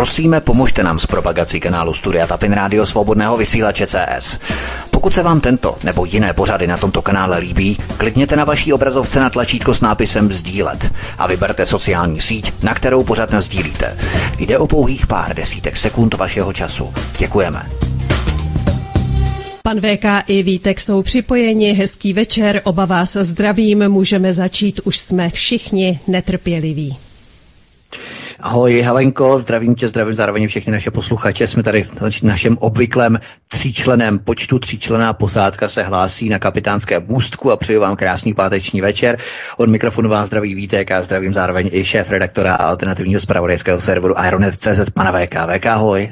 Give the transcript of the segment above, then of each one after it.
Prosíme, pomožte nám s propagací kanálu Studia Tapin Rádio Svobodného vysílače CS. Pokud se vám tento nebo jiné pořady na tomto kanále líbí, klikněte na vaší obrazovce na tlačítko s nápisem Sdílet a vyberte sociální síť, na kterou pořád sdílíte. Jde o pouhých pár desítek sekund vašeho času. Děkujeme. Pan VK i Vítek jsou připojeni. Hezký večer, oba vás zdravím. Můžeme začít, už jsme všichni netrpěliví. Ahoj Helenko, zdravím tě, zdravím zároveň všechny naše posluchače. Jsme tady v našem obvyklém tříčleném počtu. Tříčlená posádka se hlásí na kapitánské můstku a přeju vám krásný páteční večer. Od mikrofonu vás zdraví Vítek a zdravím zároveň i šéf redaktora alternativního zpravodajského serveru Ironet.cz pana VK. VK, ahoj.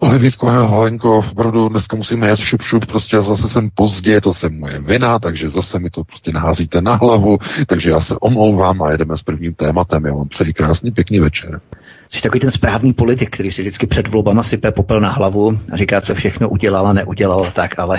Ale Vítko, Halenko, opravdu dneska musíme jet šup, šup, prostě zase jsem pozdě, to se moje vina, takže zase mi to prostě naházíte na hlavu, takže já se omlouvám a jedeme s prvním tématem. Já vám přeji krásný, pěkný večer. Jsi takový ten správný politik, který si vždycky před volbama sype popel na hlavu a říká, co všechno udělal a neudělal, tak ale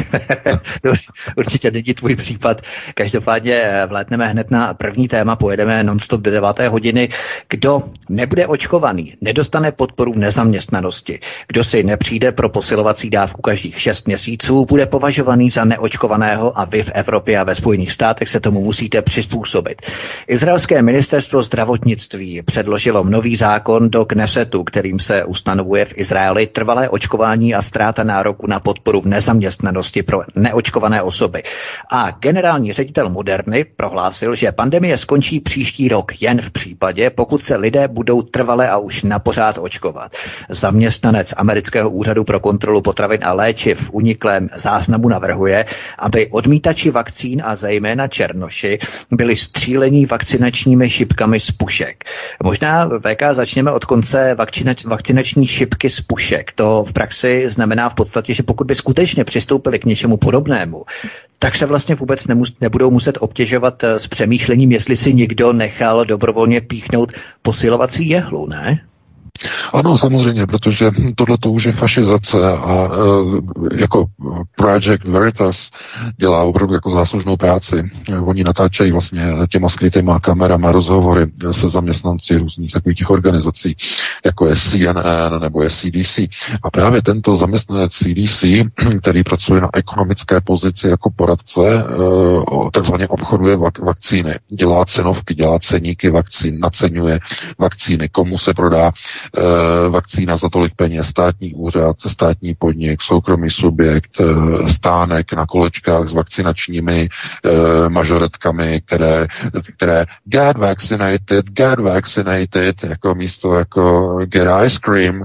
určitě není tvůj případ. Každopádně eh, vlétneme hned na první téma, pojedeme nonstop do 9. hodiny. Kdo nebude očkovaný, nedostane podporu v nezaměstnanosti. Kdo si nepřijde pro posilovací dávku každých 6 měsíců, bude považovaný za neočkovaného a vy v Evropě a ve Spojených státech se tomu musíte přizpůsobit. Izraelské ministerstvo zdravotnictví předložilo nový zákon do Knesetu, kterým se ustanovuje v Izraeli trvalé očkování a ztráta nároku na podporu v nezaměstnanosti pro neočkované osoby. A generální ředitel Moderny prohlásil, že pandemie skončí příští rok jen v případě, pokud se lidé budou trvale a už na pořád očkovat. Zaměstnanec amerického úřadu pro kontrolu potravin a léčiv v uniklém záznamu navrhuje, aby odmítači vakcín a zejména černoši byli střílení vakcinačními šipkami z pušek. Možná VK začněme od konce vakcinač, vakcinační šipky z pušek. To v praxi znamená v podstatě, že pokud by skutečně přistoupili k něčemu podobnému, tak se vlastně vůbec nemus, nebudou muset obtěžovat eh, s přemýšlením, jestli si někdo nechal dobrovolně píchnout posilovací jehlu, ne? Ano, samozřejmě, protože tohle to už je fašizace a e, jako Project Veritas dělá opravdu jako záslužnou práci. Oni natáčejí vlastně těma skrytýma kamerama rozhovory se zaměstnanci různých takových těch organizací, jako je CNN nebo je CDC. A právě tento zaměstnanec CDC, který pracuje na ekonomické pozici jako poradce, e, takzvaně obchoduje vak- vakcíny, dělá cenovky, dělá ceníky vakcín, naceňuje vakcíny, komu se prodá Eh, vakcína za tolik peněz, státní úřad, státní podnik, soukromý subjekt, eh, stánek na kolečkách s vakcinačními mažoretkami, které, které get vaccinated, get vaccinated, jako místo jako get ice cream,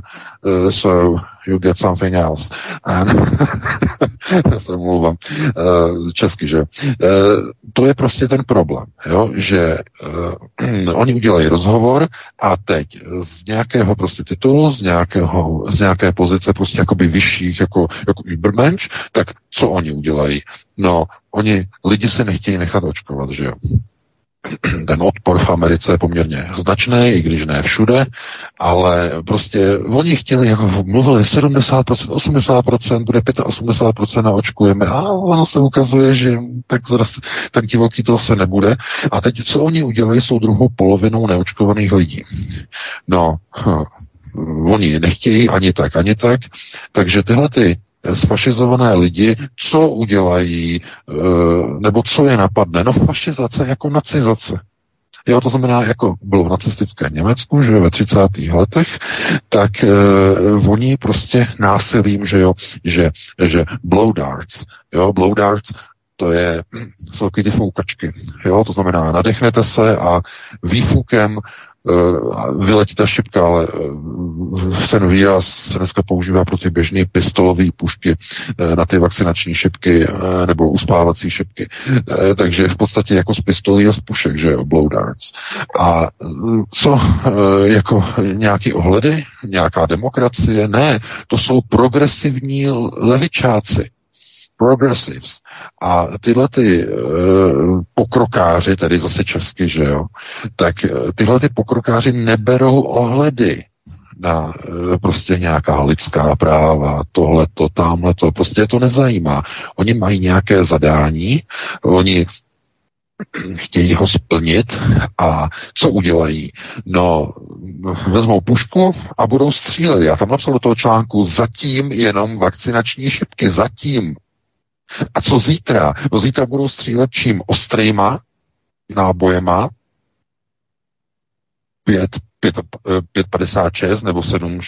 so you get something else. Já se omlouvám, uh, česky, že? Uh, to je prostě ten problém, jo? že uh, oni udělají rozhovor a teď z nějakého prostě titulu, z, nějakého, z nějaké pozice prostě jakoby vyšších, jako, jako Übermensch, tak co oni udělají? No, oni, lidi se nechtějí nechat očkovat, že jo? ten odpor v Americe je poměrně značný, i když ne všude, ale prostě oni chtěli, jako mluvili 70%, 80%, bude 85% a očkujeme a ono se ukazuje, že tak, zase, tak divoký to se nebude. A teď, co oni udělají, jsou druhou polovinou neočkovaných lidí. No, hm, oni nechtějí ani tak, ani tak, takže tyhle ty sfašizované lidi, co udělají, eh, nebo co je napadne. No fašizace jako nacizace. Jo, to znamená, jako bylo v nacistické Německu, že ve 30. letech, tak uh, oni prostě násilím, že jo, že, že blow darts, jo, blow darts, to je, jsou takové ty foukačky, jo, to znamená, nadechnete se a výfukem vyletí ta šipka, ale eh, ten výraz se dneska používá pro ty běžné pistolové pušky eh, na ty vakcinační šipky nebo uspávací šipky. Takže v podstatě jako z pistolí a z pušek, že jo, blow darts. A co, jako nějaký ohledy, nějaká demokracie? Ne, to jsou progresivní levičáci progressives. A tyhle ty uh, pokrokáři, tedy zase česky, že jo, tak uh, tyhle ty pokrokáři neberou ohledy na uh, prostě nějaká lidská práva, tohleto, tamhleto, prostě to nezajímá. Oni mají nějaké zadání, oni chtějí ho splnit a co udělají? No, vezmou pušku a budou střílet. Já tam napsal do toho článku zatím jenom vakcinační šipky, zatím. A co zítra? No zítra budou střílet čím? Ostrýma nábojema, 5, 5,56 nebo 7,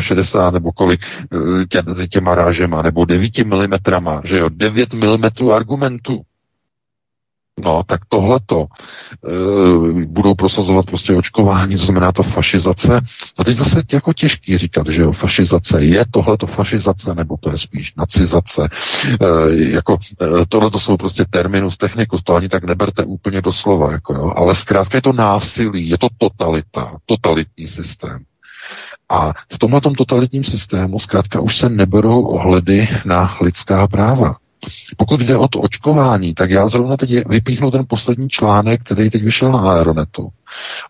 65 nebo kolik eh, tě, těma rážema, nebo 9 mm, že jo, 9 mm argumentů. No, tak tohleto e, budou prosazovat prostě očkování, to znamená ta fašizace. A teď zase jako těžký říkat, že jo, fašizace je tohleto fašizace, nebo to je spíš nacizace. E, jako e, tohleto jsou prostě terminus technicus, to ani tak neberte úplně doslova, jako jo, ale zkrátka je to násilí, je to totalita, totalitní systém. A v tomhle totalitním systému zkrátka už se neberou ohledy na lidská práva. Pokud jde o to očkování, tak já zrovna teď vypíchnu ten poslední článek, který teď vyšel na Aeronetu.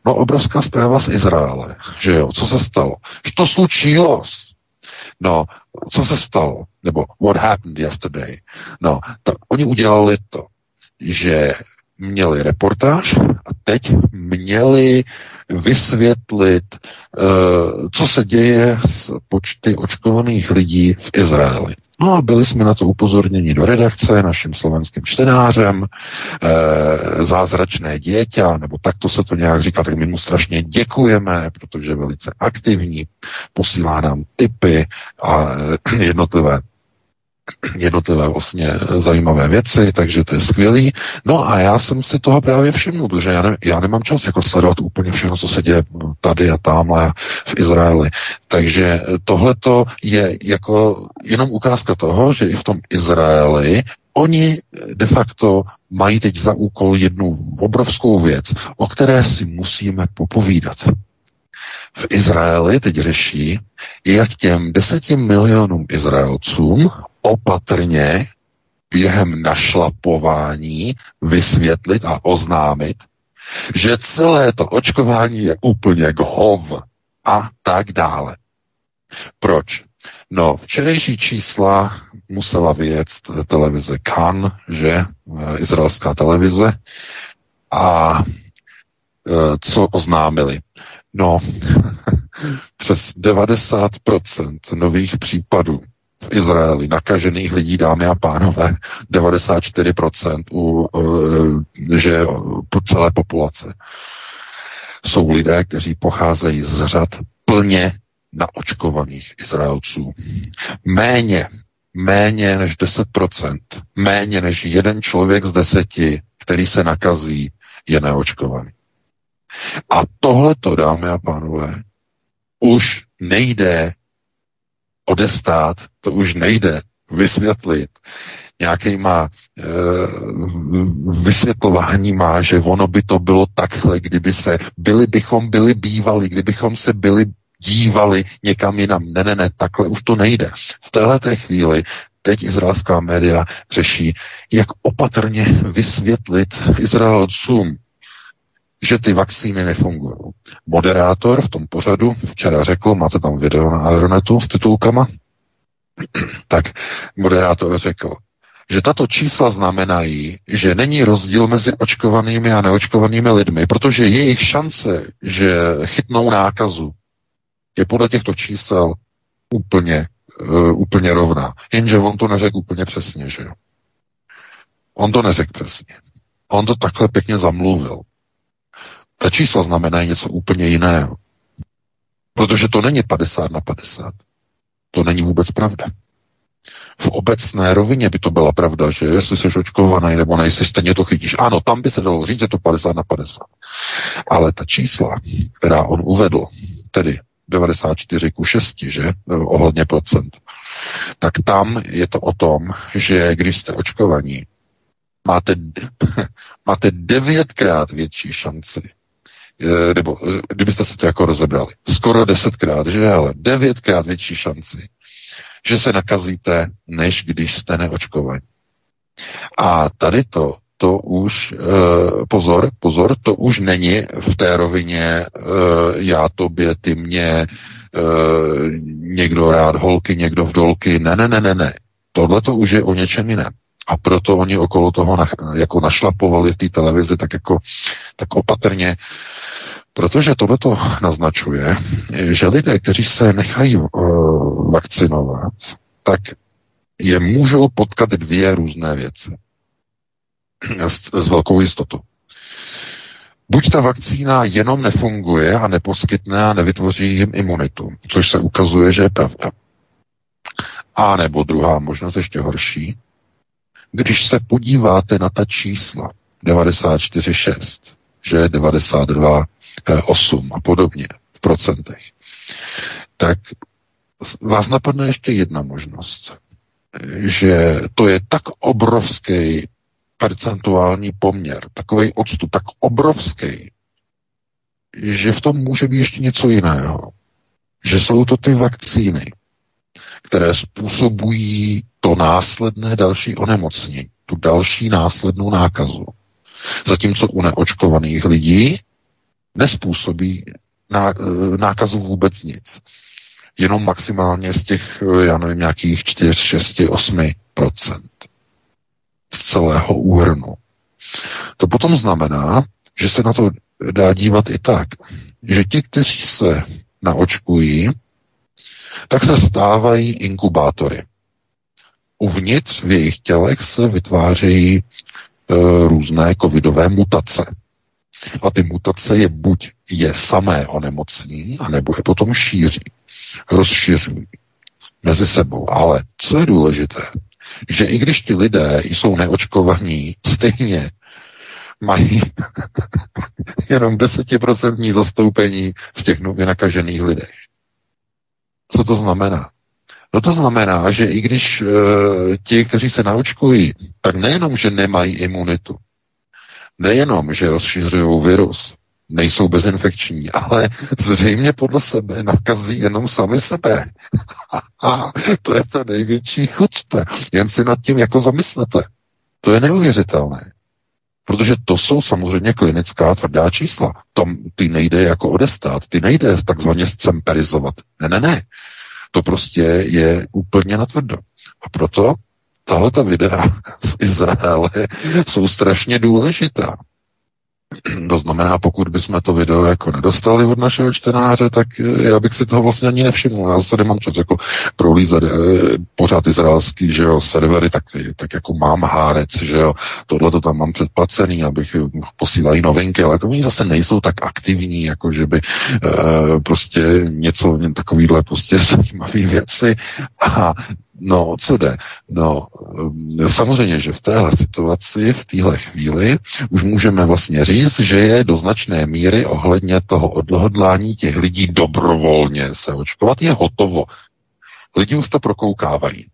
No obrovská zpráva z Izraele, že jo, co se stalo? to slučilo? No, co se stalo? Nebo what happened yesterday? No, tak oni udělali to, že měli reportáž a teď měli vysvětlit, uh, co se děje s počty očkovaných lidí v Izraeli. No a byli jsme na to upozorněni do redakce naším slovenským čtenářem, e, zázračné dítě, nebo takto se to nějak říká, tak my mu strašně děkujeme, protože je velice aktivní, posílá nám tipy a jednotlivé jednotlivé vlastně zajímavé věci, takže to je skvělý. No a já jsem si toho právě všiml, protože já, ne, já nemám čas jako sledovat úplně všechno, co se děje tady a tam a v Izraeli. Takže tohleto je jako jenom ukázka toho, že i v tom Izraeli Oni de facto mají teď za úkol jednu obrovskou věc, o které si musíme popovídat v Izraeli teď řeší, jak těm deseti milionům Izraelcům opatrně během našlapování vysvětlit a oznámit, že celé to očkování je úplně hov a tak dále. Proč? No, včerejší čísla musela vyjet televize Kan, že, e, izraelská televize, a e, co oznámili? No, přes 90% nových případů v Izraeli nakažených lidí, dámy a pánové, 94% u, e, že po celé populace jsou lidé, kteří pocházejí z řad plně naočkovaných Izraelců. Méně, méně než 10%, méně než jeden člověk z deseti, který se nakazí, je neočkovaný. A tohleto, dámy a pánové, už nejde odestát, to už nejde vysvětlit nějakýma e, vysvětlování má, že ono by to bylo takhle, kdyby se, byli bychom byli bývali, kdybychom se byli dívali někam jinam. Ne, ne, ne, takhle už to nejde. V téhle chvíli teď izraelská média řeší, jak opatrně vysvětlit Izraelcům, že ty vakcíny nefungují. Moderátor v tom pořadu včera řekl, máte tam video na Aeronetu s titulkama, tak moderátor řekl, že tato čísla znamenají, že není rozdíl mezi očkovanými a neočkovanými lidmi, protože jejich šance, že chytnou nákazu, je podle těchto čísel úplně, uh, úplně rovná. Jenže on to neřekl úplně přesně, že jo. On to neřekl přesně. On to takhle pěkně zamluvil. Ta čísla znamenají něco úplně jiného. Protože to není 50 na 50. To není vůbec pravda. V obecné rovině by to byla pravda, že jestli jsi očkovaný nebo nejsi, stejně to chytíš. Ano, tam by se dalo říct, že to 50 na 50. Ale ta čísla, která on uvedl, tedy 94 ku 6, že, ohledně procent, tak tam je to o tom, že když jste očkovaní, máte, máte devětkrát větší šanci nebo eh, kdybyste se to jako rozebrali, skoro desetkrát, že ale devětkrát větší šanci, že se nakazíte, než když jste neočkovaní. A tady to, to už, e, pozor, pozor, to už není v té rovině já tobě, ty mě, někdo rád holky, někdo v dolky, ne, ne, ne, ne, ne. Tohle to už je o něčem jiném. A proto oni okolo toho na, jako našlapovali v té televizi tak jako tak opatrně, protože tohle to naznačuje, že lidé, kteří se nechají uh, vakcinovat, tak je můžou potkat dvě různé věci. S, s velkou jistotou. Buď ta vakcína jenom nefunguje a neposkytne a nevytvoří jim imunitu, což se ukazuje, že je pravda. A nebo druhá možnost ještě horší, když se podíváte na ta čísla 94,6, že 92,8 a podobně v procentech, tak vás napadne ještě jedna možnost, že to je tak obrovský percentuální poměr, takový odstup, tak obrovský, že v tom může být ještě něco jiného. Že jsou to ty vakcíny, které způsobují to následné další onemocnění, tu další následnou nákazu. Zatímco u neočkovaných lidí nespůsobí ná, nákazu vůbec nic. Jenom maximálně z těch, já nevím, nějakých 4, 6, 8% z celého úhrnu. To potom znamená, že se na to dá dívat i tak, že ti, kteří se naočkují, tak se stávají inkubátory. Uvnitř v jejich tělech se vytvářejí e, různé covidové mutace. A ty mutace je buď je samé onemocní, anebo je potom šíří, rozšiřují mezi sebou. Ale co je důležité, že i když ti lidé jsou neočkovaní, stejně mají jenom desetiprocentní zastoupení v těch nově nakažených lidech. Co to znamená? No to znamená, že i když e, ti, kteří se naočkují, tak nejenom, že nemají imunitu, nejenom, že rozšiřují virus, nejsou bezinfekční, ale zřejmě podle sebe nakazí jenom sami sebe. A to je ta největší chucpe. Jen si nad tím jako zamyslete. To je neuvěřitelné. Protože to jsou samozřejmě klinická tvrdá čísla. Tam ty nejde jako odestát, ty nejde takzvaně scemperizovat. Ne, ne, ne. To prostě je úplně natvrdo. A proto tahle ta videa z Izraele jsou strašně důležitá. To znamená, pokud bychom to video jako nedostali od našeho čtenáře, tak eh, já bych si toho vlastně ani nevšiml. Já zase nemám čas jako prolízat eh, pořád izraelský, že jo, servery, tak, tak jako mám hárec, že jo, tohle to tam mám předplacený, abych eh, posílali novinky, ale to oni zase nejsou tak aktivní, jako že by e, prostě něco takovýhle prostě zajímavé věci a No, co jde? No, eh, samozřejmě, že v téhle situaci, v téhle chvíli, už můžeme vlastně říct, že je do značné míry ohledně toho odhodlání těch lidí dobrovolně se očkovat, je hotovo. Lidi už to prokoukávají.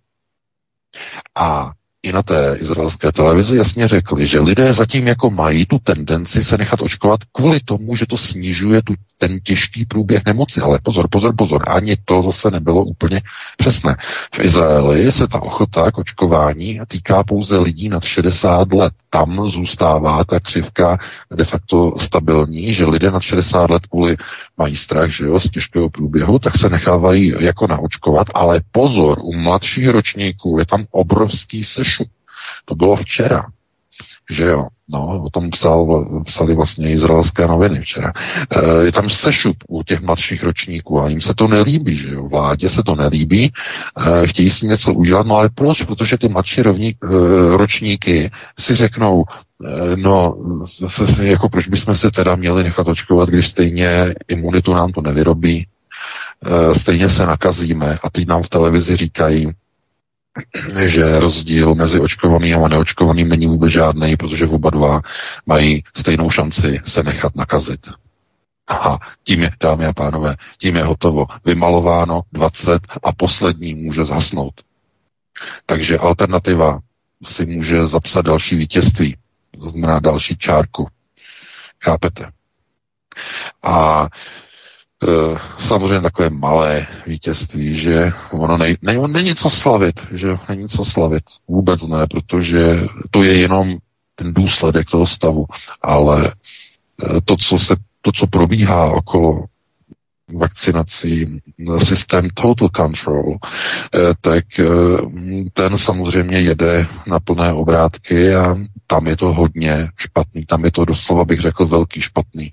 A i na té izraelské televizi jasně řekli, že lidé zatím jako mají tu tendenci se nechat očkovat kvůli tomu, že to snižuje tu, ten těžký průběh nemoci. Ale pozor, pozor, pozor, ani to zase nebylo úplně přesné. V Izraeli se ta ochota k očkování týká pouze lidí nad 60 let. Tam zůstává ta křivka de facto stabilní, že lidé nad 60 let kvůli mají strach, že jo, z těžkého průběhu, tak se nechávají jako naočkovat, ale pozor, u mladších ročníků je tam obrovský sešup. To bylo včera, že jo. No, o tom psal, psali vlastně izraelské noviny včera. E, je tam sešup u těch mladších ročníků a jim se to nelíbí, že jo. Vládě se to nelíbí, e, chtějí s tím něco udělat, no ale proč? Protože ty mladší rovník, e, ročníky si řeknou, no, jako proč bychom se teda měli nechat očkovat, když stejně imunitu nám to nevyrobí, stejně se nakazíme a teď nám v televizi říkají, že rozdíl mezi očkovaným a neočkovaným není vůbec žádný, protože oba dva mají stejnou šanci se nechat nakazit. Aha, tím je, dámy a pánové, tím je hotovo. Vymalováno 20 a poslední může zhasnout. Takže alternativa si může zapsat další vítězství, znamená další čárku. Chápete? A samozřejmě takové malé vítězství, že ono nej, ne, není co slavit, že není co slavit. Vůbec ne, protože to je jenom ten důsledek toho stavu, ale eh, to, co se, to, co probíhá okolo vakcinací systém Total Control, tak ten samozřejmě jede na plné obrátky a tam je to hodně špatný, tam je to doslova bych řekl velký špatný,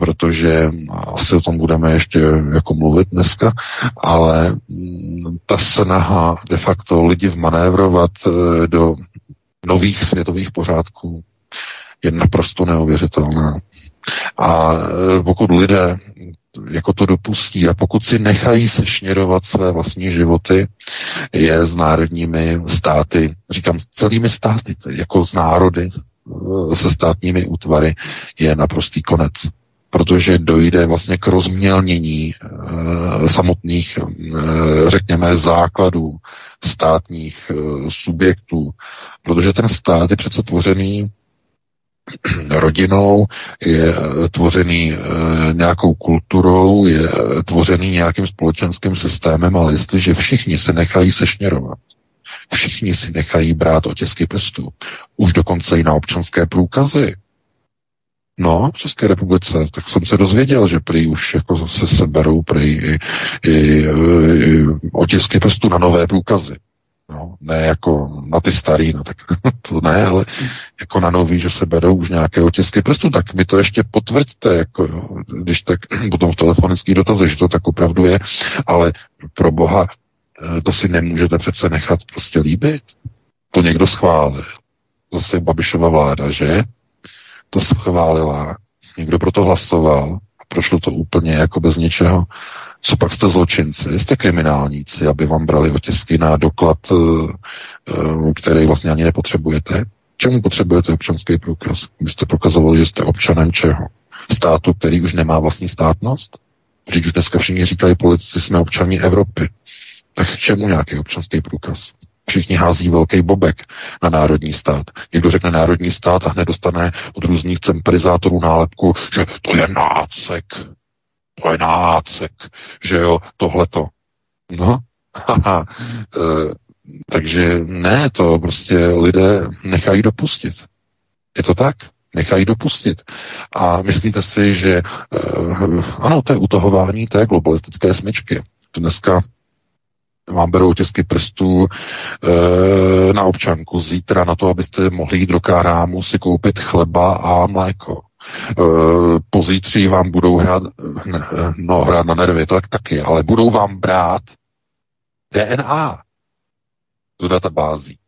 protože asi o tom budeme ještě jako mluvit dneska, ale mm, ta snaha de facto lidi vmanévrovat do nových světových pořádků je naprosto neuvěřitelná. A pokud lidé jako to dopustí. A pokud si nechají sešněrovat své vlastní životy, je s národními státy, říkám celými státy, jako z národy, e, se státními útvary, je naprostý konec. Protože dojde vlastně k rozmělnění e, samotných, e, řekněme, základů státních e, subjektů, protože ten stát je přece tvořený rodinou, je tvořený e, nějakou kulturou, je tvořený nějakým společenským systémem, ale jestliže všichni se nechají sešněrovat, všichni si nechají brát otisky prstů, už dokonce i na občanské průkazy, No, v České republice, tak jsem se dozvěděl, že prý už jako se seberou prý i, i, i otisky prstů na nové průkazy. No, ne jako na ty starý, no tak to ne, ale jako na nový, že se berou už nějaké otisky prstů, tak mi to ještě potvrďte, jako jo, když tak potom v telefonických dotazech, že to tak opravdu je, ale pro boha, eh, to si nemůžete přece nechat prostě líbit. To někdo schválil. Zase Babišova vláda, že? To schválila. Někdo pro to hlasoval prošlo to úplně jako bez ničeho. Co pak jste zločinci, jste kriminálníci, aby vám brali otisky na doklad, eh, eh, který vlastně ani nepotřebujete. Čemu potřebujete občanský průkaz? Byste prokazovali, že jste občanem čeho? Státu, který už nemá vlastní státnost? Když už dneska všichni říkají, politici jsme občany Evropy. Tak čemu nějaký občanský průkaz? Všichni hází velký bobek na národní stát. Někdo řekne národní stát a hned dostane od různých cemperizátorů nálepku, že to je nácek to je nácek, že jo, tohleto. No, haha, e, takže ne, to prostě lidé nechají dopustit. Je to tak? Nechají dopustit. A myslíte si, že e, ano, to je utahování té globalistické smyčky. Dneska vám berou otisky prstů e, na občanku zítra na to, abyste mohli jít do kárámu si koupit chleba a mléko. Eh, pozítří vám budou hrát, ne, no hrát na nervy, to tak taky, ale budou vám brát DNA do databází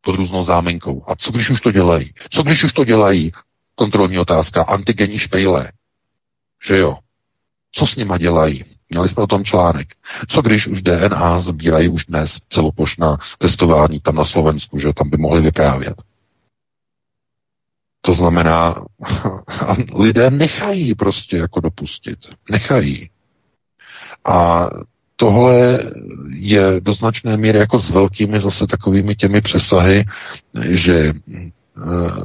pod různou záminkou. A co když už to dělají? Co když už to dělají? Kontrolní otázka. Antigenní špejle. Že jo? Co s nima dělají? Měli jsme o tom článek. Co když už DNA sbírají už dnes celoplošná testování tam na Slovensku, že tam by mohli vyprávět? To znamená, lidé nechají prostě jako dopustit. Nechají. A tohle je do značné míry jako s velkými zase takovými těmi přesahy, že eh,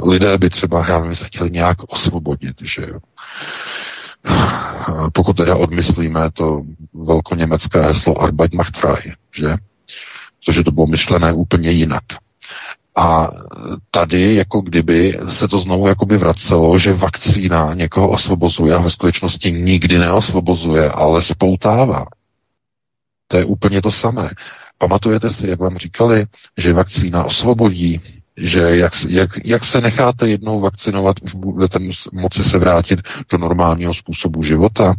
lidé by třeba, já nevím, se chtěli nějak osvobodit, že jo. Pokud teda odmyslíme to velkoněmecké heslo Arbeit macht frei, že? Protože to bylo myšlené úplně jinak. A tady jako kdyby se to znovu jakoby vracelo, že vakcína někoho osvobozuje a ve skutečnosti nikdy neosvobozuje, ale spoutává. To je úplně to samé. Pamatujete si, jak vám říkali, že vakcína osvobodí, že jak, jak, jak se necháte jednou vakcinovat, už budete moci se vrátit do normálního způsobu života,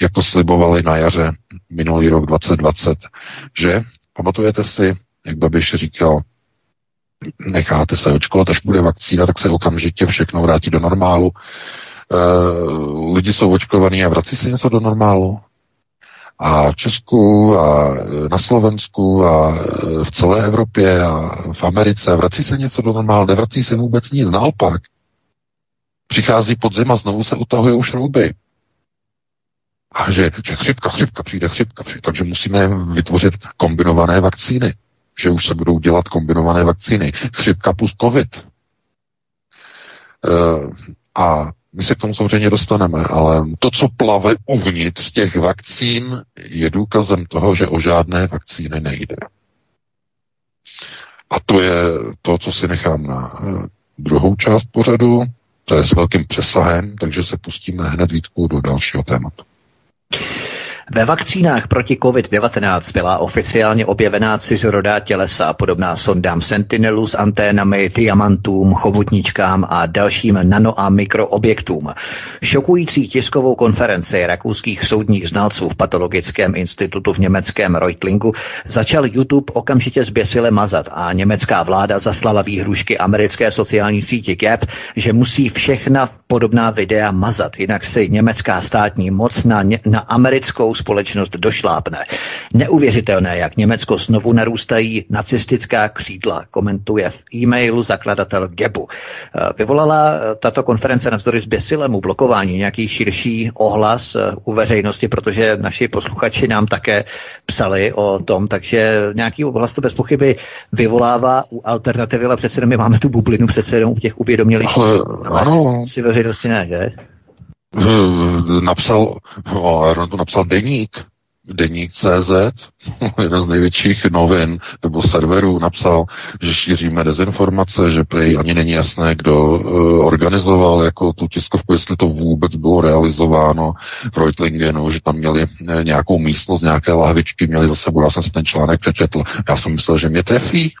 jak to slibovali na jaře minulý rok 2020, že? Pamatujete si, jak Babiš říkal, necháte se očkovat, až bude vakcína, tak se okamžitě všechno vrátí do normálu. E, lidi jsou očkovaní a vrací se něco do normálu. A v Česku a na Slovensku a v celé Evropě a v Americe vrací se něco do normálu, nevrací se vůbec nic, naopak. Přichází podzim a znovu se utahuje už šrouby. A že, že chřipka, chřipka, přijde chřipka, přijde, takže musíme vytvořit kombinované vakcíny že už se budou dělat kombinované vakcíny. Chřipka plus covid. E, a my se k tomu samozřejmě dostaneme, ale to, co plave uvnitř těch vakcín, je důkazem toho, že o žádné vakcíny nejde. A to je to, co si nechám na eh, druhou část pořadu. To je s velkým přesahem, takže se pustíme hned výtku do dalšího tématu. Ve vakcínách proti COVID-19 byla oficiálně objevená cizorodá tělesa podobná sondám Sentinelu s anténami, diamantům, chobotničkám a dalším nano- a mikroobjektům. Šokující tiskovou konferenci rakouských soudních znalců v patologickém institutu v německém Reutlingu začal YouTube okamžitě zběsile mazat a německá vláda zaslala výhrušky americké sociální síti Gap, že musí všechna podobná videa mazat, jinak si německá státní moc na, na americkou společnost došlápne. Neuvěřitelné, jak Německo znovu narůstají nacistická křídla, komentuje v e-mailu zakladatel Gebu. Eh, vyvolala eh, tato konference navzdory zběsilému blokování nějaký širší ohlas eh, u veřejnosti, protože naši posluchači nám také psali o tom, takže nějaký ohlas to bez pochyby vyvolává u alternativy, ale přece my máme tu bublinu přece jenom u těch uvědomělých. Ano. Si veřejnosti ne, že? Napsal, on to napsal Deník, Deník CZ, jeden z největších novin nebo serverů, napsal, že šíříme dezinformace, že prej ani není jasné, kdo uh, organizoval jako tu tiskovku, jestli to vůbec bylo realizováno v Reutlingenu, že tam měli uh, nějakou místnost, nějaké lahvičky, měli za sebou, já jsem si ten článek přečetl, já jsem myslel, že mě trefí.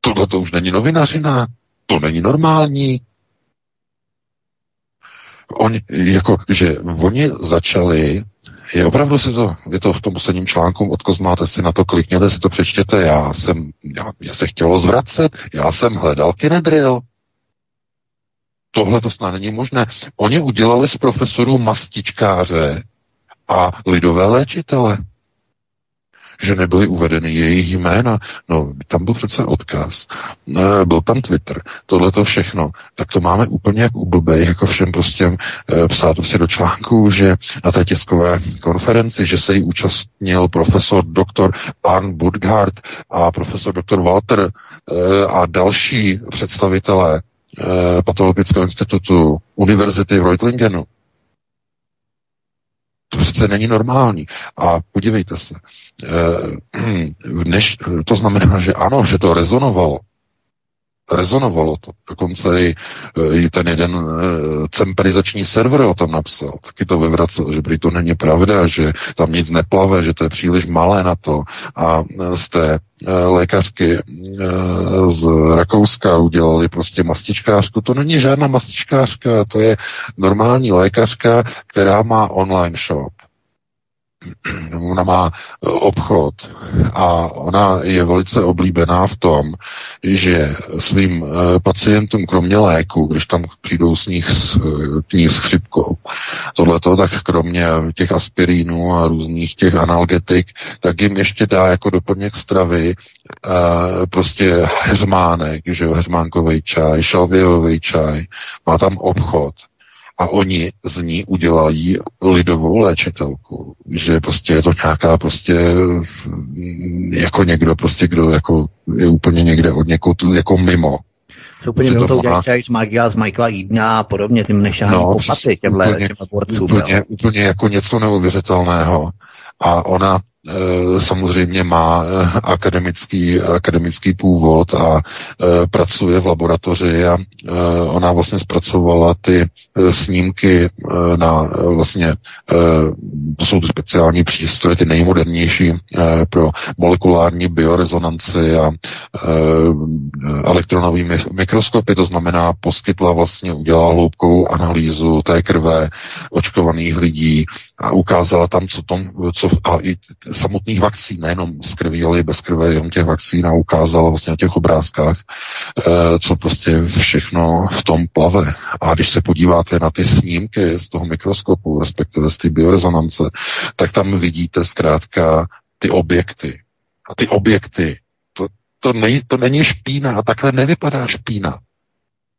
Tohle to už není novinařina, to není normální, oni, jako, že oni začali je opravdu si to, je to v tom posledním článku, odkoz máte si na to, klikněte si to, přečtěte, já jsem, já, mě se chtělo zvracet, já jsem hledal kinedril. Tohle to snad není možné. Oni udělali z profesorů mastičkáře a lidové léčitele že nebyly uvedeny jejich jména. No, tam byl přece odkaz, e, byl tam Twitter, tohle to všechno. Tak to máme úplně jak u blbej, jako všem prostě e, psát si do článku, že na té tiskové konferenci, že se jí účastnil profesor doktor Arn Budgard a profesor doktor Walter e, a další představitelé patologického institutu Univerzity v Reutlingenu. To přece není normální. A podívejte se, eh, než, to znamená, že ano, že to rezonovalo. Rezonovalo to. Dokonce i, i ten jeden eh, cemperizační server o tom napsal. Taky to vyvracel, že to není pravda, že tam nic neplave, že to je příliš malé na to. A z té lékařky z Rakouska udělali prostě mastičkářku. To není žádná mastičkářka, to je normální lékařka, která má online shop. Ona má eh, obchod a ona je velice oblíbená v tom, že svým eh, pacientům, kromě léku, když tam přijdou s nich s, eh, s chřipkou, tohleto, tak kromě těch aspirínů a různých těch analgetik, tak jim ještě dá jako doplněk stravy prostě heřmánek, že jo, čaj, šalvějový čaj, má tam obchod a oni z ní udělají lidovou léčitelku, že prostě je to nějaká prostě jako někdo prostě, kdo jako je úplně někde od někud jako mimo. Jsou úplně mimo to udělají třeba z Magia, z Michaela Jídna a podobně, tím nešáhání no, po paty těmhle, úplně, těmhle borcům. Úplně, úplně jako něco neuvěřitelného. A ona samozřejmě má eh, akademický, akademický původ a eh, pracuje v laboratoři a ona vlastně zpracovala ty snímky na vlastně, to jsou ty speciální přístroje, ty nejmodernější pro molekulární biorezonanci a elektronový mikroskopy, to znamená poskytla vlastně, udělala hloubkovou analýzu té krve očkovaných lidí a ukázala tam, co tom, co, a i samotných vakcín, nejenom z krví, ale i bez krve, jenom těch vakcín a ukázala vlastně na těch obrázkách, eh, co prostě všechno v tom plave. A když se podíváte na ty snímky z toho mikroskopu, respektive z té biorezonance, tak tam vidíte zkrátka ty objekty. A ty objekty, to, to, nej, to není špína a takhle nevypadá špína.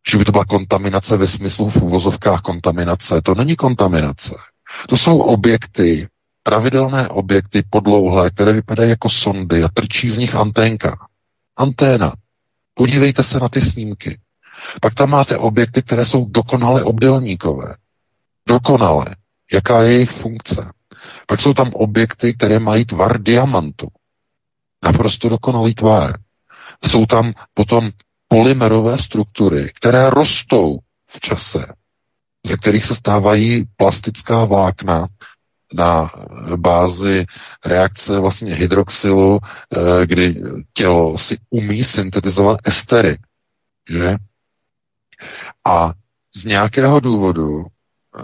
Že by to byla kontaminace ve smyslu v úvozovkách kontaminace. To není kontaminace. To jsou objekty, pravidelné objekty podlouhlé, které vypadají jako sondy a trčí z nich anténka. Anténa. Podívejte se na ty snímky. Pak tam máte objekty, které jsou dokonale obdelníkové. Dokonale. Jaká je jejich funkce? Pak jsou tam objekty, které mají tvar diamantu. Naprosto dokonalý tvar. Jsou tam potom polymerové struktury, které rostou v čase ze kterých se stávají plastická vlákna na bázi reakce vlastně hydroxylu, eh, kdy tělo si umí syntetizovat estery. Že? A z nějakého důvodu eh,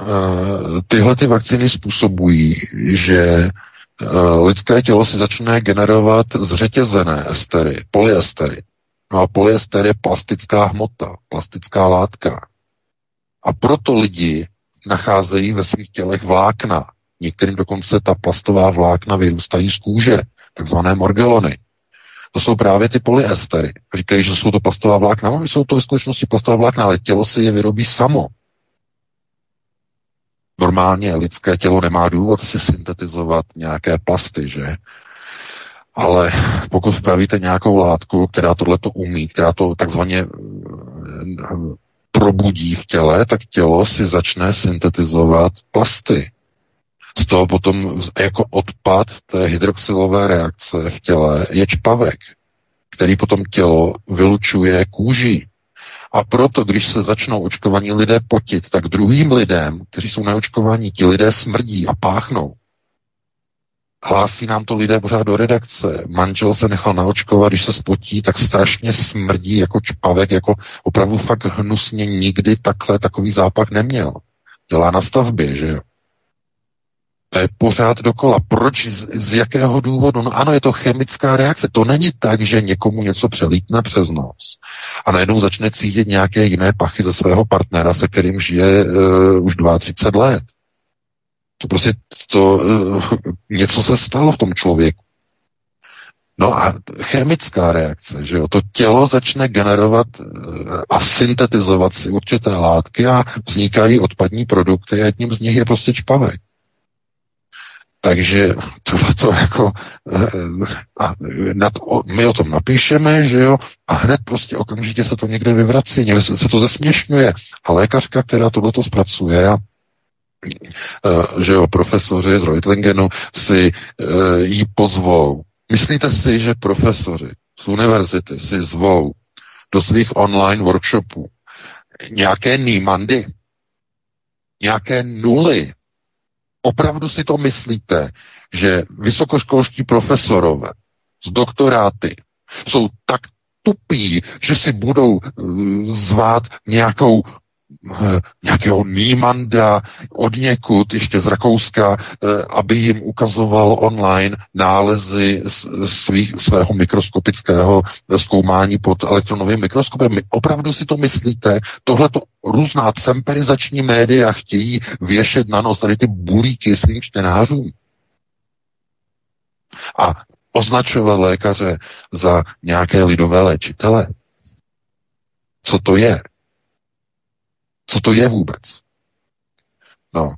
tyhle ty vakcíny způsobují, že eh, lidské tělo si začne generovat zřetězené estery, polyestery. No a polyester je plastická hmota, plastická látka. A proto lidi nacházejí ve svých tělech vlákna. Některým dokonce ta plastová vlákna vyrůstají z kůže, takzvané morgelony. To jsou právě ty polyestery. Říkají, že jsou to plastová vlákna, no, jsou to ve skutečnosti plastová vlákna, ale tělo si je vyrobí samo. Normálně lidské tělo nemá důvod si syntetizovat nějaké plasty, že? Ale pokud vpravíte nějakou látku, která tohle to umí, která to takzvaně eh, probudí v těle, tak tělo si začne syntetizovat plasty. Z toho potom jako odpad té hydroxylové reakce v těle je čpavek, který potom tělo vylučuje kůží. A proto, když se začnou očkovaní lidé potit, tak druhým lidem, kteří jsou neočkovaní, ti lidé smrdí a páchnou. Hlásí nám to lidé pořád do redakce. Manžel se nechal naočkovat, když se spotí, tak strašně smrdí jako čpavek, jako opravdu fakt hnusně nikdy takhle takový zápach neměl. Dělá na stavbě, že jo. To je pořád dokola. Proč? Z, z jakého důvodu? No ano, je to chemická reakce. To není tak, že někomu něco přelítne přes nos a najednou začne cítit nějaké jiné pachy ze svého partnera, se kterým žije uh, už 32 let. To prostě to, uh, něco se stalo v tom člověku. No a chemická reakce, že jo, to tělo začne generovat a syntetizovat si určité látky a vznikají odpadní produkty a jedním z nich je prostě čpavek. Takže to jako, eh, a nad, my o tom napíšeme, že jo, a hned prostě okamžitě se to někde vyvrací, někde se, se to zesměšňuje. A lékařka, která tohleto zpracuje, a eh, že jo, profesoři z Reutlingenu si uh, jí pozvou. Myslíte si, že profesoři z univerzity si zvou do svých online workshopů nějaké nýmandy, nějaké nuly, Opravdu si to myslíte, že vysokoškolští profesorové z doktoráty jsou tak tupí, že si budou uh, zvát nějakou nějakého Niemanda od někud, ještě z Rakouska, uh, aby jim ukazoval online nálezy svých, svého mikroskopického zkoumání pod elektronovým mikroskopem. My opravdu si to myslíte? Tohle to různá cemperizační média chtějí věšet na nos tady ty bulíky svým čtenářům. A označovat lékaře za nějaké lidové léčitele. Co to je? Co to je vůbec? No,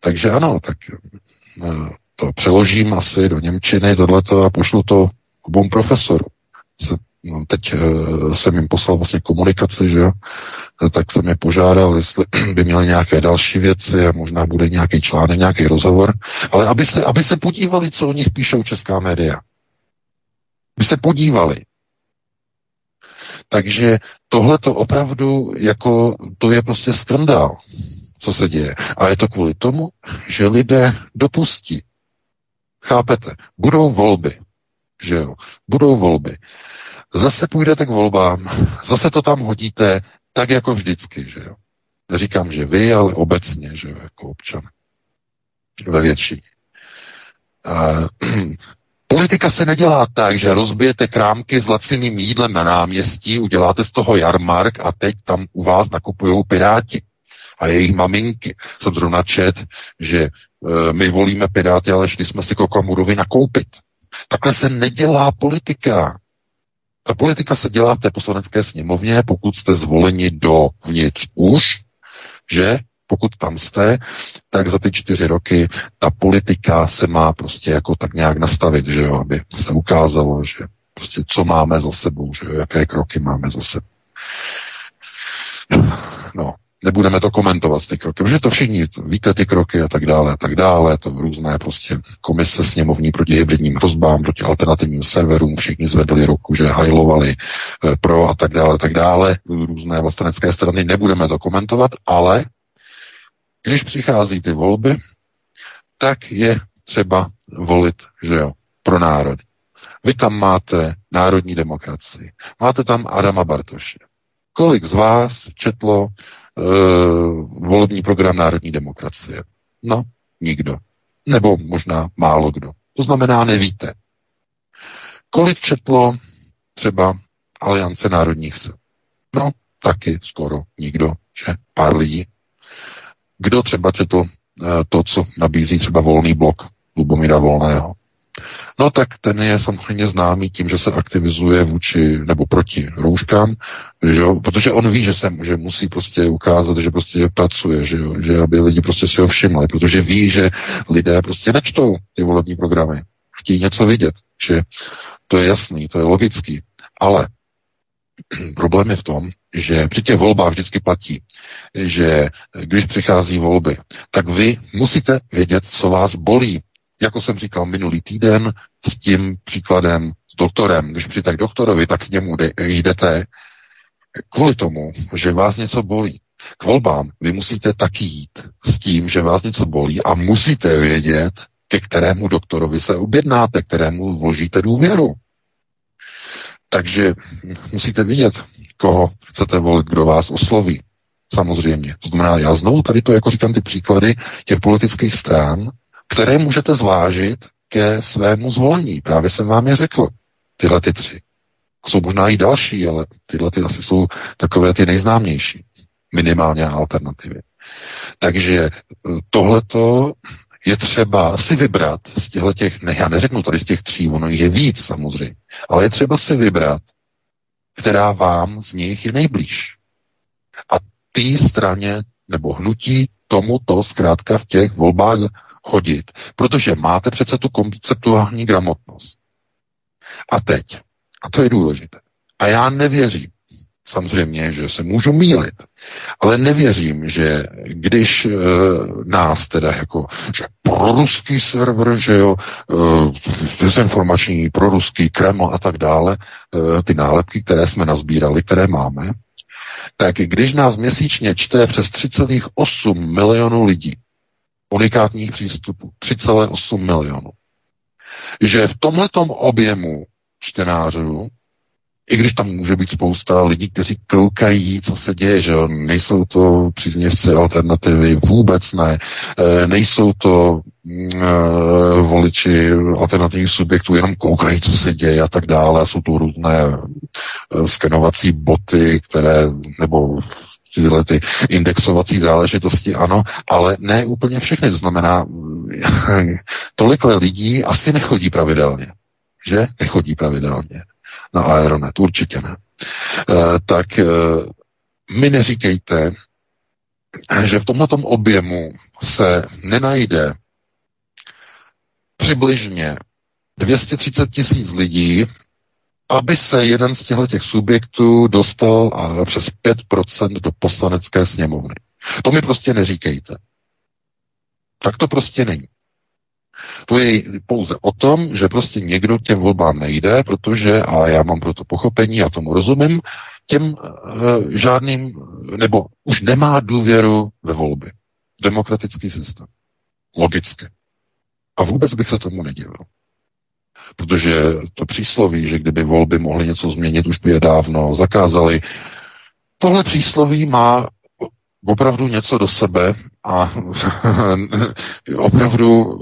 takže ano, tak eh, to přeložím asi do Němčiny, tohleto a pošlu to obou profesorům. No, teď uh, jsem jim poslal vlastně komunikaci, že jo, tak jsem je požádal, jestli by měli nějaké další věci a možná bude nějaký článek, nějaký rozhovor, ale aby se, aby se podívali, co o nich píšou česká média. Aby se podívali. Takže tohle to opravdu, jako, to je prostě skandál, co se děje. A je to kvůli tomu, že lidé dopustí. Chápete? Budou volby. Že jo? Budou volby. Zase půjdete k volbám, zase to tam hodíte, tak jako vždycky, že jo. Neříkám, že vy, ale obecně, že jo, jako občan. Ve většině. Uh, politika se nedělá tak, že rozbijete krámky s laciným jídlem na náměstí, uděláte z toho jarmark a teď tam u vás nakupují piráti a jejich maminky. Jsem zrovna čet, že uh, my volíme piráty, ale šli jsme si Kokamurovi nakoupit. Takhle se nedělá politika. Ta politika se dělá v té poslanecké sněmovně, pokud jste zvoleni dovnitř už, že pokud tam jste, tak za ty čtyři roky ta politika se má prostě jako tak nějak nastavit, že jo, aby se ukázalo, že prostě co máme za sebou, že jo, jaké kroky máme za sebou. No, Nebudeme to komentovat, ty kroky, protože to všichni víte, ty kroky a tak dále, a tak dále, to různé prostě komise sněmovní proti hybridním hrozbám, proti alternativním serverům, všichni zvedli ruku, že hajlovali eh, pro a tak dále, a tak dále, různé vlastenecké strany, nebudeme to komentovat, ale když přichází ty volby, tak je třeba volit, že jo, pro národy. Vy tam máte národní demokracii. Máte tam Adama Bartoše. Kolik z vás četlo uh, volební program národní demokracie? No, nikdo. Nebo možná málo kdo. To znamená, nevíte. Kolik četlo třeba Aliance národních sil? No, taky skoro nikdo, že pár lidí. Kdo třeba četl uh, to, co nabízí třeba volný blok Lubomíra Volného? No tak ten je samozřejmě známý tím, že se aktivizuje vůči nebo proti rouškám, že jo? protože on ví, že se že musí prostě ukázat, že prostě pracuje, že, jo? že aby lidi prostě si ho všimli, protože ví, že lidé prostě nečtou ty volební programy, chtějí něco vidět, že to je jasný, to je logický, ale problém je v tom, že při těch volbách vždycky platí, že když přichází volby, tak vy musíte vědět, co vás bolí, jako jsem říkal minulý týden, s tím příkladem s doktorem. Když přijďte k doktorovi, tak k němu jdete kvůli tomu, že vás něco bolí. K volbám vy musíte taky jít s tím, že vás něco bolí a musíte vědět, ke kterému doktorovi se objednáte, kterému vložíte důvěru. Takže musíte vědět, koho chcete volit, kdo vás osloví. Samozřejmě. To znamená, já znovu tady to, jako říkám, ty příklady těch politických stran, které můžete zvážit ke svému zvolení. Právě jsem vám je řekl, tyhle ty tři. Jsou možná i další, ale tyhle ty asi jsou takové ty nejznámější. Minimálně alternativy. Takže e, tohleto je třeba si vybrat z těchto těch, ne, já neřeknu tady z těch tří, ono je víc samozřejmě, ale je třeba si vybrat, která vám z nich je nejblíž. A ty straně nebo hnutí tomuto zkrátka v těch volbách hodit, protože máte přece tu konceptuální gramotnost. A teď, a to je důležité, a já nevěřím, samozřejmě, že se můžu mílit, ale nevěřím, že když e, nás teda jako, že proruský server, že jo, e, dezinformační, proruský Kreml a tak dále, e, ty nálepky, které jsme nazbírali, které máme, tak když nás měsíčně čte přes 3,8 milionů lidí, unikátních přístupů. 3,8 milionů. Že v tomhletom objemu čtenářů, i když tam může být spousta lidí, kteří koukají, co se děje, že nejsou to příznivci alternativy, vůbec ne. E, nejsou to e, voliči alternativních subjektů, jenom koukají, co se děje a tak dále. Jsou tu různé e, skenovací boty, které, nebo tyhle ty indexovací záležitosti, ano, ale ne úplně všechny. To znamená, tolik lidí asi nechodí pravidelně, že? Nechodí pravidelně na Aeronet, určitě ne. E, tak e, mi neříkejte, že v tomto objemu se nenajde přibližně 230 tisíc lidí, aby se jeden z těchto těch subjektů dostal a přes 5% do poslanecké sněmovny. To mi prostě neříkejte. Tak to prostě není. To je pouze o tom, že prostě někdo těm volbám nejde, protože, a já mám proto pochopení, já tomu rozumím, těm e, žádným, nebo už nemá důvěru ve volby. Demokratický systém. Logicky. A vůbec bych se tomu nedivil. Protože to přísloví, že kdyby volby mohly něco změnit, už by je dávno zakázali. Tohle přísloví má opravdu něco do sebe a opravdu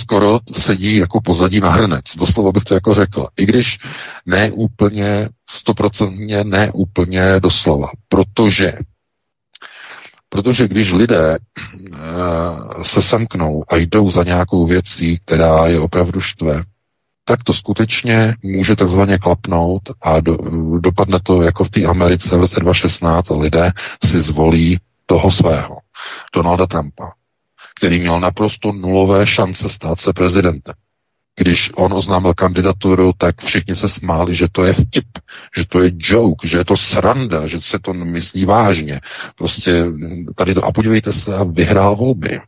skoro sedí jako pozadí na hrnec. Doslova bych to jako řekl. I když ne úplně stoprocentně, ne úplně doslova. Protože Protože když lidé eh, se semknou a jdou za nějakou věcí, která je opravdu štve, tak to skutečně může takzvaně klapnout a do, dopadne to jako v té Americe v roce 2016 a lidé si zvolí toho svého, Donalda Trumpa, který měl naprosto nulové šance stát se prezidentem. Když on oznámil kandidaturu, tak všichni se smáli, že to je vtip, že to je joke, že je to sranda, že se to myslí vážně. Prostě tady to, a podívejte se, a vyhrál volby.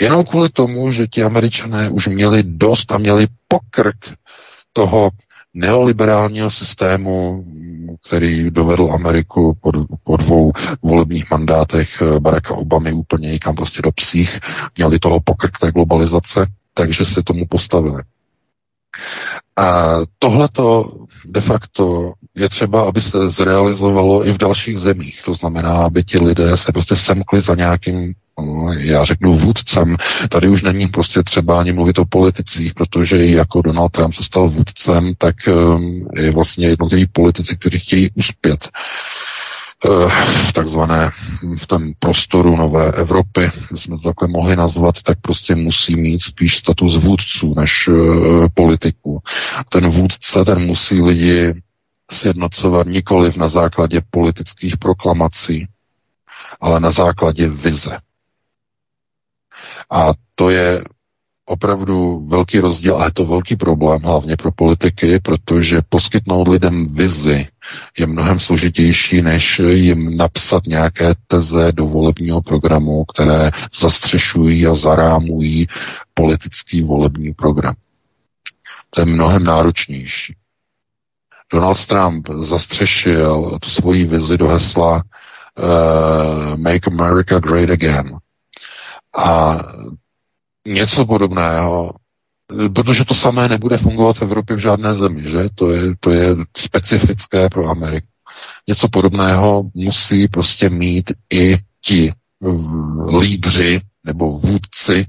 Jenom kvůli tomu, že ti američané už měli dost a měli pokrk toho neoliberálního systému který dovedl Ameriku po, po dvou volebních mandátech Baracka Obamy úplně někam prostě do psích, měli toho pokrk té globalizace, takže se tomu postavili. A tohleto de facto je třeba, aby se zrealizovalo i v dalších zemích. To znamená, aby ti lidé se prostě semkli za nějakým no, já řeknu vůdcem. Tady už není prostě třeba ani mluvit o politicích, protože i jako Donald Trump se stal vůdcem, tak um, je vlastně jednotliví politici, kteří chtějí uspět v takzvané, v tom prostoru nové Evropy, jsme to takhle mohli nazvat, tak prostě musí mít spíš status vůdců než uh, politiku. Ten vůdce, ten musí lidi sjednocovat nikoliv na základě politických proklamací, ale na základě vize. A to je opravdu velký rozdíl a je to velký problém hlavně pro politiky, protože poskytnout lidem vizi je mnohem složitější, než jim napsat nějaké teze do volebního programu, které zastřešují a zarámují politický volební program. To je mnohem náročnější. Donald Trump zastřešil tu svoji vizi do hesla uh, Make America Great Again. A něco podobného, protože to samé nebude fungovat v Evropě v žádné zemi, že? To je, to je specifické pro Ameriku. Něco podobného musí prostě mít i ti lídři nebo vůdci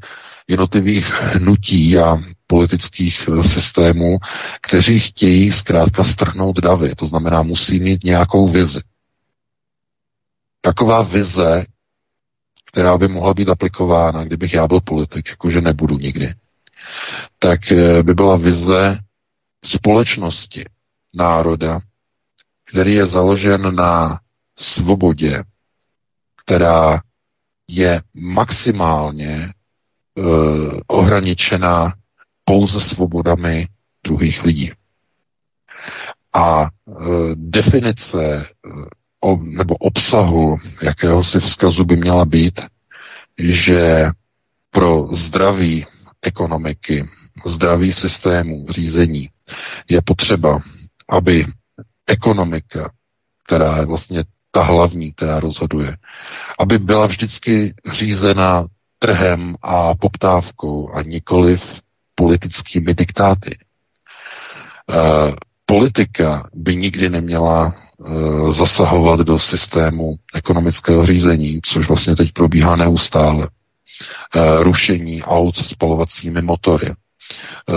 jednotlivých hnutí a politických systémů, kteří chtějí zkrátka strhnout davy. To znamená, musí mít nějakou vizi. Taková vize která by mohla být aplikována, kdybych já byl politik, jakože nebudu nikdy, tak eh, by byla vize společnosti, národa, který je založen na svobodě, která je maximálně uh, ohraničena pouze svobodami druhých lidí. A uh, definice o, nebo obsahu jakéhosi vzkazu by měla být, že pro zdraví ekonomiky, zdraví systému řízení je potřeba, aby ekonomika, která je vlastně ta hlavní, která rozhoduje, aby byla vždycky řízena trhem a poptávkou a nikoliv politickými diktáty. E, politika by nikdy neměla zasahovat do systému ekonomického řízení, což vlastně teď probíhá neustále. Eh, rušení aut s spalovacími motory, eh,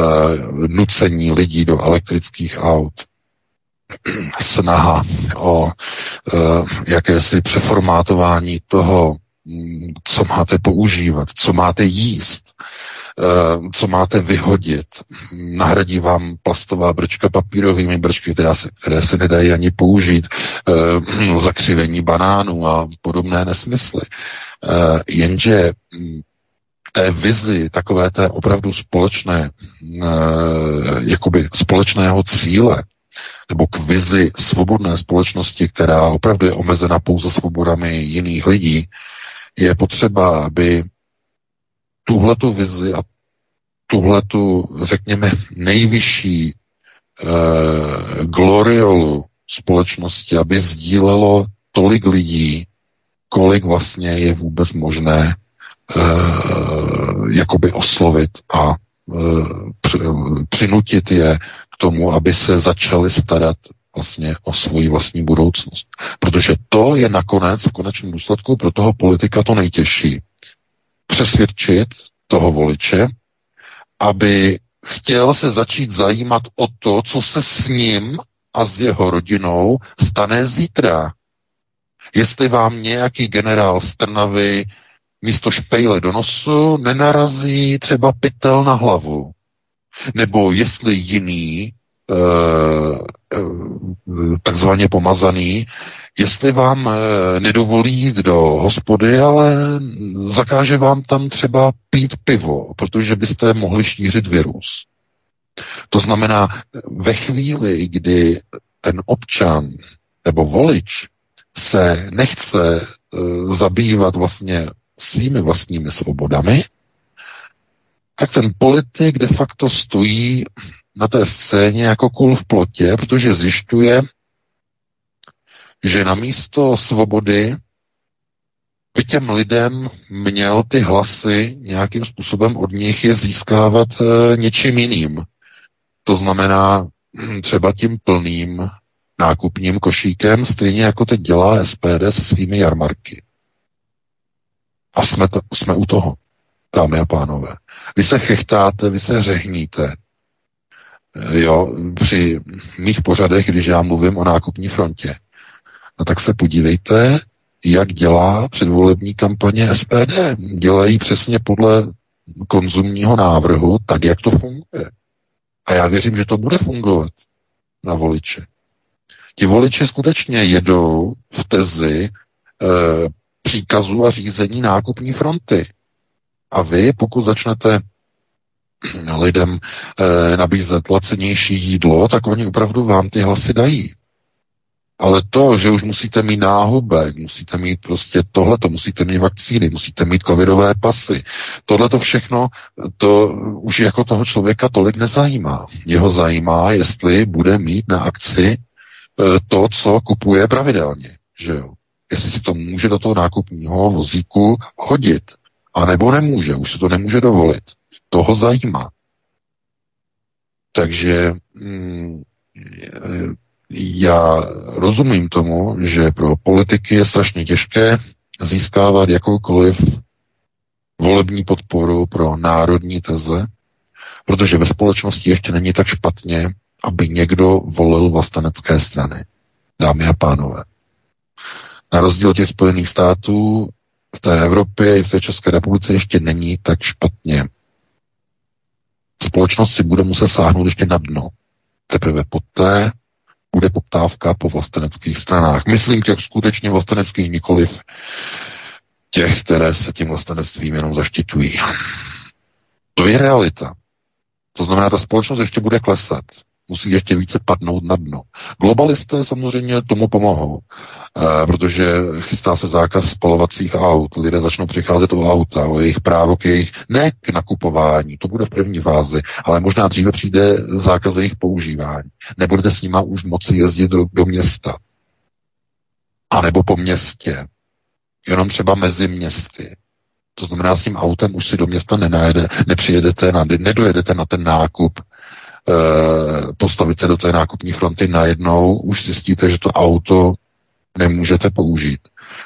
nucení lidí do elektrických aut, snaha o jakési přeformátování toho, co máte používat, co máte jíst, Eh, co máte vyhodit. Nahradí vám plastová brčka papírovými brčky, které se, které se nedají ani použít, eh, zakřivení banánů a podobné nesmysly. Eh, jenže hm, té vizi, takové té opravdu společné, jakoby společného cíle, nebo k vizi svobodné společnosti, která opravdu je omezena pouze svobodami jiných lidí, je potřeba, aby tuhletu vizi a tuhletu, řekněme, nejvyšší eh, gloriolu společnosti, aby sdílelo tolik lidí, kolik vlastně je vůbec možné eh, jakoby oslovit a eh, přinutit je k tomu, aby se začali starat vlastně o svoji vlastní budoucnost. Protože to je nakonec v konečném důsledku pro toho politika to nejtěžší přesvědčit toho voliče, aby chtěl se začít zajímat o to, co se s ním a s jeho rodinou stane zítra. Jestli vám nějaký generál z Trnavy místo špejle do nosu nenarazí třeba pytel na hlavu. Nebo jestli jiný, e, takzvaně pomazaný, jestli vám e, nedovolí jít do hospody, ale zakáže vám tam třeba pít pivo, protože byste mohli šířit virus. To znamená, ve chvíli, kdy ten občan nebo volič se nechce e, zabývat vlastně svými vlastními svobodami, tak ten politik de facto stojí na té scéně jako kul v plotě, protože zjišťuje, že na místo svobody by těm lidem měl ty hlasy nějakým způsobem od nich je získávat e, něčím jiným. To znamená hm, třeba tím plným nákupním košíkem, stejně jako teď dělá SPD se svými jarmarky. A jsme, to, jsme u toho, dámy a pánové. Vy se chechtáte, vy se řehníte. E, jo, při mých pořadech, když já mluvím o nákupní frontě, no tak se podívejte, jak dělá předvolební kampaně SPD. Dělají přesně podle konzumního návrhu, tak jak to funguje. A já věřím, že to bude fungovat na voliče. Ti voliči skutečně jedou v tezi e, příkazu a řízení nákupní fronty. A vy, pokud začnete lidem e, nabízet lacenější jídlo, tak oni opravdu vám ty hlasy dají. Ale to, že už musíte mít náhubek, musíte mít prostě tohle, to musíte mít vakcíny, musíte mít covidové pasy, tohle to všechno, to už jako toho člověka tolik nezajímá. Jeho zajímá, jestli bude mít na akci e, to, co kupuje pravidelně. Že jo? Jestli si to může do toho nákupního vozíku hodit. A nebo nemůže, už se to nemůže dovolit. Toho zajímá. Takže mm, já rozumím tomu, že pro politiky je strašně těžké získávat jakoukoliv volební podporu pro národní teze, protože ve společnosti ještě není tak špatně, aby někdo volil vlastenecké strany. Dámy a pánové. Na rozdíl těch Spojených států v té Evropě i v té České republice ještě není tak špatně. Společnost si bude muset sáhnout ještě na dno. Teprve poté bude poptávka po vlasteneckých stranách. Myslím těch skutečně vlasteneckých, nikoliv těch, které se tím vlastenectvím jenom zaštiťují. To je realita. To znamená, ta společnost ještě bude klesat musí ještě více padnout na dno. Globalisté samozřejmě tomu pomohou, eh, protože chystá se zákaz spalovacích aut. Lidé začnou přicházet o auta, o jejich právo k jejich, ne k nakupování, to bude v první fázi, ale možná dříve přijde zákaz jejich používání. Nebudete s nima už moci jezdit do, do města. A nebo po městě. Jenom třeba mezi městy. To znamená, s tím autem už si do města nenajede, nepřijedete, na, nedojedete na ten nákup, postavit se do té nákupní fronty najednou, už zjistíte, že to auto nemůžete použít,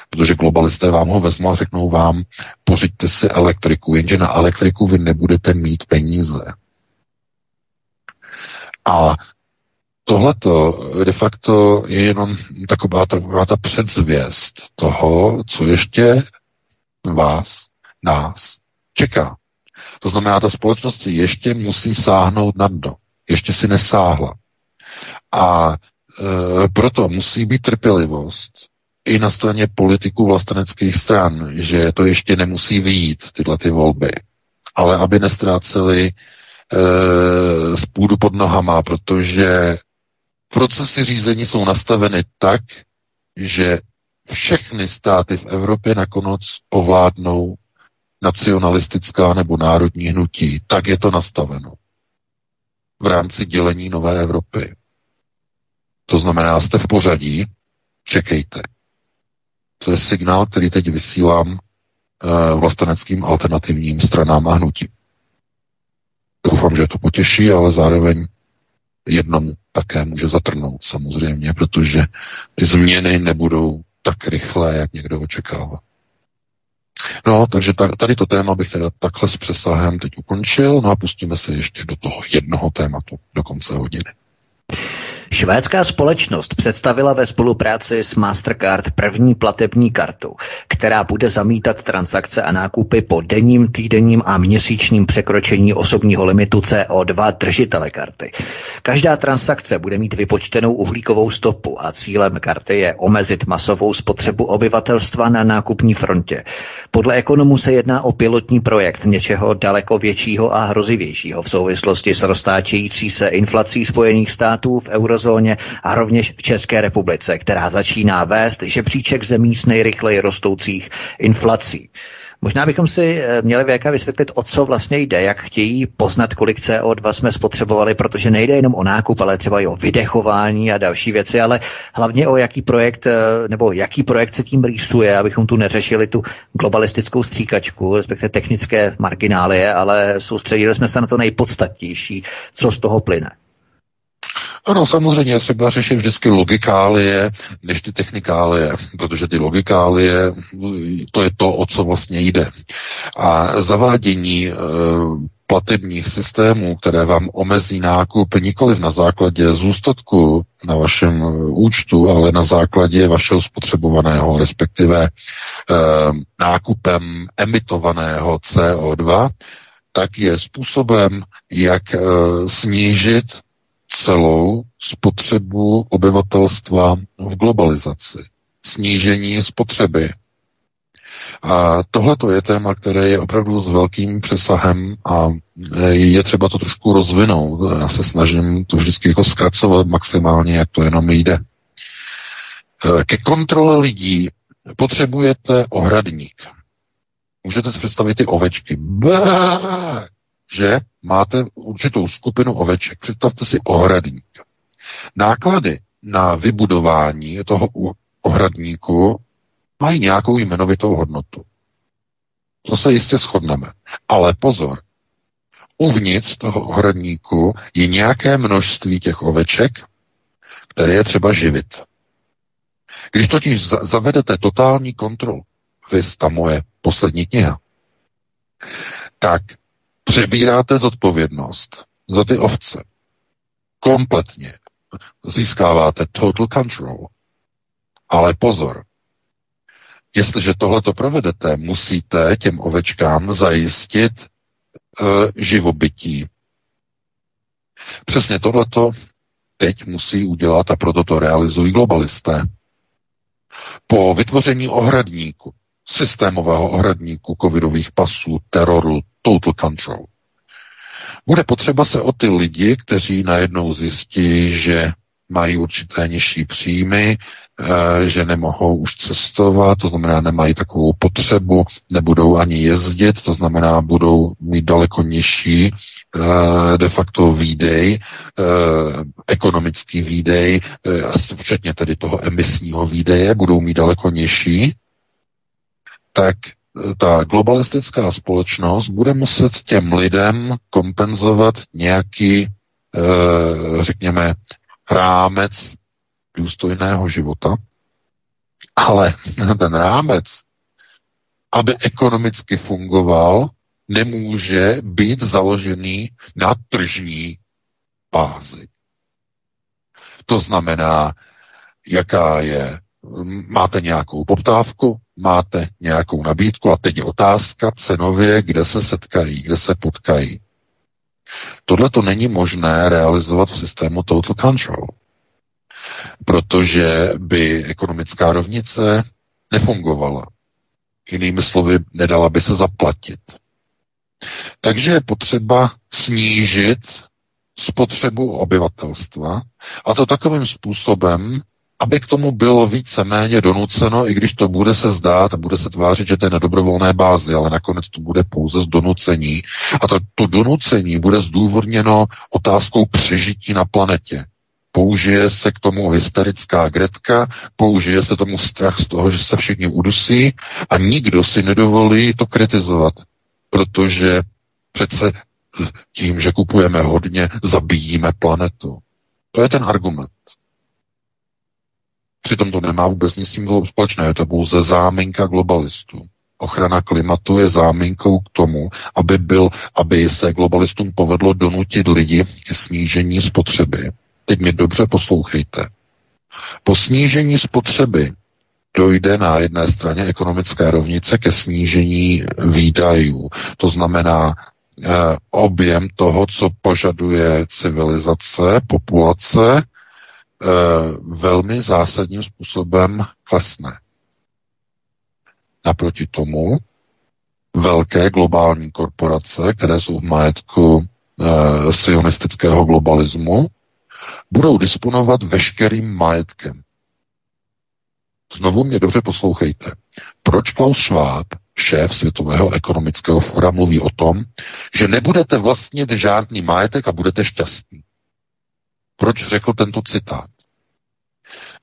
protože globalisté vám ho vezmou a řeknou vám, pořiďte si elektriku, jenže na elektriku vy nebudete mít peníze. A tohleto de facto je jenom taková, taková ta předzvěst toho, co ještě vás, nás čeká. To znamená, ta společnost si ještě musí sáhnout na dno ještě si nesáhla. A e, proto musí být trpělivost i na straně politiků vlasteneckých stran, že to ještě nemusí vyjít, tyhle ty volby. Ale aby nestráceli e, z půdu pod nohama, protože procesy řízení jsou nastaveny tak, že všechny státy v Evropě nakonec ovládnou nacionalistická nebo národní hnutí. Tak je to nastaveno v rámci dělení nové Evropy. To znamená, jste v pořadí, čekejte. To je signál, který teď vysílám uh, vlasteneckým alternativním stranám a hnutím. Doufám, že to potěší, ale zároveň jednomu také může zatrnout samozřejmě, protože ty změny nebudou tak rychlé, jak někdo očekává. No, takže tady to téma bych teda takhle s přesahem teď ukončil, no a pustíme se ještě do toho jednoho tématu do konce hodiny. Švédská společnost představila ve spolupráci s Mastercard první platební kartu, která bude zamítat transakce a nákupy po denním, týdenním a měsíčním překročení osobního limitu CO2 držitele karty. Každá transakce bude mít vypočtenou uhlíkovou stopu a cílem karty je omezit masovou spotřebu obyvatelstva na nákupní frontě. Podle ekonomů se jedná o pilotní projekt něčeho daleko většího a hrozivějšího v souvislosti s roztáčející se inflací Spojených států v euro eurozóně a rovněž v České republice, která začíná vést žebříček zemí s nejrychleji rostoucích inflací. Možná bychom si eh, měli VK vysvětlit, o co vlastně jde, jak chtějí poznat, kolik CO2 jsme spotřebovali, protože nejde jenom o nákup, ale třeba i o vydechování a další věci, ale hlavně o jaký projekt, eh, nebo jaký projekt se tím rýsuje, abychom tu neřešili tu globalistickou stříkačku, respektive technické marginálie, ale soustředili jsme se na to nejpodstatnější, co z toho plyne. Ano, samozřejmě je třeba řešit vždycky logikálie než ty technikálie, protože ty logikálie, to je to, o co vlastně jde. A zavádění e, platebních systémů, které vám omezí nákup nikoli na základě zůstatku na vašem eh, účtu, ale na základě vašeho spotřebovaného, respektive e, nákupem emitovaného CO2, tak je způsobem, jak e, snížit celou spotřebu obyvatelstva v globalizaci, snížení spotřeby. A tohle je téma, které je opravdu s velkým přesahem a je třeba to trošku rozvinout. Já se snažím to vždycky jako zkracovat maximálně, jak to jenom jde. Ke kontrole lidí potřebujete ohradník. Můžete si představit ty ovečky. Bá! Že máte určitou skupinu oveček. Představte si ohradník. Náklady na vybudování toho ohradníku mají nějakou jmenovitou hodnotu. To se jistě shodneme. Ale pozor, uvnitř toho ohradníku je nějaké množství těch oveček, které je třeba živit. Když totiž zavedete totální kontrolu, vy ta moje poslední kniha, tak přebíráte zodpovědnost za ty ovce. Kompletně. Získáváte total control. Ale pozor, jestliže tohle to provedete, musíte těm ovečkám zajistit uh, živobytí. Přesně tohleto teď musí udělat a proto to realizují globalisté. Po vytvoření ohradníku, systémového ohradníku covidových pasů, teroru, total control. Bude potřeba se o ty lidi, kteří najednou zjistí, že mají určité nižší příjmy, eh, že nemohou už cestovat, to znamená, nemají takovou potřebu, nebudou ani jezdit, to znamená, budou mít daleko nižší eh, de facto výdej, eh, ekonomický výdej, včetně tedy toho emisního výdeje, budou mít daleko nižší, tak ta globalistická společnost bude muset těm lidem kompenzovat nějaký, eh, řekněme, rámec důstojného života, ale ten rámec, aby ekonomicky fungoval, nemůže být založený na tržní bázi. To znamená, jaká je, máte nějakou poptávku, máte nějakou nabídku a teď je otázka cenově, kde se setkají, kde se potkají. Tohle to není možné realizovat v systému total control, protože by ekonomická rovnice nefungovala. Jinými slovy, nedala by se zaplatit. Takže je potřeba snížit spotřebu obyvatelstva a to takovým způsobem, aby k tomu bylo více-méně donuceno, i když to bude se zdát a bude se tvářit, že to je na dobrovolné bázi, ale nakonec to bude pouze z donucení. A to, to donucení bude zdůvodněno otázkou přežití na planetě. Použije se k tomu hysterická gretka, použije se tomu strach z toho, že se všichni udusí a nikdo si nedovolí to kritizovat, protože přece tím, že kupujeme hodně, zabíjíme planetu. To je ten argument. Přitom to nemá vůbec nic s tím společné, je to pouze záminka globalistů. Ochrana klimatu je záminkou k tomu, aby, byl, aby se globalistům povedlo donutit lidi ke snížení spotřeby. Teď mi dobře poslouchejte. Po snížení spotřeby dojde na jedné straně ekonomické rovnice ke snížení výdajů. To znamená, eh, objem toho, co požaduje civilizace, populace, velmi zásadním způsobem klesne. Naproti tomu velké globální korporace, které jsou v majetku e, sionistického globalismu, budou disponovat veškerým majetkem. Znovu mě dobře poslouchejte. Proč Klaus Schwab šéf Světového ekonomického fora, mluví o tom, že nebudete vlastnit žádný majetek a budete šťastní. Proč řekl tento citát?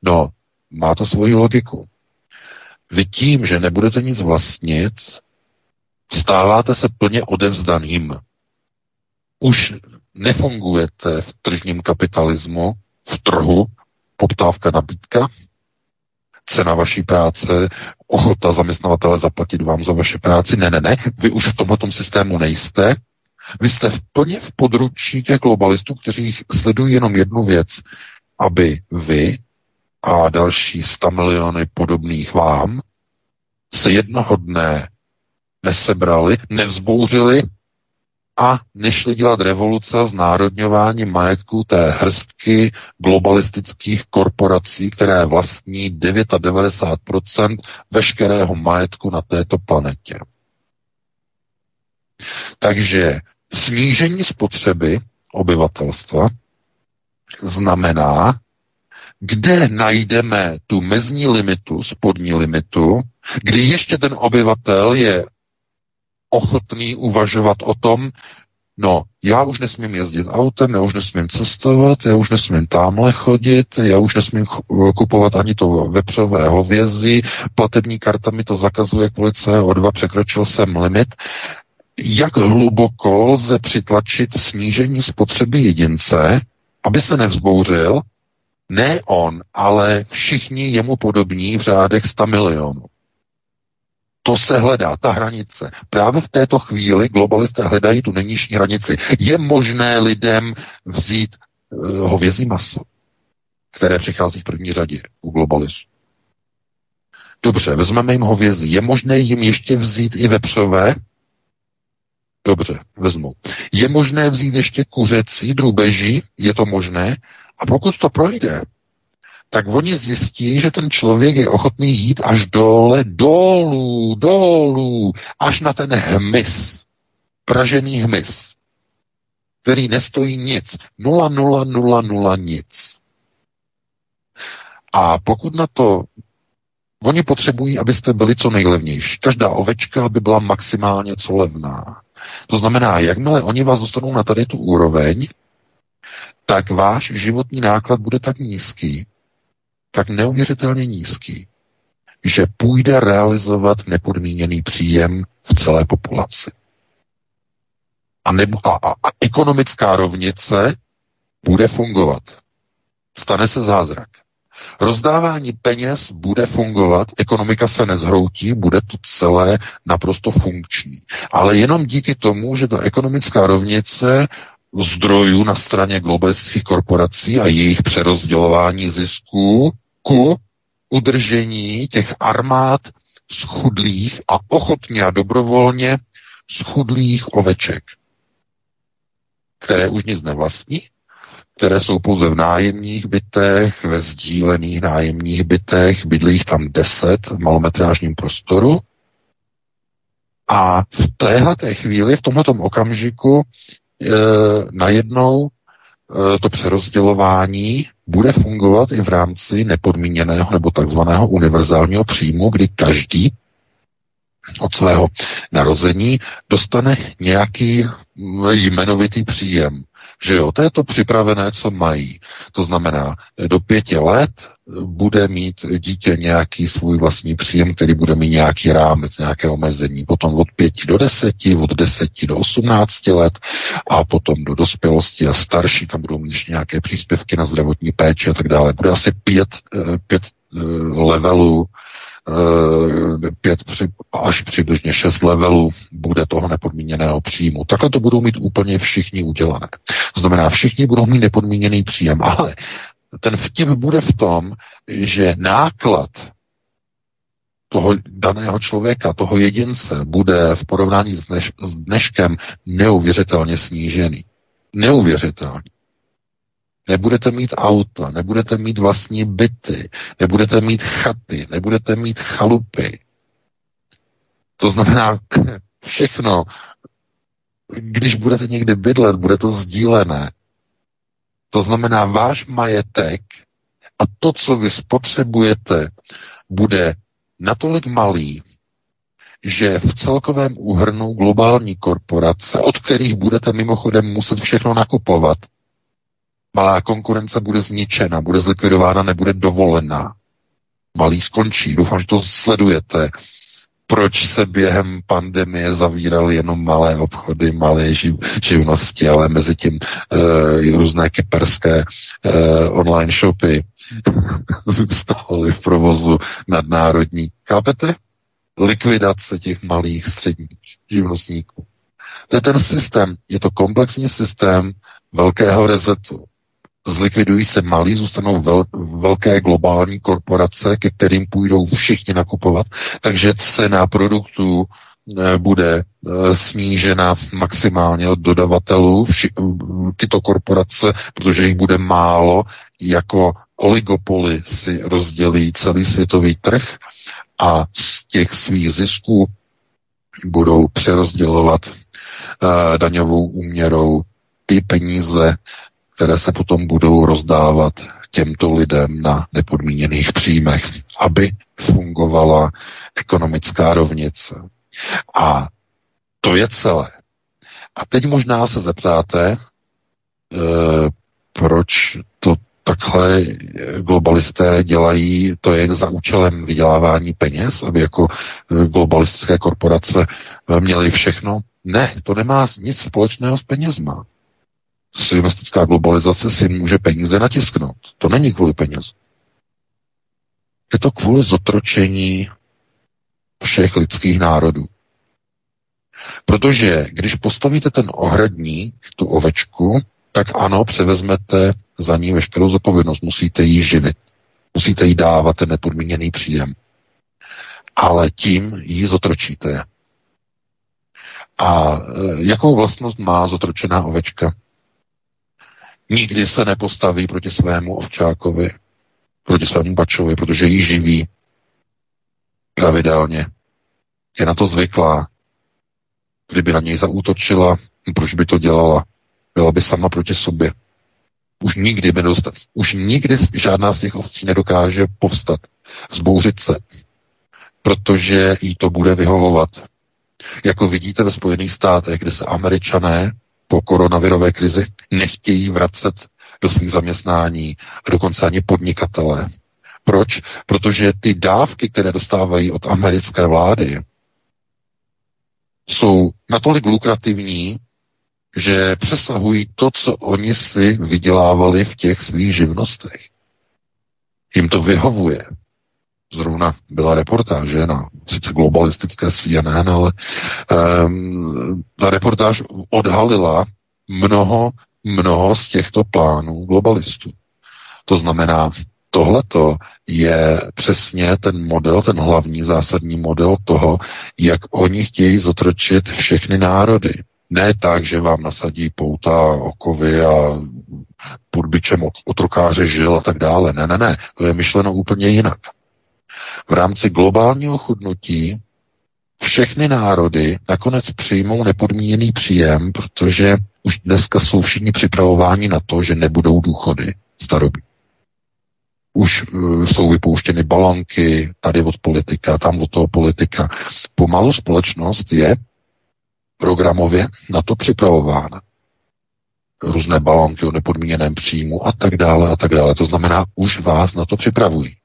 No, má to svoji logiku. Vy tím, že nebudete nic vlastnit, stáváte se plně odevzdaným. Už nefungujete v tržním kapitalismu, v trhu, poptávka, nabídka, cena vaší práce, ochota zaměstnavatele zaplatit vám za vaše práci. Ne, ne, ne, vy už v tomto systému nejste. Vy jste v plně v područí těch globalistů, kteří sledují jenom jednu věc, aby vy a další 100 miliony podobných vám se jednoho dne nesebrali, nevzbouřili a nešli dělat revoluce a znárodňování majetku té hrstky globalistických korporací, které vlastní 99% veškerého majetku na této planetě. Takže snížení spotřeby obyvatelstva znamená, kde najdeme tu mezní limitu, spodní limitu, kdy ještě ten obyvatel je ochotný uvažovat o tom, no, já už nesmím jezdit autem, já už nesmím cestovat, já už nesmím tamhle chodit, já už nesmím kupovat ani to vepřové hovězí, platební karta mi to zakazuje kvůli CO2, překročil jsem limit. Jak hluboko lze přitlačit snížení spotřeby jedince, aby se nevzbouřil, ne on, ale všichni jemu podobní v řádech 100 milionů. To se hledá, ta hranice. Právě v této chvíli globalisté hledají tu nejnižší hranici. Je možné lidem vzít uh, hovězí maso, které přichází v první řadě u globalistů. Dobře, vezmeme jim hovězí. Je možné jim ještě vzít i vepřové? Dobře, vezmu. Je možné vzít ještě kuřecí, drubeží? Je to možné? A pokud to projde, tak oni zjistí, že ten člověk je ochotný jít až dole, dolů, dolů, až na ten hmyz, pražený hmyz, který nestojí nic. Nula, nula, nula, nula, nic. A pokud na to Oni potřebují, abyste byli co nejlevnější. Každá ovečka by byla maximálně co levná. To znamená, jakmile oni vás dostanou na tady tu úroveň, tak váš životní náklad bude tak nízký, tak neuvěřitelně nízký, že půjde realizovat nepodmíněný příjem v celé populaci. A, nebo, a, a, a ekonomická rovnice bude fungovat. Stane se zázrak. Rozdávání peněz bude fungovat, ekonomika se nezhroutí, bude to celé naprosto funkční. Ale jenom díky tomu, že ta ekonomická rovnice zdrojů na straně globalistických korporací a jejich přerozdělování zisků ku udržení těch armád schudlých a ochotně a dobrovolně schudlých oveček, které už nic nevlastní, které jsou pouze v nájemních bytech, ve sdílených nájemních bytech, bydlí jich tam deset v malometrážním prostoru. A v téhle chvíli, v tomto okamžiku, e, najednou e, to přerozdělování bude fungovat i v rámci nepodmíněného nebo takzvaného univerzálního příjmu, kdy každý od svého narození dostane nějaký jmenovitý příjem. Že jo, to je to připravené, co mají. To znamená, do pěti let bude mít dítě nějaký svůj vlastní příjem, který bude mít nějaký rámec, nějaké omezení. Potom od pěti do deseti, od deseti do osmnácti let a potom do dospělosti a starší, tam budou mít nějaké příspěvky na zdravotní péči a tak dále. Bude asi pět, eh, pět eh, levelů Eh, pět až přibližně šest levelů bude toho nepodmíněného příjmu. Takhle to budou mít úplně všichni udělané. To znamená, všichni budou mít nepodmíněný příjem, ale ten vtip bude v tom, že náklad toho daného člověka, toho jedince, bude v porovnání s, dneš, s dneškem neuvěřitelně snížený. Neuvěřitelně. Nebudete mít auta, nebudete mít vlastní byty, nebudete mít chaty, nebudete mít chalupy. To znamená všechno. Když budete někde bydlet, bude to sdílené. To znamená, váš majetek a to, co vy spotřebujete, bude natolik malý, že v celkovém úhrnu globální korporace, od kterých budete mimochodem muset všechno nakupovat, malá konkurence bude zničena, bude zlikvidována, nebude dovolená. Malý skončí. Doufám, že to sledujete. Proč se během pandemie zavíraly jenom malé obchody, malé živ, živnosti, ale mezi tím e, různé kyperské e, online shopy zůstaly v provozu nadnárodní. Chápete? likvidace těch malých středních živnostníků. To je ten systém, je to komplexní systém velkého rezetu. Zlikvidují se malí, zůstanou vel, velké globální korporace, ke kterým půjdou všichni nakupovat, takže cena produktů eh, bude eh, snížena maximálně od dodavatelů, vši, tyto korporace, protože jich bude málo, jako oligopoly si rozdělí celý světový trh a z těch svých zisků budou přerozdělovat uh, daňovou úměrou ty peníze, které se potom budou rozdávat těmto lidem na nepodmíněných příjmech, aby fungovala ekonomická rovnice. A to je celé. A teď možná se zeptáte, e, proč to takhle globalisté dělají, to je za účelem vydělávání peněz, aby jako eh, globalistické korporace eh, měly všechno. Ne, to nemá nic společného s penězma. Sionistická globalizace si může peníze natisknout. To není kvůli peněz. Je to kvůli zotročení všech lidských národů. Protože když postavíte ten ohradník, tu ovečku, tak ano, převezmete za ní veškerou zodpovědnost. Musíte jí živit. Musíte jí dávat ten nepodmíněný příjem. Ale tím ji zotročíte. A e, jakou vlastnost má zotročená ovečka? Nikdy se nepostaví proti svému ovčákovi, proti svému bačovi, protože ji živí pravidelně. Je na to zvyklá. Kdyby na něj zaútočila, proč by to dělala? Byla by sama proti sobě. Už nikdy by nedostat, už nikdy žádná z těch ovcí nedokáže povstat, zbouřit se, protože jí to bude vyhovovat. Jako vidíte ve Spojených státech, kde se američané po koronavirové krizi nechtějí vracet do svých zaměstnání dokonce ani podnikatelé. Proč? Protože ty dávky, které dostávají od americké vlády, jsou natolik lukrativní, že přesahují to, co oni si vydělávali v těch svých živnostech. Jim to vyhovuje. Zrovna byla reportáže na sice globalistické CNN, ale um, ta reportáž odhalila mnoho, mnoho z těchto plánů globalistů. To znamená, tohleto je přesně ten model, ten hlavní zásadní model toho, jak oni chtějí zotročit všechny národy. Ne tak, že vám nasadí pouta, okovy a pod otrokáře žil a tak dále. Ne, ne, ne. To je myšleno úplně jinak. V rámci globálního chudnutí všechny národy nakonec přijmou nepodmíněný příjem, protože už dneska jsou všichni připravováni na to, že nebudou důchody starobí. Už uh, jsou vypouštěny balonky, tady od politika, tam od toho politika. Pomalu společnost je programově na to připravována. Různé balonky o nepodmíněném příjmu a tak dále a tak dále. To znamená, už vás na to připravují.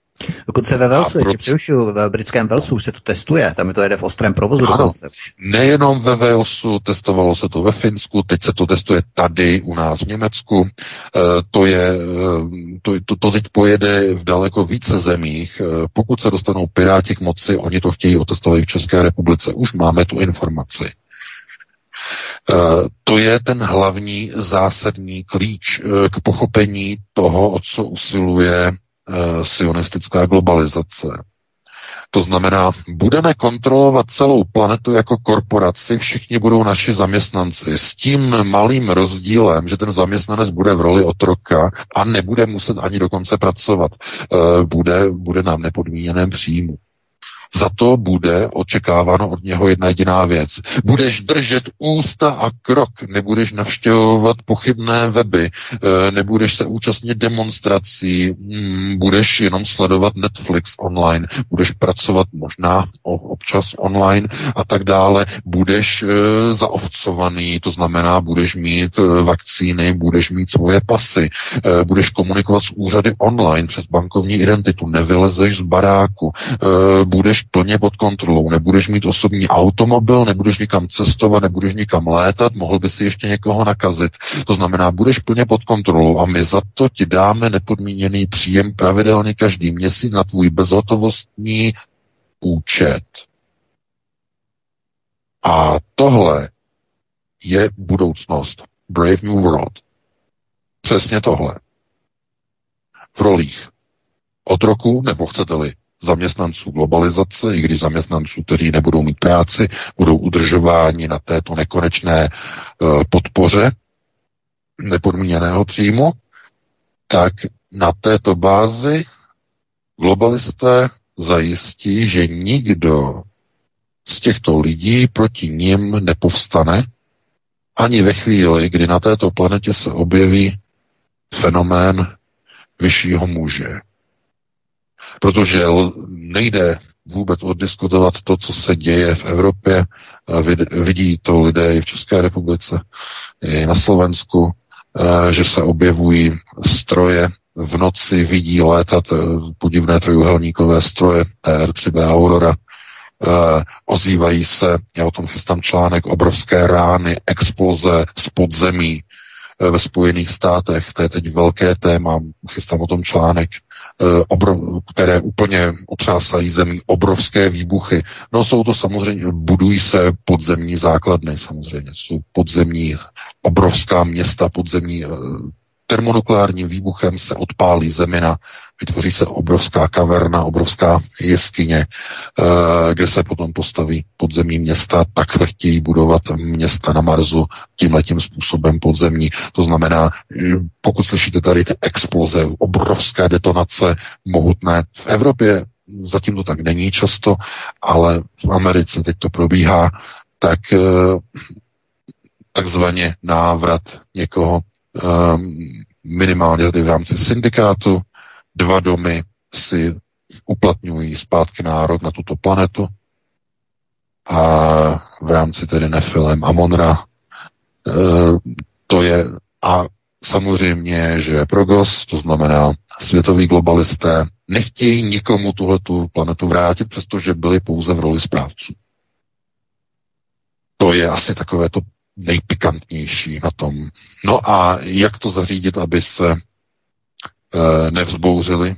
Dokonce ve Velsu, proč... ve britském Velsu se to testuje, tam je to jede v ostrém provozu. Ano, nejenom ve Velsu, testovalo se to ve Finsku, teď se to testuje tady u nás v Německu. E, to, je, e, to, to, to teď pojede v daleko více zemích. E, pokud se dostanou Piráti k moci, oni to chtějí otestovat i v České republice. Už máme tu informaci. Eh, to je ten hlavní zásadní klíč eh, k pochopení toho, o co usiluje eh, sionistická globalizace. To znamená, budeme kontrolovat celou planetu jako korporaci, všichni budou naši zaměstnanci. S tím malým rozdílem, že ten zaměstnanec bude v roli otroka a nebude muset ani dokonce pracovat. Bude, bude nám nepodmíněném příjmu. Za to bude očekáváno od něho jedna jediná věc. Budeš držet ústa a krok, nebudeš navštěvovat pochybné weby, eh, nebudeš se účastnit demonstrací, mm, budeš jenom sledovat Netflix online, budeš pracovat možná občas online a tak dále, budeš eh, zaovcovaný, to znamená, budeš mít eh, vakcíny, budeš mít svoje pasy, budeš komunikovat s úřady online přes bankovní identitu, nevylezeš z baráku, budeš plně pod kontrolou, nebudeš mít osobní automobil, nebudeš nikam cestovat, nebudeš nikam létat, mohl by si ještě někoho nakazit. To znamená, budeš plně pod kontrolou a my za to ti dáme nepodmíněný příjem pravidelně každý měsíc na tvůj bezhotovostní účet. A tohle je budoucnost. Brave New World. Přesně tohle. V rolích otroku, nebo chcete-li zaměstnanců globalizace, i když zaměstnanců, kteří nebudou mít práci, budou udržováni na této nekonečné uh, podpoře nepodmíněného příjmu, tak na této bázi globalisté zajistí, že nikdo z těchto lidí proti ním nepovstane ani ve chvíli, kdy na této planetě se objeví fenomén vyššího muže protože nejde vůbec oddiskutovat to, co se děje v Evropě. Vidí to lidé i v České republice, i na Slovensku, že se objevují stroje. V noci, vidí létat e, podivné trojuhelníkové stroje TR-3B Aurora, ozývají se, já o tom chystám článek, obrovské rány, exploze z podzemí e, ve Spojených státech, to je teď velké téma, chystám o tom článek, obrov, které úplně otřásají zemí, obrovské výbuchy. No jsou to samozřejmě, budují se podzemní základny samozřejmě, jsou podzemní, obrovská města, podzemní eh, termonukleárním výbuchem se odpálí zemina, vytvoří se obrovská kaverna, obrovská jeskyně, eh, kde se potom postaví podzemní města, takhle chtějí budovat města na Marsu tímhletím způsobem podzemní. To znamená, pokud slyšíte tady ty exploze, obrovské detonace, mohutné, v Evropě zatím to tak není často, ale v Americe teď to probíhá, tak eh, takzvaně návrat někoho minimálně tady v rámci syndikátu. Dva domy si uplatňují zpátky nárok na tuto planetu a v rámci tedy Nefilem Amonra ehm, to je a samozřejmě, že Progos, to znamená světoví globalisté, nechtějí nikomu tuhletu planetu vrátit, přestože byli pouze v roli správců. To je asi takové to nejpikantnější na tom. No a jak to zařídit, aby se e, nevzbouřili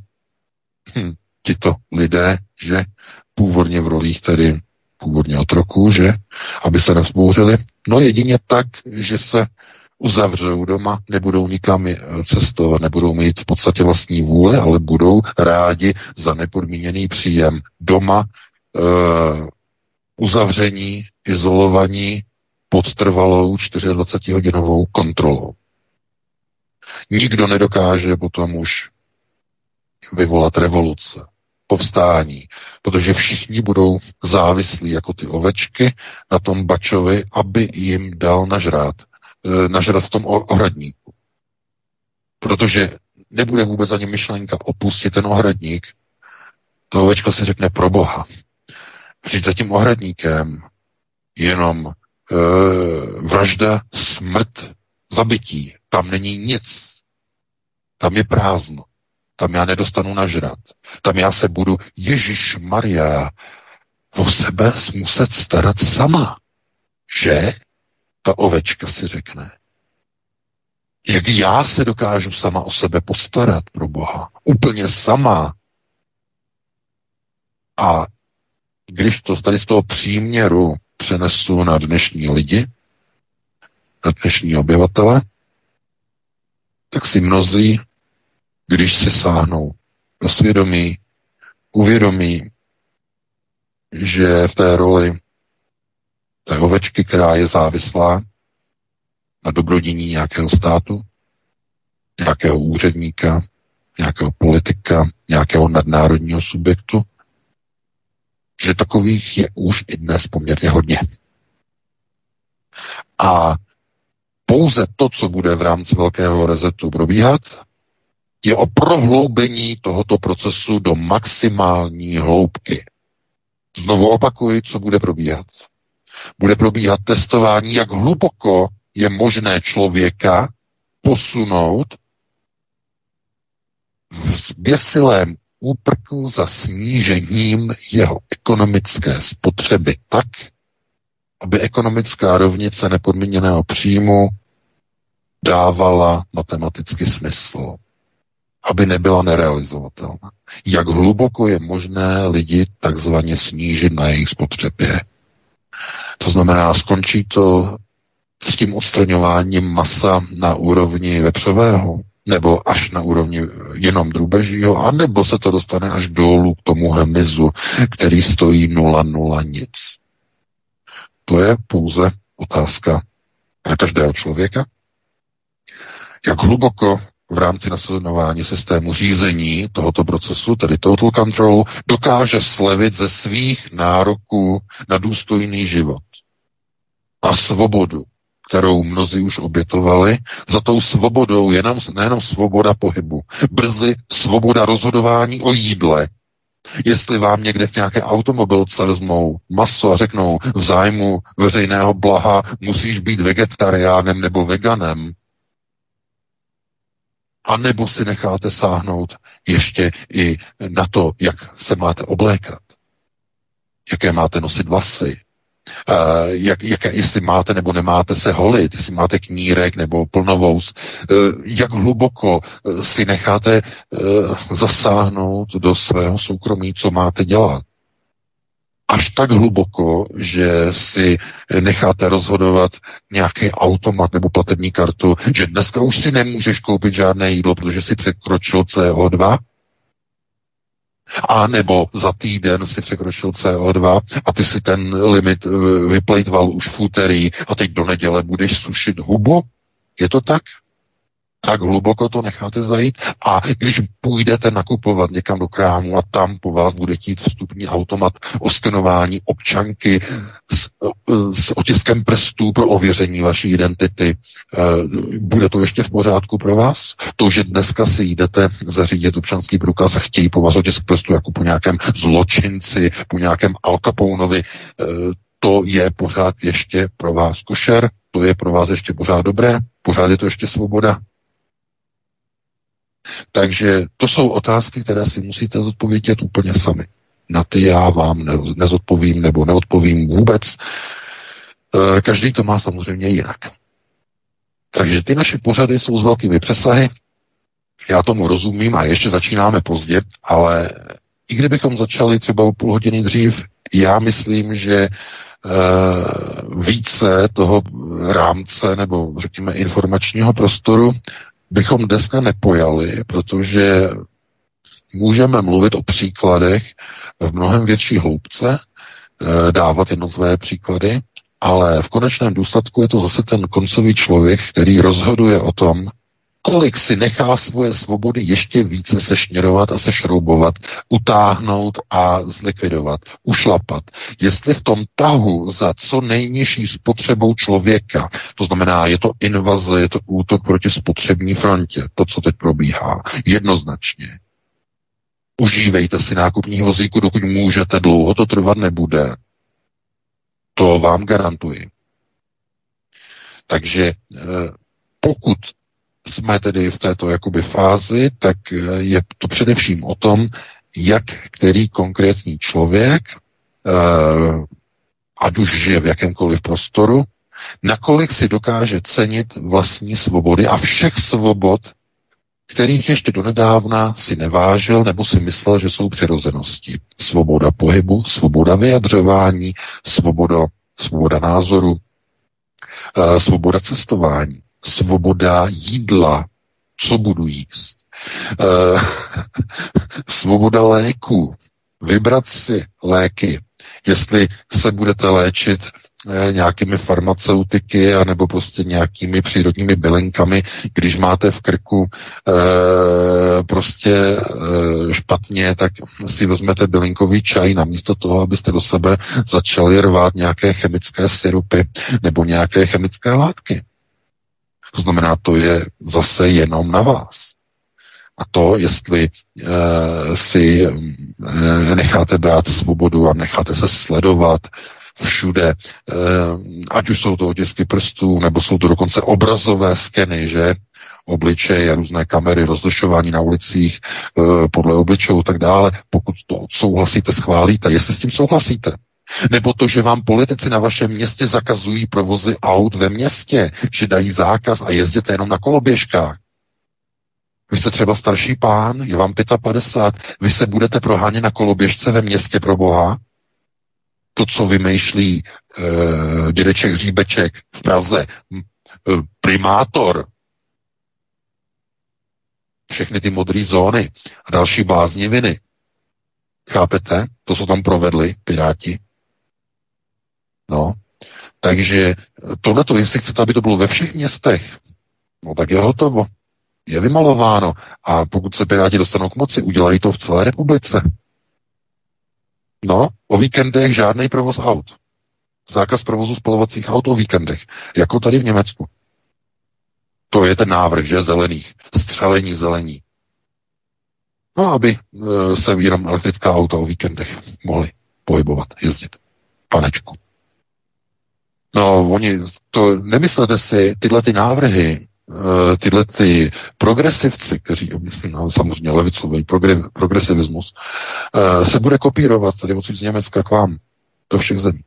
hm, tito lidé, že původně v rolích tedy původně otroků, že aby se nevzbouřili. No jedině tak, že se uzavřou doma, nebudou nikam cestovat, nebudou mít v podstatě vlastní vůle, ale budou rádi za nepodmíněný příjem doma, e, uzavření, izolovaní, pod trvalou 24-hodinovou kontrolou. Nikdo nedokáže potom už vyvolat revoluce, povstání, protože všichni budou závislí jako ty ovečky na tom bačovi, aby jim dal nažrát, e, nažrát v tom ohradníku. Protože nebude vůbec ani myšlenka opustit ten ohradník, to ovečko si řekne pro boha. Vždyť za tím ohradníkem jenom vražda, smrt, zabití. Tam není nic. Tam je prázdno. Tam já nedostanu nažrat. Tam já se budu, Ježíš Maria, o sebe muset starat sama. Že? Ta ovečka si řekne. Jak já se dokážu sama o sebe postarat pro Boha? Úplně sama. A když to tady z toho příměru přenesu na dnešní lidi, na dnešní obyvatele, tak si mnozí, když si sáhnou do svědomí, uvědomí, že v té roli té ovečky, která je závislá na dobrodění nějakého státu, nějakého úředníka, nějakého politika, nějakého nadnárodního subjektu, že takových je už i dnes poměrně hodně. A pouze to, co bude v rámci velkého rezetu probíhat, je o prohloubení tohoto procesu do maximální hloubky. Znovu opakuji, co bude probíhat. Bude probíhat testování, jak hluboko je možné člověka posunout v zběsilém úprku za snížením jeho ekonomické spotřeby tak, aby ekonomická rovnice nepodmíněného příjmu dávala matematicky smysl, aby nebyla nerealizovatelná. Jak hluboko je možné lidi takzvaně snížit na jejich spotřebě. To znamená, skončí to s tím odstraňováním masa na úrovni vepřového, nebo až na úrovni jenom drůbežího, anebo se to dostane až dolů k tomu hmyzu, který stojí nula nula nic. To je pouze otázka na každého člověka. Jak hluboko v rámci nasledování systému řízení tohoto procesu, tedy total control, dokáže slevit ze svých nároků na důstojný život a svobodu, kterou mnozí už obětovali. Za tou svobodou je nám nejenom svoboda pohybu, brzy svoboda rozhodování o jídle, Jestli vám někde v nějaké automobilce vezmou maso a řeknou v zájmu veřejného blaha musíš být vegetariánem nebo veganem, a nebo si necháte sáhnout ještě i na to, jak se máte oblékat, jaké máte nosit vlasy, Uh, jak, jak, jestli máte nebo nemáte se holit, jestli máte knírek nebo plnovous, uh, jak hluboko uh, si necháte zasáhnout do svého soukromí, co máte dělat. Až tak hluboko, že si necháte rozhodovat nějaký automat nebo platební kartu, že dneska už si nemůžeš koupit žádné jídlo, protože si překročil CO2, a nebo za týden si překročil CO2 a ty si ten limit eh, vyplejtval už v úterý a teď do neděle budeš sušit hubu? Je to tak? Tak hluboko to necháte zajít a když půjdete nakupovat někam do krámu a tam po vás bude chtít vstupní automat o skenování občanky s, s otiskem prstů pro ověření vaší identity, eh, bude to ještě v pořádku pro vás? To, že dneska si jdete zařídit občanský průkaz a chtějí po vás otisk prstů jako po nějakém zločinci, po nějakém Al Caponeovi, eh, to je pořád ještě pro vás košer, to je pro vás ještě pořád dobré, pořád je to ještě svoboda. Takže to jsou otázky, které si musíte zodpovědět úplně sami. Na ty já vám nezodpovím nebo neodpovím vůbec. E, každý to má samozřejmě jinak. Takže ty naše pořady jsou s velkými přesahy. Já tomu rozumím a ještě začínáme pozdě, ale i kdybychom začali třeba o půl hodiny dřív, já myslím, že e, více toho rámce nebo řekněme informačního prostoru bychom dneska nepojali, protože můžeme mluvit o příkladech v mnohem větší hloubce, eh, dávat jednotlivé příklady, ale v konečném důsledku je to zase ten koncový člověk, který rozhoduje o tom, kolik si nechá svoje svobody ještě více sešněrovat a sešroubovat, utáhnout a zlikvidovat, ušlapat. Jestli v tom tahu za co nejnižší spotřebou člověka, to znamená, je to invaze, je to útok proti spotřební frontě, to, co teď probíhá, jednoznačně. Užívejte si nákupní vozíku, dokud můžete, dlouho to trvat nebude. To vám garantuji. Takže eh, pokud jsme tedy v této jakoby fázi, tak eh, je to především o tom, jak který konkrétní člověk, eh, ať už žije v jakémkoliv prostoru, nakolik si dokáže cenit vlastní svobody a všech svobod, kterých ještě donedávna si nevážil nebo si myslel, že jsou přirozenosti. Svoboda pohybu, svoboda vyjadřování, svoboda, svoboda názoru, eh, svoboda cestování svoboda jídla, co budu jíst, e, svoboda léku, vybrat si léky, jestli se budete léčit Eh, nějakými farmaceutiky a nebo prostě nějakými přírodními bylinkami, když máte v krku e, prostě e, špatně, tak si vezmete bylinkový čaj namísto toho, abyste do sebe začali rvát nějaké chemické syrupy nebo nějaké chemické látky. To znamená, to je zase jenom na vás. A to, jestli e, si e, necháte brát svobodu a necháte se sledovat všude, eh, ať už jsou to otisky prstů, nebo jsou to dokonce obrazové skeny, že? obličeje, různé kamery, rozlišování na ulicích eh, podle obličejů a tak dále. Pokud to odsouhlasíte, schválíte, jestli s tím souhlasíte. Nebo to, že vám politici na vašem městě zakazují provozy aut ve městě, že dají zákaz a jezdíte jenom na koloběžkách. Vy jste třeba starší pán, je vám 55, vy se budete prohánět na koloběžce ve městě pro Boha, to, co vymýšlí uh, dědeček Hříbeček v Praze, uh, primátor, všechny ty modré zóny a další blázniviny. Chápete? To, co tam provedli Piráti. No. Takže tohleto, jestli chcete, aby to bylo ve všech městech, no tak je hotovo. Je vymalováno. A pokud se Piráti dostanou k moci, udělají to v celé republice. No, o víkendech žádný provoz aut. Zákaz provozu spalovacích aut o víkendech, jako tady v Německu. To je ten návrh, že zelených, střelení zelení. No, aby e, se jenom elektrická auta o víkendech mohly pohybovat, jezdit. Panečku. No, oni, to nemyslete si, tyhle ty návrhy Eh, tyhle ty progresivci, kteří, no, samozřejmě levicový progre, progresivismus, uh, se bude kopírovat tady odsud z Německa k vám do všech zemí.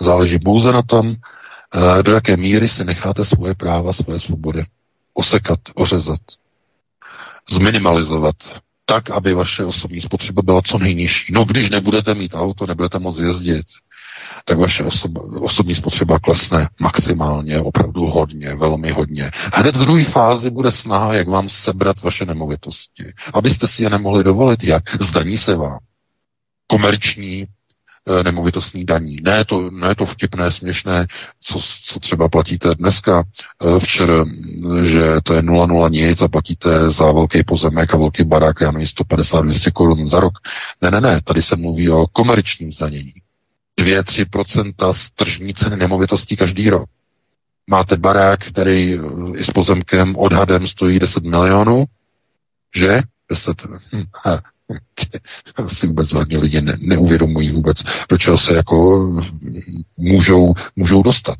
Záleží pouze na tom, uh, do jaké míry si necháte svoje práva, svoje svobody osekat, ořezat, zminimalizovat, tak, aby vaše osobní spotřeba byla co nejnižší. No, když nebudete mít auto, nebudete moct jezdit, tak vaše osoba, osobní spotřeba klesne maximálně, opravdu hodně, velmi hodně. Hned v druhé fázi bude snaha, jak vám sebrat vaše nemovitosti, abyste si je nemohli dovolit. Jak? Zdaní se vám. Komerční eh, nemovitostní daní. Ne to, ne to vtipné, směšné, co, co třeba platíte dneska, eh, včera, že to je 0,0 nic a platíte za velký pozemek a velký barák, já nevím, 150-200 korun za rok. Ne, ne, ne, tady se mluví o komerčním zdanění. 2-3% z tržní ceny nemovitostí každý rok. Máte barák, který eh, i s pozemkem odhadem stojí 10 milionů, že? 10. Hm, si vůbec hodně lidi ne, neuvědomují vůbec, do čeho se jako hm, můžou, můžou dostat.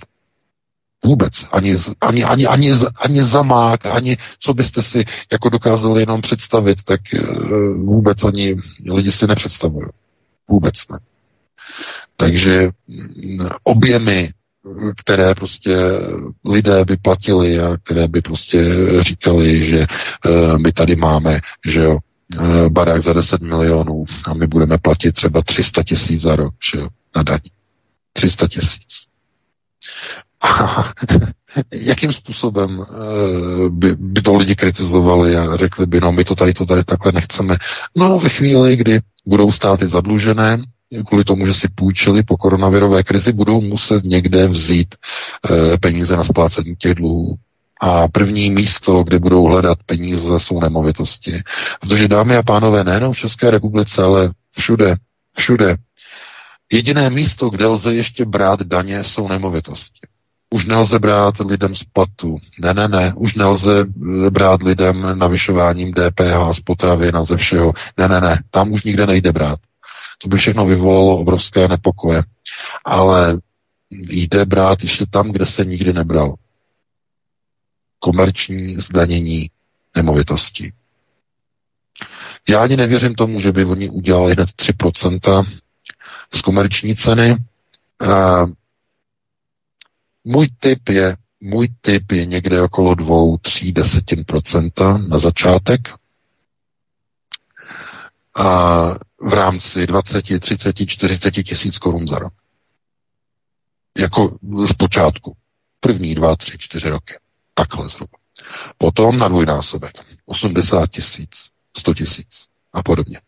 Vůbec. Ani, ani, ani, ani, ani zamák, ani co byste si jako dokázali jenom představit, tak eh, vůbec ani lidi si nepředstavují. Vůbec ne. Takže mm, objemy, které prostě lidé by platili a které by prostě říkali, že uh, my tady máme, že jo, uh, barák za 10 milionů a my budeme platit třeba 300 tisíc za rok, že jo, na daň. 300 tisíc. A jakým způsobem uh, by, by to lidi kritizovali a řekli by, no my to tady, to tady takhle nechceme. No ve chvíli, kdy budou státy zadlužené, kvůli tomu, že si půjčili po koronavirové krizi, budou muset někde vzít e, peníze na splácení těch dluhů. A první místo, kde budou hledat peníze, jsou nemovitosti. Protože dámy a pánové, nejenom v České republice, ale všude, všude, jediné místo, kde lze ještě brát daně, jsou nemovitosti. Už nelze brát lidem z platu. Ne, ne, ne. Už nelze brát lidem navyšováním DPH z potravin a ze všeho. Ne, ne, ne. Tam už nikde nejde brát. To by všechno vyvolalo obrovské nepokoje. Ale jde brát ještě tam, kde se nikdy nebral. Komerční zdanění nemovitostí. Já ani nevěřím tomu, že by oni udělali hned 3% z komerční ceny. A můj typ je, můj typ je někde okolo 2-3 desetin procenta na začátek. V rámci 20, 30, 40 tisíc korun za rok. Jako z počátku. První dva, tři, čtyři roky. Takhle zhruba. Potom na dvojnásobek. 80 tisíc, 100 tisíc a podobně.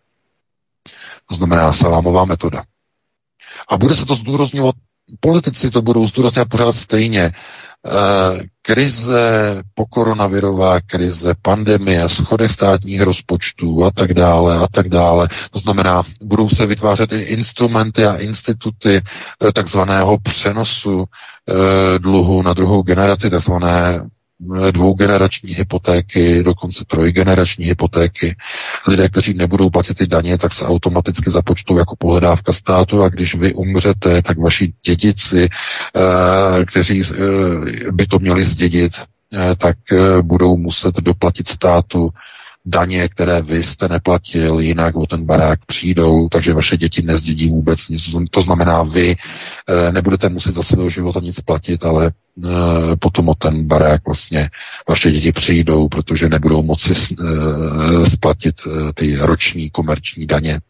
To znamená salámová metoda. A bude se to zdůrazňovat politici to budou zdůrazňovat pořád stejně. Eh, krize, pokoronavirová krize, pandemie, schodek státních rozpočtů a tak dále a tak dále. To znamená, budou se vytvářet i instrumenty a instituty eh, takzvaného přenosu eh, dluhu na druhou generaci, takzvané dvougenerační hypotéky, dokonce trojgenerační hypotéky. Lidé, kteří nebudou platit ty daně, tak se automaticky započtou jako pohledávka státu a když vy umřete, tak vaši dědici, eh, kteří eh, by to měli zdědit, eh, tak budou muset doplatit státu daně, které vy jste neplatil, jinak o ten barák přijdou, takže vaše děti nezdědí vůbec nic. To znamená, vy nebudete muset za svého života nic platit, ale Eh, potom o ten barák vlastně vaše děti přijdou, protože nebudou moci eh, splatit eh, ty roční komerční daně.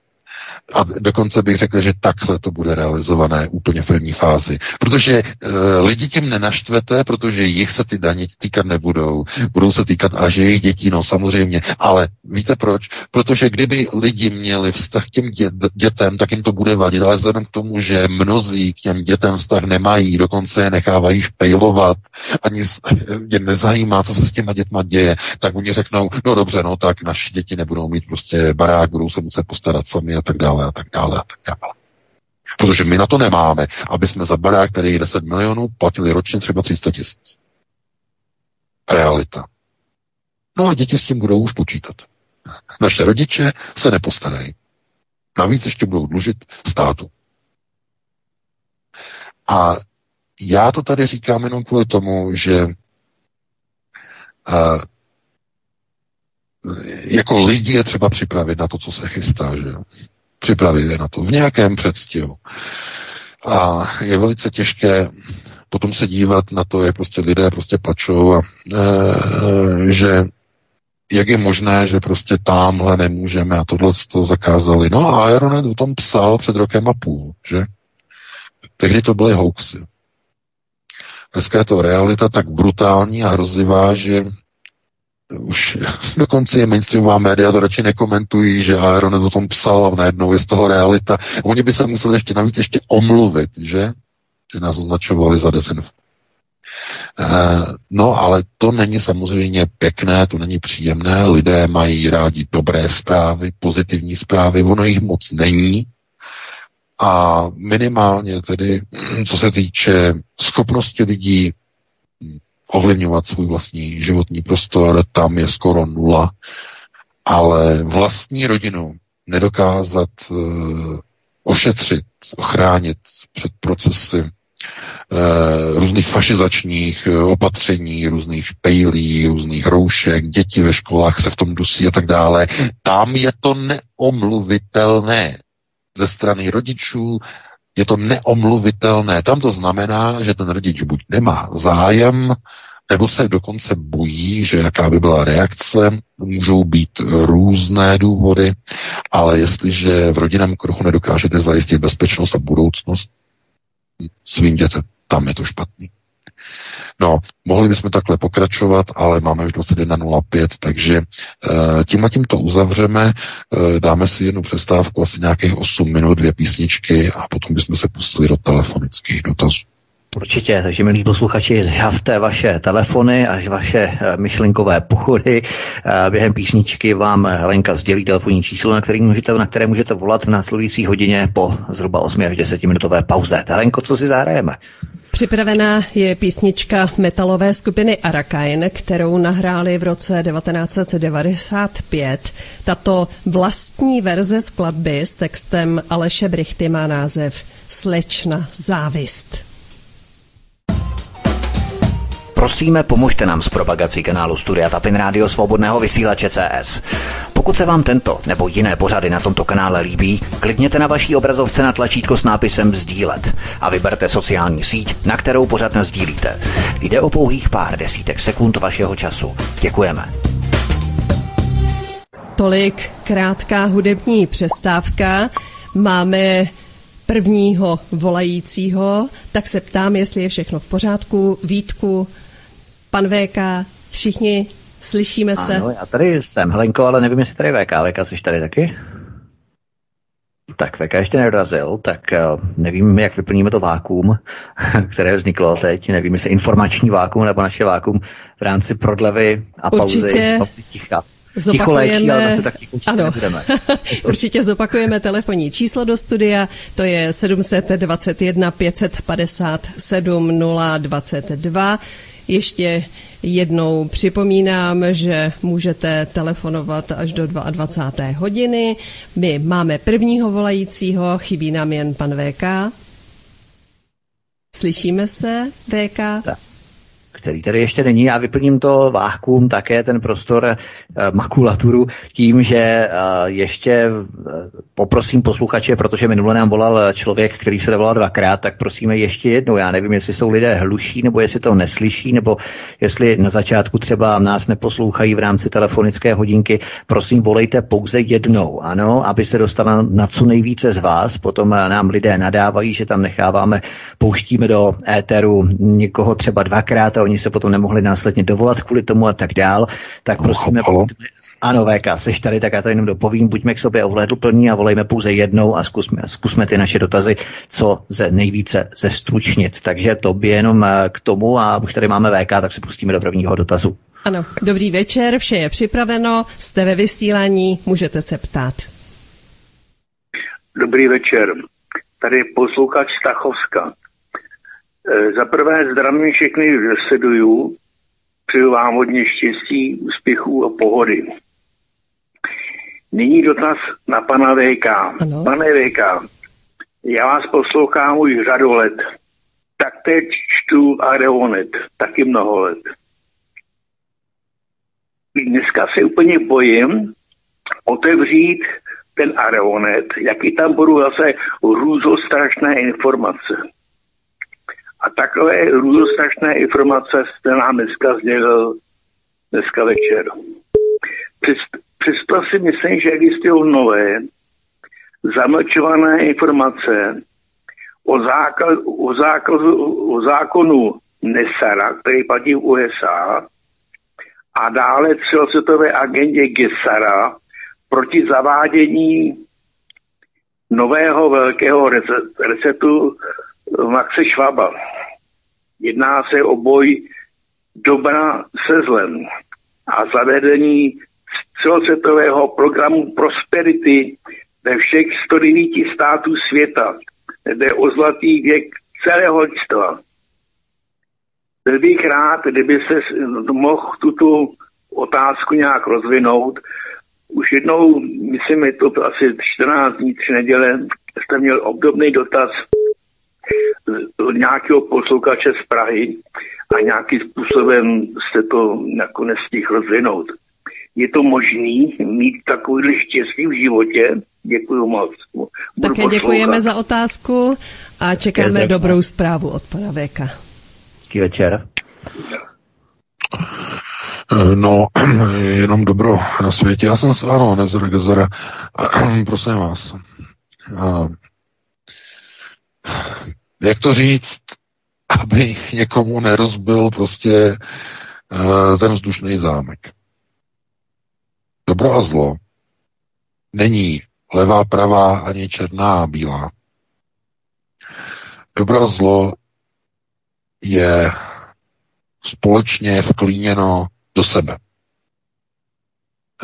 A dokonce bych řekl, že takhle to bude realizované úplně v první fázi. Protože e, lidi tím nenaštvete, protože jich se ty daně týkat nebudou. Budou se týkat až jejich dětí, no samozřejmě. Ale víte proč? Protože kdyby lidi měli vztah k těm dě, dětem, tak jim to bude vadit. Ale vzhledem k tomu, že mnozí k těm dětem vztah nemají, dokonce je nechávají špejlovat, ani je nezajímá, co se s těma dětma děje, tak oni řeknou, no dobře, no tak naši děti nebudou mít prostě barák, budou se muset postarat sami a tak dále a tak dále a tak dále. Protože my na to nemáme, aby jsme za barák, který je 10 milionů, platili ročně třeba 300 tisíc. Realita. No a děti s tím budou už počítat. Naše rodiče se nepostarají. Navíc ještě budou dlužit státu. A já to tady říkám jenom kvůli tomu, že uh, jako lidi je třeba připravit na to, co se chystá, že Připravit je na to v nějakém předstihu. A je velice těžké potom se dívat na to, jak prostě lidé prostě plačou a e, že jak je možné, že prostě tamhle nemůžeme a tohle to zakázali. No a Aeronet o tom psal před rokem a půl, že? Tehdy to byly hoaxy. Dneska je to realita tak brutální a hrozivá, že už dokonce je mainstreamová média to radši nekomentují, že Aeronet o tom psal a najednou je z toho realita. Oni by se museli ještě navíc ještě omluvit, že? Že nás označovali za desinf. Uh, no, ale to není samozřejmě pěkné, to není příjemné. Lidé mají rádi dobré zprávy, pozitivní zprávy, ono jich moc není. A minimálně tedy, co se týče schopnosti lidí ovlivňovat svůj vlastní životní prostor, tam je skoro nula, ale vlastní rodinu nedokázat uh, ošetřit, ochránit před procesy uh, různých fašizačních uh, opatření, různých špejlí, různých roušek, děti ve školách se v tom dusí a tak dále. Tam je to neomluvitelné ze strany rodičů, je to neomluvitelné. Tam to znamená, že ten rodič buď nemá zájem, nebo se dokonce bojí, že jaká by byla reakce, můžou být různé důvody, ale jestliže v rodinném kruhu nedokážete zajistit bezpečnost a budoucnost svým dětem, tam je to špatný. No, mohli bychom takhle pokračovat, ale máme už 21.05, takže uh, tím a tím to uzavřeme, uh, dáme si jednu přestávku, asi nějakých 8 minut, dvě písničky a potom bychom se pustili do telefonických dotazů. Určitě, takže milí posluchači, zjavte vaše telefony až vaše eh, myšlenkové pochody. Během písničky vám Helenka sdělí telefonní číslo, na, který můžete, na které můžete volat v následující hodině po zhruba 8 až 10 minutové pauze. Helenko, co si zahrajeme? Připravená je písnička metalové skupiny Arakain, kterou nahráli v roce 1995. Tato vlastní verze skladby s textem Aleše Brichty má název Slečna závist. Prosíme, pomožte nám s propagací kanálu Studia Tapin Rádio Svobodného vysílače CS. Pokud se vám tento nebo jiné pořady na tomto kanále líbí, klikněte na vaší obrazovce na tlačítko s nápisem Sdílet a vyberte sociální síť, na kterou pořád sdílíte. Jde o pouhých pár desítek sekund vašeho času. Děkujeme. Tolik krátká hudební přestávka. Máme prvního volajícího, tak se ptám, jestli je všechno v pořádku. Vítku, pan VK, všichni slyšíme se. Ano, já tady jsem, Helenko, ale nevím, jestli tady VK. VK, jsi tady taky? Tak VK ještě nedorazil, tak eh, nevím, jak vyplníme to vákum, které vzniklo teď. Nevím, jestli informační vákum nebo naše vákum v rámci prodlevy a pauzy. Určitě. pauzy ticha. Zopakujeme, ale zase tak ano, určitě zopakujeme telefonní číslo do studia, to je 721 557 022. Ještě jednou připomínám, že můžete telefonovat až do 22. hodiny. My máme prvního volajícího, chybí nám jen pan VK. Slyšíme se, VK? Tak který tady ještě není. Já vyplním to vákuum, také ten prostor eh, makulaturu tím, že eh, ještě eh, poprosím posluchače, protože minule nám volal člověk, který se dovolal dvakrát, tak prosíme ještě jednou. Já nevím, jestli jsou lidé hluší, nebo jestli to neslyší, nebo jestli na začátku třeba nás neposlouchají v rámci telefonické hodinky. Prosím, volejte pouze jednou, ano, aby se dostala na co nejvíce z vás. Potom nám lidé nadávají, že tam necháváme, pouštíme do éteru někoho třeba dvakrát a oni se potom nemohli následně dovolat kvůli tomu a tak dál, tak prosíme, buďme, ano, VK, seš tady, tak já to jenom dopovím, buďme k sobě ohleduplní a volejme pouze jednou a zkusme, zkusme ty naše dotazy, co ze nejvíce zestručnit. Takže to by jenom eh, k tomu a už tady máme VK, tak se pustíme do prvního dotazu. Ano, dobrý večer, vše je připraveno, jste ve vysílání, můžete se ptát. Dobrý večer, tady je posluchač Stachovska. Eh, za prvé zdravím všechny sleduju, přeju vám hodně štěstí, úspěchů a pohody. Nyní dotaz na pana VK. Ano. Pane VK, já vás poslouchám už řadu let. Tak teď čtu Areonet, taky mnoho let. Dneska se úplně bojím otevřít ten Areonet, jaký tam budou zase růzostrašné informace. A takové růzostrašné informace jste nám dneska sdělil dneska večer. Přesto si myslím, že existují nové zamlčované informace o, zákaz, o, zákazu, o zákonu Nesara, který platí v USA, a dále celosvětové agendě Gesara proti zavádění nového velkého receptu Maxe Švaba. Jedná se o boj dobra se zlem a zavedení celosvětového programu Prosperity ve všech 109 států světa. Jde o zlatý věk celého lidstva. Byl bych rád, kdyby se mohl tuto otázku nějak rozvinout. Už jednou, myslím, je to asi 14 dní, tři neděle, jste měl obdobný dotaz nějakého posluchače z Prahy a nějakým způsobem jste to nakonec stihl rozvinout. Je to možný mít takový štěstí v životě? Děkuji moc. Budu Také poslouchat. děkujeme za otázku a čekáme dobrou zprávu od pana Véka. Hezký večer. No, jenom dobro na světě. Já jsem, ano, Nezor Gezora, prosím vás jak to říct, aby někomu nerozbil prostě uh, ten vzdušný zámek. Dobro a zlo není levá, pravá, ani černá a bílá. Dobro a zlo je společně vklíněno do sebe.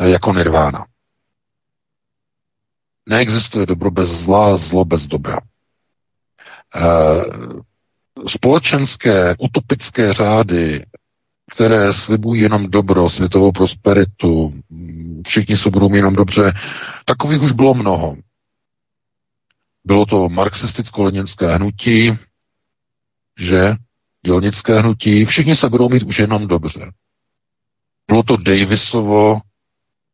Jako nirvána. Neexistuje dobro bez zla, zlo bez dobra. Eh, společenské utopické řády, které slibují jenom dobro, světovou prosperitu, všichni se budou mít jenom dobře, takových už bylo mnoho. Bylo to marxisticko-leninské hnutí, že dělnické hnutí, všichni se budou mít už jenom dobře. Bylo to Davisovo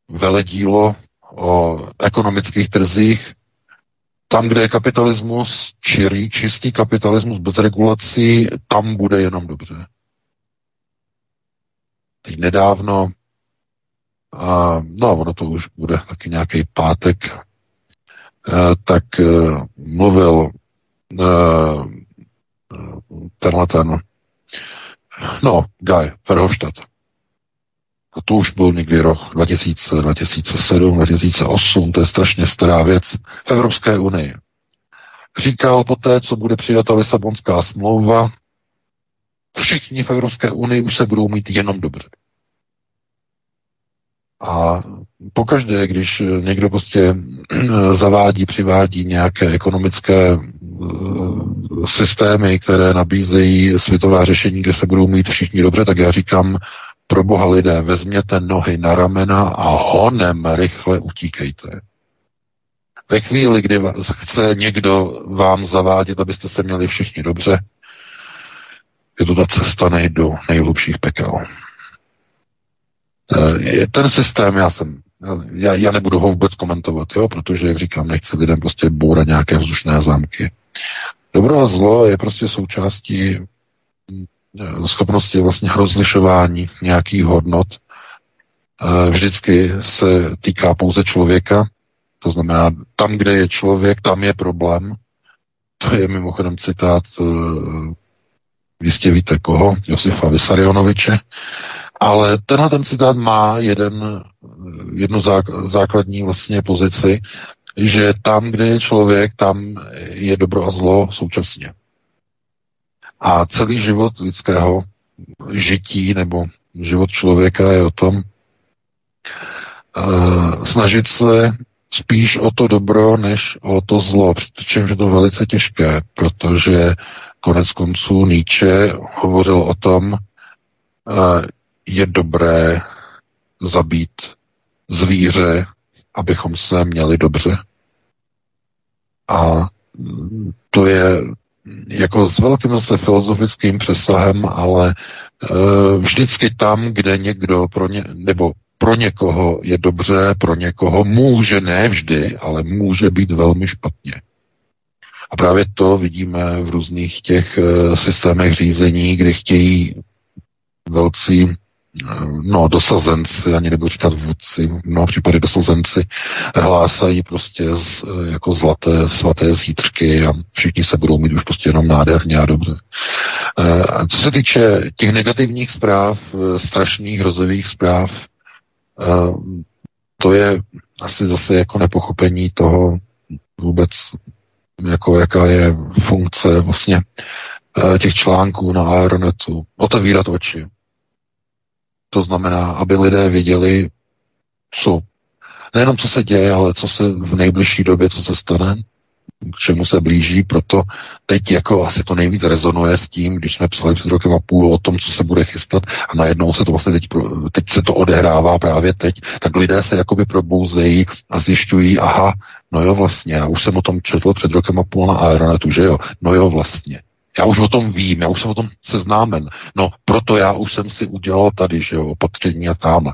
veledílo o ekonomických trzích, tam, kde je kapitalismus čirý, čistý kapitalismus bez regulací, tam bude jenom dobře. Teď nedávno, a, no ono to už bude taky nějaký pátek, eh, tak eh, mluvil eh, tenhle ten, no, Guy Verhofstadt to už byl někdy rok 2000, 2007, 2008, to je strašně stará věc v Evropské unii. Říkal poté, co bude přijata Lisabonská smlouva, všichni v Evropské unii už se budou mít jenom dobře. A pokaždé, když někdo prostě zavádí, přivádí nějaké ekonomické eh, systémy, které nabízejí světová řešení, kde se budou mít všichni dobře, tak já říkám, pro boha lidé, vezměte nohy na ramena a honem rychle utíkejte. Ve chvíli, kdy chce někdo vám zavádět, abyste se měli všichni dobře, je to ta cesta nej do nejhlubších pekel. Eh, ten systém, já jsem, já, já nebudu ho vůbec komentovat, jo, protože, jak říkám, nechci lidem prostě bourat nějaké vzdušné zámky. Dobro a zlo je prostě součástí schopnosti vlastně rozlišování nějakých hodnot. Eh, vždycky se týká pouze člověka, to znamená, tam, kde je člověk, tam je problém. To je mimochodem citát, jistě víte koho, Josifa Vysarionoviče. Ale tenhle ten citát má jeden, jednu základní vlastně pozici, že tam, kde je člověk, tam je dobro a zlo současně. A celý život lidského žití nebo život člověka je o tom uh, snažit se spíš o to dobro, než o to zlo, přičemž je to velice těžké, protože konec konců Nietzsche hovořil o tom, uh, je dobré zabít zvíře, abychom se měli dobře. A to je jako s velkým zase filozofickým přesahem, ale e, vždycky tam, kde někdo pro ně, nebo pro někoho je dobře, pro někoho může, ne vždy, ale může být velmi špatně. A právě to vidíme v různých těch e, systémech řízení, kdy chtějí velcí no, dosazenci, ani nebudu říkat vůdci, v mnoha případech dosazenci hlásají prostě z, jako zlaté, svaté zítřky a všichni se budou mít už prostě jenom nádherně a dobře. E, co se týče těch negativních zpráv, e, strašných, hrozivých zpráv, e, to je asi zase jako nepochopení toho vůbec, jako jaká je funkce vlastně těch článků na Aeronetu. Otevírat oči to znamená, aby lidé viděli, co, nejenom co se děje, ale co se v nejbližší době, co se stane, k čemu se blíží, proto teď jako asi to nejvíc rezonuje s tím, když jsme psali před rokem a půl o tom, co se bude chystat a najednou se to vlastně teď, teď se to odehrává právě teď, tak lidé se jakoby probouzejí a zjišťují, aha, no jo vlastně, já už jsem o tom četl před rokem a půl na Aeronetu, že jo, no jo vlastně. Já už o tom vím, já už jsem o tom seznámen. No, proto já už jsem si udělal tady, že jo, opatření a tamhle.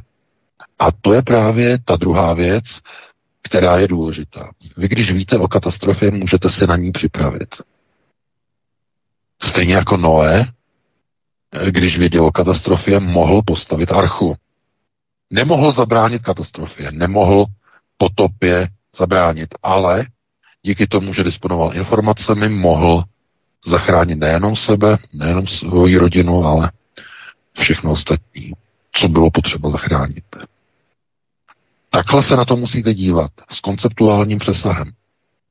A to je právě ta druhá věc, která je důležitá. Vy, když víte o katastrofě, můžete se na ní připravit. Stejně jako Noé, když věděl o katastrofě, mohl postavit archu. Nemohl zabránit katastrofě, nemohl potopě zabránit, ale díky tomu, že disponoval informacemi, mohl zachránit nejenom sebe, nejenom svoji rodinu, ale všechno ostatní, co bylo potřeba zachránit. Takhle se na to musíte dívat, s konceptuálním přesahem.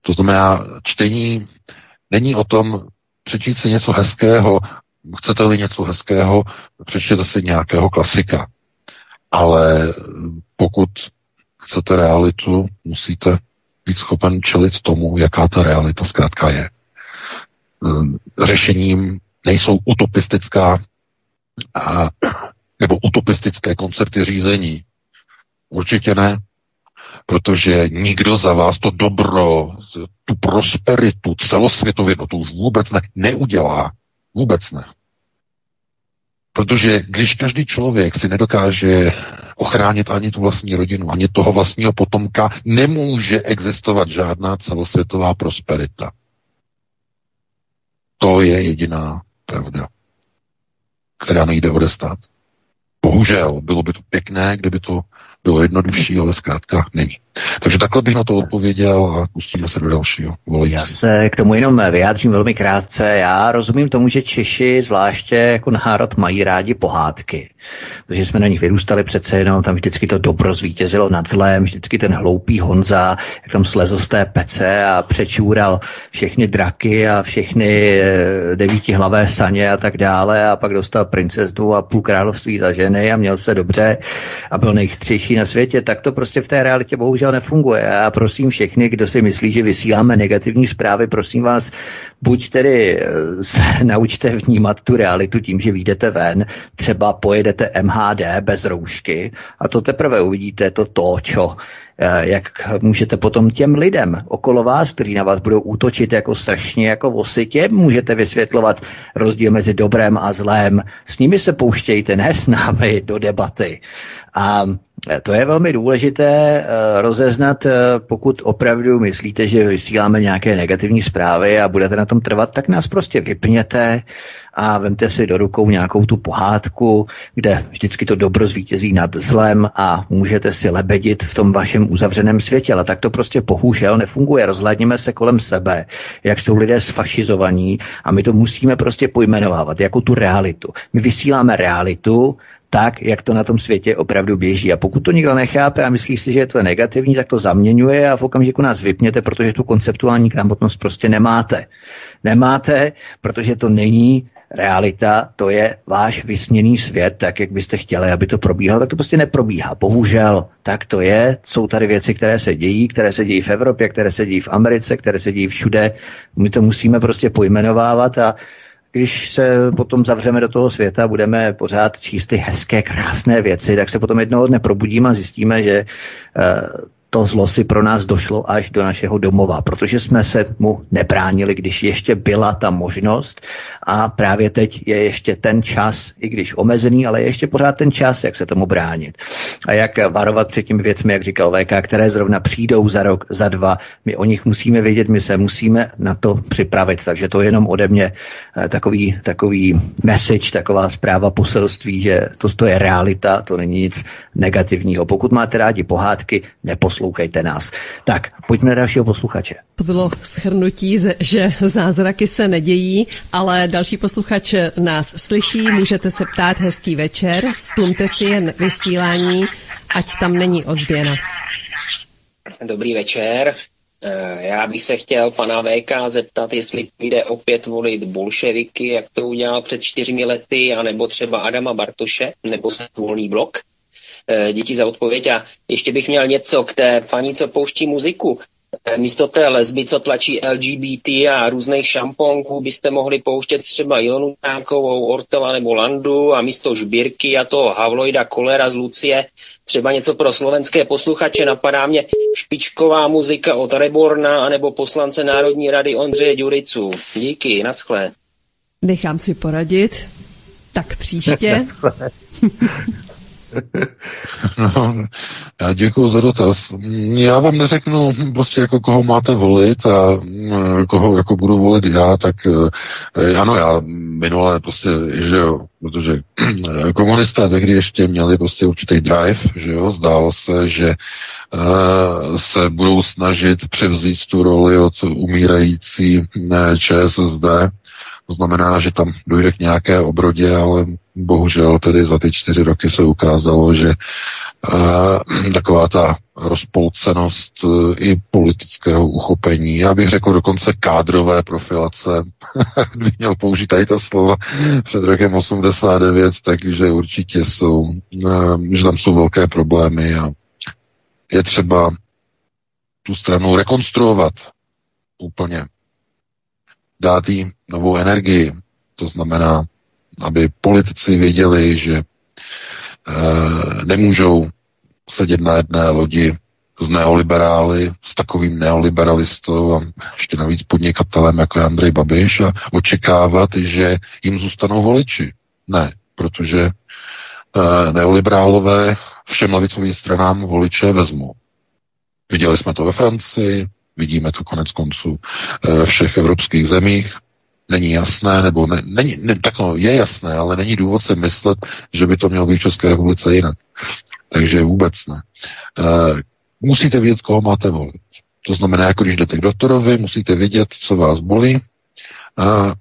To znamená, čtení není o tom přečíst si něco hezkého, chcete-li něco hezkého, přečtěte si nějakého klasika. Ale pokud chcete realitu, musíte být schopen čelit tomu, jaká ta realita zkrátka je. Eh, řešením nejsou utopistická a, nebo utopistické koncepty řízení. Určitě ne, protože nikdo za vás to dobro, tu prosperitu celosvětově, no to už vůbec ne, neudělá. Vůbec ne. Protože když každý člověk si nedokáže ochránit ani tu vlastní rodinu, ani toho vlastního potomka, nemůže existovat žádná celosvětová prosperita. To je jediná pravda, která nejde odestat. Bohužel, bylo by to pěkné, kdyby to bylo jednodušší, ale zkrátka není. Takže takhle bych na to odpověděl a pustíme se do dalšího. Volající. Já se k tomu jenom vyjádřím velmi krátce. Já rozumím tomu, že Češi, zvláště jako národ, mají rádi pohádky. Protože jsme na nich vyrůstali přece jenom, tam vždycky to dobro zvítězilo nad zlem, vždycky ten hloupý Honza, jak tam slezl z té pece a přečůral všechny draky a všechny eh, devítihlavé saně a tak dále a pak dostal princeznu a půl království za ženy a měl se dobře a byl nejchytřejší na světě, tak to prostě v té realitě bohužel nefunguje. A prosím všechny, kdo si myslí, že vysíláme negativní zprávy, prosím vás, buď tedy eh, se naučte vnímat tu realitu tím, že vyjdete ven, třeba pojedete MHD bez roušky a to teprve uvidíte to to, čo Eh, jak můžete potom těm lidem okolo vás, kteří na vás budou útočit jako strašně jako ositě, můžete vysvětlovat rozdíl mezi dobrém a zlém. S nimi se pouštějte, ne s námi do debaty. A to je velmi důležité eh, rozeznat, pokud opravdu myslíte, že vysíláme nějaké negativní zprávy a budete na tom trvat, tak nás prostě vypněte, a vemte si do rukou nějakou tu pohádku, kde vždycky to dobro zvítězí nad zlem a můžete si lebedit v tom vašem uzavřeném světě. Ale tak to prostě bohužel nefunguje. Rozhlédněme se kolem sebe, jak jsou lidé sfašizovaní a my to musíme prostě pojmenovávat jako tu realitu. My vysíláme realitu, tak, jak to na tom světě opravdu běží. A pokud to nikdo nechápe a myslí si, že je to negativní, tak to zaměňuje a v okamžiku nás vypněte, protože tu konceptuální gramotnost prostě nemáte. Nemáte, protože to není realita, to je váš vysněný svět, tak jak byste chtěli, aby to probíhalo, tak to prostě neprobíhá. Bohužel, tak to je. Jsou tady věci, které se dějí, které se dějí v Evropě, které se dějí v Americe, které se dějí všude. My to musíme prostě pojmenovávat a když se potom zavřeme do toho světa, budeme pořád číst ty hezké, krásné věci, tak se potom jednoho dne probudíme a zjistíme, že uh, to zlo si pro nás došlo až do našeho domova, protože jsme se mu nebránili, když ještě byla ta možnost a právě teď je ještě ten čas, i když omezený, ale je ještě pořád ten čas, jak se tomu bránit. A jak varovat před těmi věcmi, jak říkal VK, které zrovna přijdou za rok, za dva. My o nich musíme vědět, my se musíme na to připravit. Takže to je jenom ode mě eh, takový, takový message, taková zpráva poselství, že to, to je realita, to není nic negativního. Pokud máte rádi pohádky, neposlouchejte nás. Tak, pojďme na dalšího posluchače. To bylo schrnutí, že zázraky se nedějí, ale další posluchač nás slyší, můžete se ptát hezký večer, stlumte si jen vysílání, ať tam není ozvěna. Dobrý večer. Eh, já bych se chtěl pana VK zeptat, jestli jde opět volit bolševiky, jak to udělal před čtyřmi lety, anebo třeba Adama Bartoše, nebo se volný blok. Eh, děti za odpověď. A ještě bych měl něco k té paní, co pouští muziku. Eh, místo té lesby, co tlačí LGBT a různých šamponků, byste mohli pouštět třeba Ilonu Tránkovou, Ortela nebo Landu a místo Žbírky a toho Havloida Kolera z Lucie třeba něco pro slovenské posluchače. Napadá mě špičková muzika od Reborna anebo poslance Národní rady Ondřeje Ďuricu. Díky, naschle. Nechám si poradit. Tak příště. No, já děkuji za dotaz. Já vám neřeknu prostě jako koho máte volit a mm, koho jako budu volit já, tak eh, ano, já minule prostě, že jo, protože komunisté tehdy ještě měli prostě určitý drive, že jo, zdálo se, že uh, se budou snažit převzít tu roli od umírající ČSSD, to znamená, že tam dojde k nějaké obrodě, ale bohužel tedy za ty čtyři roky se ukázalo, že uh, taková ta rozpolcenost uh, i politického uchopení, já bych řekl dokonce kádrové profilace, bych měl použít tady ta slova před rokem 89, takže určitě jsou, uh, že tam jsou velké problémy a je třeba tu stranu rekonstruovat úplně dát jí novou energii. To znamená, aby politici věděli, že e, nemůžou sedět na jedné lodi s neoliberály, s takovým neoliberalistou a ještě navíc podnikatelem jako je Andrej Babiš a očekávat, že jim zůstanou voliči. Ne, protože e, neoliberálové všem levicovým stranám voliče vezmou. Viděli jsme to ve Francii, Vidíme to konec konců eh, všech evropských zemích. Není jasné, nebo ne, není, ne, tak no, je jasné, ale není důvod si myslet, že by to mělo být v České republice jinak. Takže vůbec ne. E, musíte vědět, koho máte volit. To znamená, jako když jdete k doktorovi, musíte vědět, co vás bolí, e,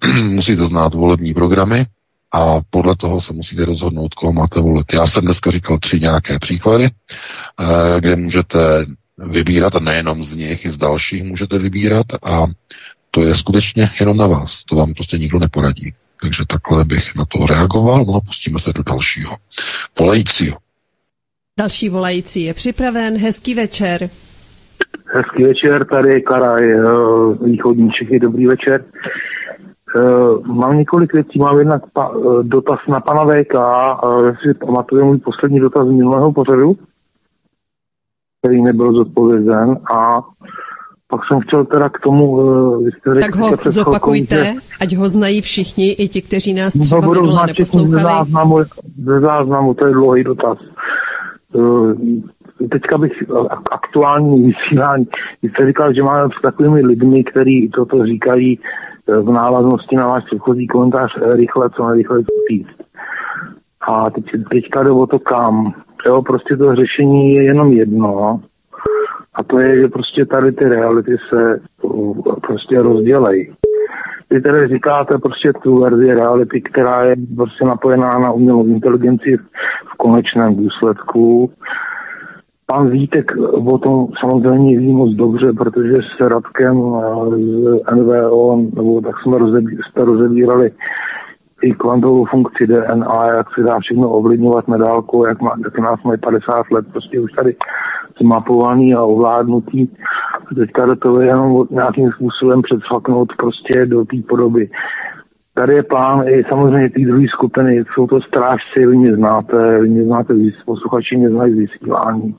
musíte znát volební programy a podle toho se musíte rozhodnout, koho máte volit. Já jsem dneska říkal tři nějaké příklady, eh, kde můžete vybírat a nejenom z nich, i z dalších můžete vybírat a to je skutečně jenom na vás. To vám prostě nikdo neporadí. Takže takhle bych na to reagoval, no a pustíme se do dalšího. Volajícího. Další volající je připraven. Hezký večer. Hezký večer, tady Karaj, eh, východní Čechy, dobrý večer. Eh, mám několik věcí, mám jednak pa, eh, dotaz na pana VK, si pamatuje můj poslední dotaz z minulého pořadu, který nebyl zodpovězen a pak jsem chtěl teda k tomu... Vy jste tak ho zopakujte, že... ať ho znají všichni, i ti, kteří nás třeba no, minule neposlouchali. Ze záznamu, ze záznamu, to je dlouhý dotaz. Teďka bych aktuální vysílání, vy jste říkal, že máme s takovými lidmi, kteří toto říkají, v návaznosti na váš předchozí komentář eh, rychle, co nejrychle říct. A teď, teďka jde o to kam. Jo, prostě to řešení je jenom jedno. A to je, že prostě tady ty reality se uh, prostě rozdělejí. Vy tady říkáte prostě tu verzi reality, která je prostě napojená na umělou inteligenci v konečném důsledku Pan Vítek o tom samozřejmě ví moc dobře, protože s Radkem z NVO, nebo tak jsme rozebírali i kvantovou funkci DNA, jak se dá všechno ovlivňovat na dálku, jak, má, jak nás mají 50 let, prostě už tady zmapovaný a ovládnutý. Teďka do toho jenom nějakým způsobem předfaknout prostě do té podoby. Tady je plán i samozřejmě ty druhé skupiny, jsou to strážci, vy mě znáte, vy mě znáte, posluchači mě znají z vysílání.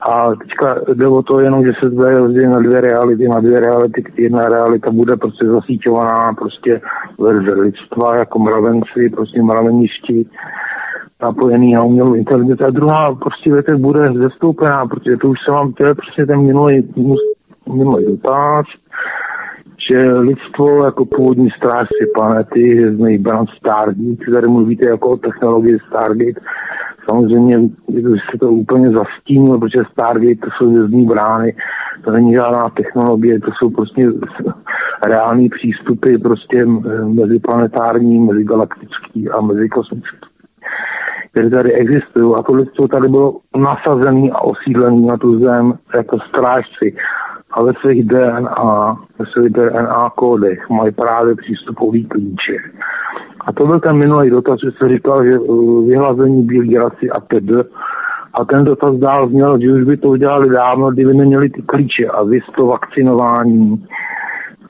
A teďka jde o to jenom, že se bude rozdělit na dvě reality, na dvě reality, jedna realita bude prostě zasíťovaná prostě verze lidstva jako mravenci, prostě mraveništi, napojený na umělou inteligenci. A druhá prostě větev bude zestoupená, protože to už se vám, to je prostě ten minulý, minulý dotaz, že lidstvo jako původní strážci planety, hvězdný brand Stargate, tady mluvíte jako o technologii Stargate, samozřejmě se to úplně zastínilo, protože Stargate to jsou hvězdní brány, to není žádná technologie, to jsou prostě reální přístupy prostě meziplanetární, mezigalaktický a mezikosmický které tady existují. A to lidstvo tady bylo nasazené a osídlené na tu zem jako strážci a ve svých DNA, ve svých DNA kódech mají právě přístupový klíče. A to byl ten minulý dotaz, že se říkal, že uh, vyhlazení bílý rasy a td. A ten dotaz dál zněl, že už by to udělali dávno, kdyby neměli ty klíče a vy to vakcinování,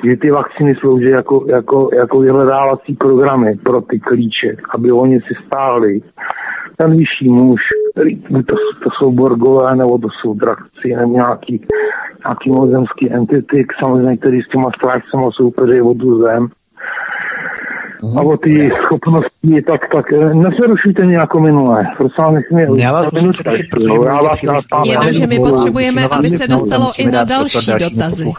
že ty vakcíny slouží jako, jako, jako vyhledávací programy pro ty klíče, aby oni si stáhli ten vyšší muž, který, to, to jsou borgové, nebo to jsou drakci, nebo nějaký, nějaký mozemský entity, samozřejmě, který s těma strážcema soupeří o tu zem. A o ty schopnosti, tak, tak eh, neserušujte mě jako minulé. Prosím vás, nesmí... Já vás musím přerušit, protože Jenomže my potřebujeme, aby se dostalo i na další dotazy.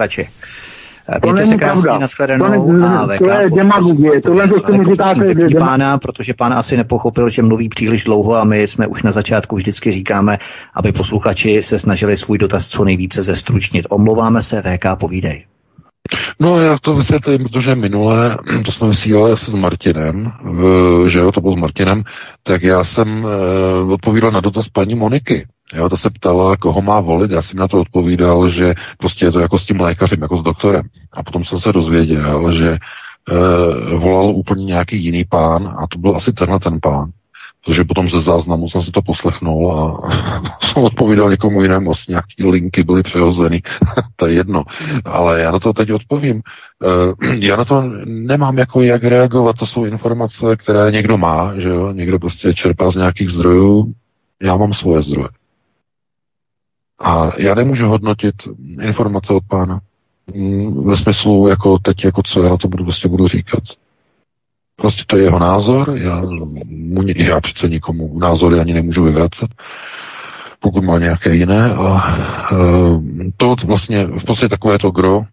Mějte se krásně, nashledanou a VK. To je demagogie, tohle to mi říkáte. pána, protože pán asi nepochopil, že mluví příliš dlouho a my jsme už na začátku vždycky říkáme, aby posluchači se snažili svůj dotaz co nejvíce zestručnit. Omlouváme se, VK, povídej. No já to vysvětlím, protože minule, to jsme vysílali se s Martinem, že jo, to bylo s Martinem, tak já jsem eh, odpovídal na dotaz paní Moniky. Jo, ta se ptala, koho má volit, já jsem na to odpovídal, že prostě je to jako s tím lékařem, jako s doktorem. A potom jsem se dozvěděl, že e, volal úplně nějaký jiný pán a to byl asi tenhle ten pán. Protože potom ze záznamu jsem si to poslechnul a jsem odpovídal někomu jinému, vlastně nějaký linky byly přehozeny, to je jedno. Ale já na to teď odpovím. E, já na to nemám jako jak reagovat, to jsou informace, které někdo má, že jo, někdo prostě čerpá z nějakých zdrojů, já mám svoje zdroje. A já nemůžu hodnotit informace od pána mm, ve smyslu, jako teď, jako co já na to budu, prostě budu říkat. Prostě to je jeho názor, já, mu, já přece nikomu názory ani nemůžu vyvracet, pokud má nějaké jiné. A e, to vlastně v podstatě takové to gro,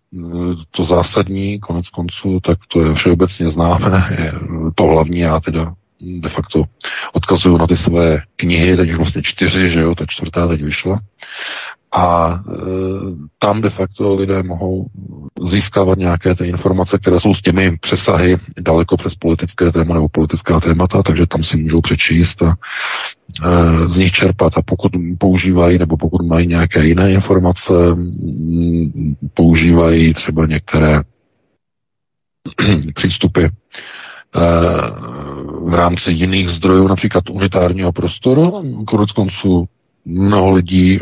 to zásadní, konec konců, tak to je všeobecně známé, je to hlavní, já teda de facto odkazuju na ty své knihy, teď už vlastně čtyři, že jo, ta čtvrtá teď vyšla. A e, tam de facto lidé mohou získávat nějaké ty informace, které jsou s těmi přesahy daleko přes politické téma nebo politická témata, takže tam si můžou přečíst a e, z nich čerpat. A pokud používají nebo pokud mají nějaké jiné informace, používají třeba některé přístupy e, v rámci jiných zdrojů, například unitárního prostoru. Konec konců mnoho lidí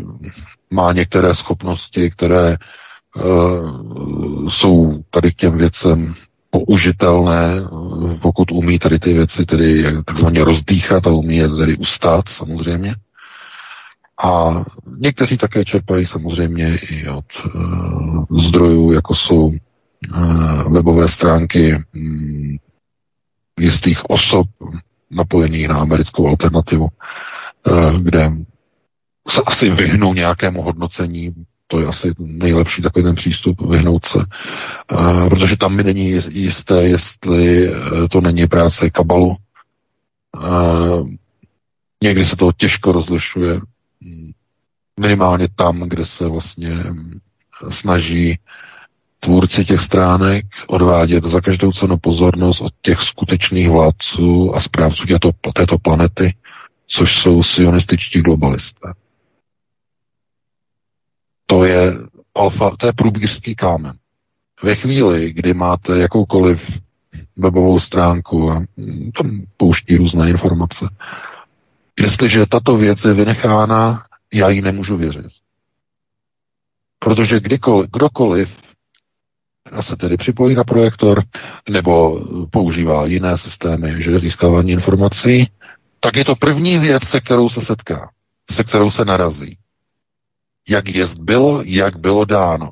má některé schopnosti, které uh, jsou tady k těm věcem použitelné, pokud umí tady ty věci tedy takzvaně rozdýchat a umí je tedy ustát samozřejmě. A někteří také čerpají samozřejmě i od uh, zdrojů, jako jsou uh, webové stránky um, jistých osob napojených na americkou alternativu, uh, kde se asi vyhnou nějakému hodnocení, to je asi nejlepší takový ten přístup, vyhnout se, protože tam mi není jisté, jestli uh, to není práce kabalu. Někdy se to těžko rozlišuje, minimálně tam, kde se vlastně snaží tvůrci těch stránek odvádět za každou cenu pozornost od těch skutečných vládců a správců této, této planety, což jsou sionističtí globalisté to je alfa, to je průbířský kámen. Ve chvíli, kdy máte jakoukoliv webovou stránku a tam pouští různé informace, jestliže tato věc je vynechána, já jí nemůžu věřit. Protože kdykoliv, kdokoliv se tedy připojí na projektor nebo používá jiné systémy, že získávání informací, tak je to první věc, se kterou se setká, se kterou se narazí jak jest bylo, jak bylo dáno.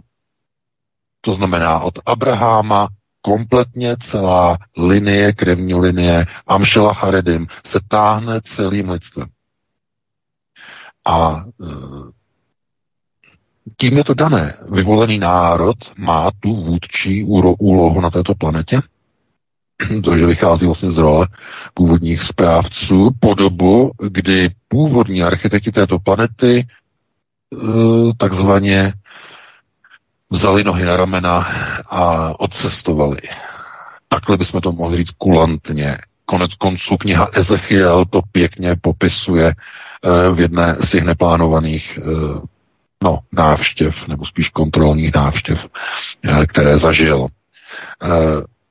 To znamená od Abraháma kompletně celá linie, krevní linie Amšela Haredim se táhne celým lidstvem. A e, tím je to dané. Vyvolený národ má tu vůdčí úlohu na této planetě, že vychází vlastně z role původních správců po dobu, kdy původní architekti této planety takzvaně vzali nohy na ramena a odcestovali. Takhle bychom to mohli říct kulantně. Konec konců kniha Ezechiel to pěkně popisuje eh, v jedné z těch neplánovaných eh, no, návštěv, nebo spíš kontrolních návštěv, které zažil.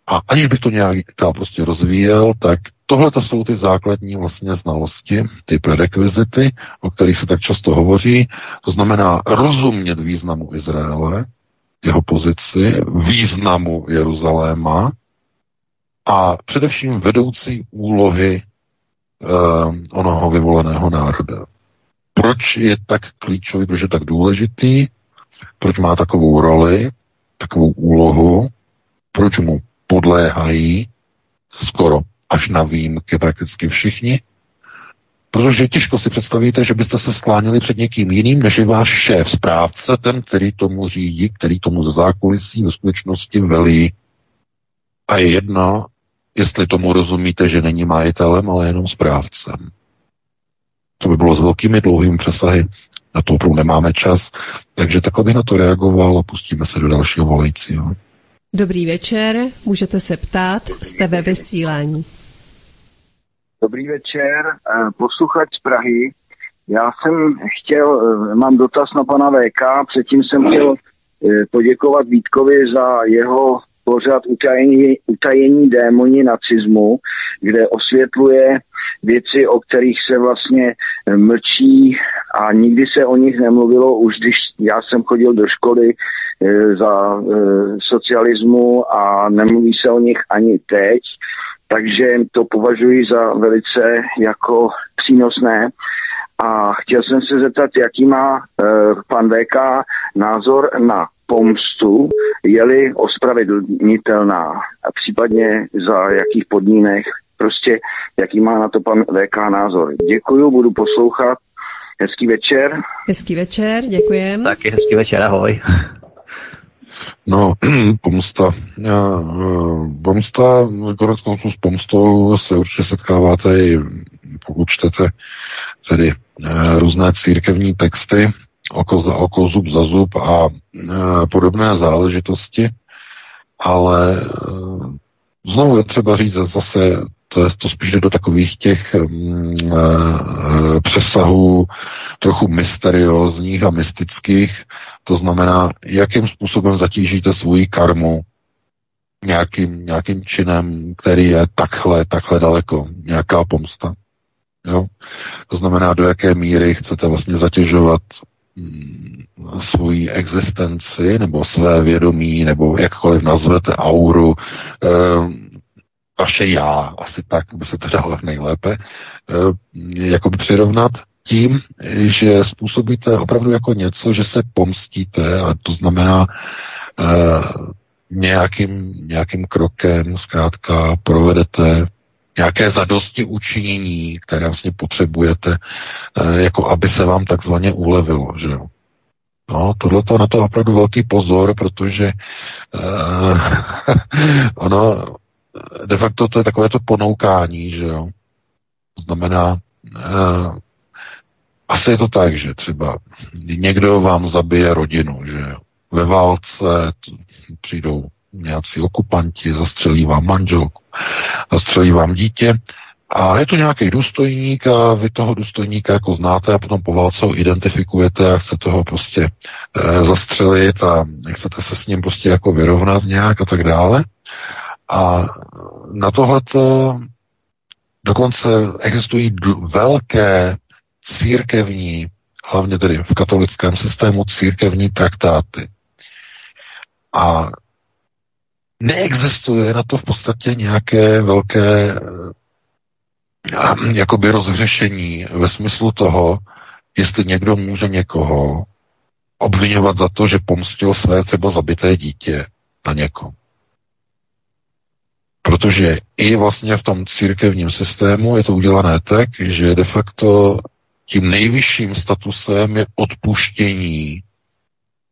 A aniž bych to nějak dál prostě rozvíjel, tak tohle to jsou ty základní vlastně znalosti, ty prerekvizity, o kterých se tak často hovoří. To znamená rozumět významu Izraele, jeho pozici, významu Jeruzaléma a především vedoucí úlohy eh, onoho vyvoleného národa. Proč je tak klíčový, proč je tak důležitý, proč má takovou roli, takovou úlohu, proč mu podléhají skoro až na výjimky prakticky všichni, protože těžko si představíte, že byste se sklánili před někým jiným, než je váš šéf, správce, ten, který tomu řídí, který tomu ze zákulisí ve skutečnosti velí. A je jedno, jestli tomu rozumíte, že není majitelem, ale jenom správcem. To by bylo s velkými dlouhými přesahy. Na to opravdu nemáme čas. Takže takhle bych na to reagoval a pustíme se do dalšího volajícího. Dobrý večer, můžete se ptát, jste ve vysílání. Dobrý večer, eh, posluchač z Prahy. Já jsem chtěl, eh, mám dotaz na pana VK, předtím jsem chtěl eh, poděkovat Vítkovi za jeho pořad utajení, utajení démoni nacismu, kde osvětluje věci, o kterých se vlastně mlčí a nikdy se o nich nemluvilo, už když já jsem chodil do školy za socialismu a nemluví se o nich ani teď takže to považuji za velice jako přínosné. A chtěl jsem se zeptat, jaký má e, pan VK názor na pomstu, je-li ospravedlnitelná a případně za jakých podmínek, prostě jaký má na to pan VK názor. Děkuju, budu poslouchat. Hezký večer. Hezký večer, děkujem. Taky hezký večer, ahoj. No, pomsta. Eh, pomsta, konec konců s pomstou se určitě setkáváte i pokud čtete tedy eh, různé církevní texty oko za oko, zub za zub a e, podobné záležitosti, ale e, znovu je třeba říct zase, to, to spíš do takových těch mm, e, přesahů trochu mysteriózních a mystických, to znamená, jakým způsobem zatížíte svoji karmu nějakým, nějakým činem, který je takhle, takhle daleko, nějaká pomsta. Jo? To znamená, do jaké míry chcete vlastně zatěžovat svoji existenci nebo své vědomí, nebo jakkoliv nazvete auru, eh, vaše já, asi tak by se to dalo nejlépe, eh, jakoby přirovnat tím, že způsobíte opravdu jako něco, že se pomstíte a to znamená eh, nějakým, nějakým krokem zkrátka provedete nějaké zadosti učinění, které vlastně potřebujete, eh, jako aby se vám takzvaně ulevilo, že jo. No, tohle to na to opravdu velký pozor, protože uh, ono de facto to je takové to ponoukání, že jo. Znamená, uh, asi je to tak, že třeba někdo vám zabije rodinu, že jo. Ve válce přijdou nějací okupanti, zastřelí vám manželku, zastřelí vám dítě a je to nějaký důstojník a vy toho důstojníka jako znáte a potom po válce ho identifikujete a chcete ho prostě e, zastřelit a chcete se s ním prostě jako vyrovnat nějak a tak dále. A na tohleto dokonce existují velké církevní, hlavně tedy v katolickém systému církevní traktáty. A neexistuje na to v podstatě nějaké velké eh, jakoby rozřešení ve smyslu toho, jestli někdo může někoho obvinovat za to, že pomstil své třeba zabité dítě na někom. Protože i vlastně v tom církevním systému je to udělané tak, že de facto tím nejvyšším statusem je odpuštění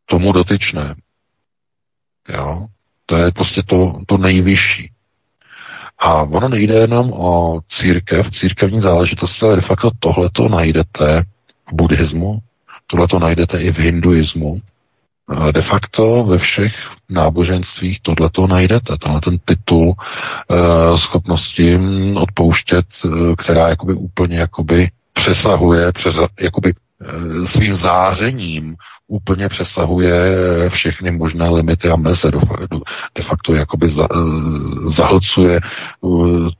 tomu dotyčnému. Jo? To je prostě to, to nejvyšší. A ono nejde jenom o církev, církevní záležitosti, ale de facto tohleto najdete v buddhismu, tohleto najdete i v hinduismu. De facto ve všech náboženstvích tohleto najdete, tenhle ten titul uh, schopnosti odpouštět, uh, která jakoby úplně jakoby přesahuje, přes, jakoby Eh, svým zářením úplně přesahuje všechny možné limity a meze. De facto jakoby eh, zahlcuje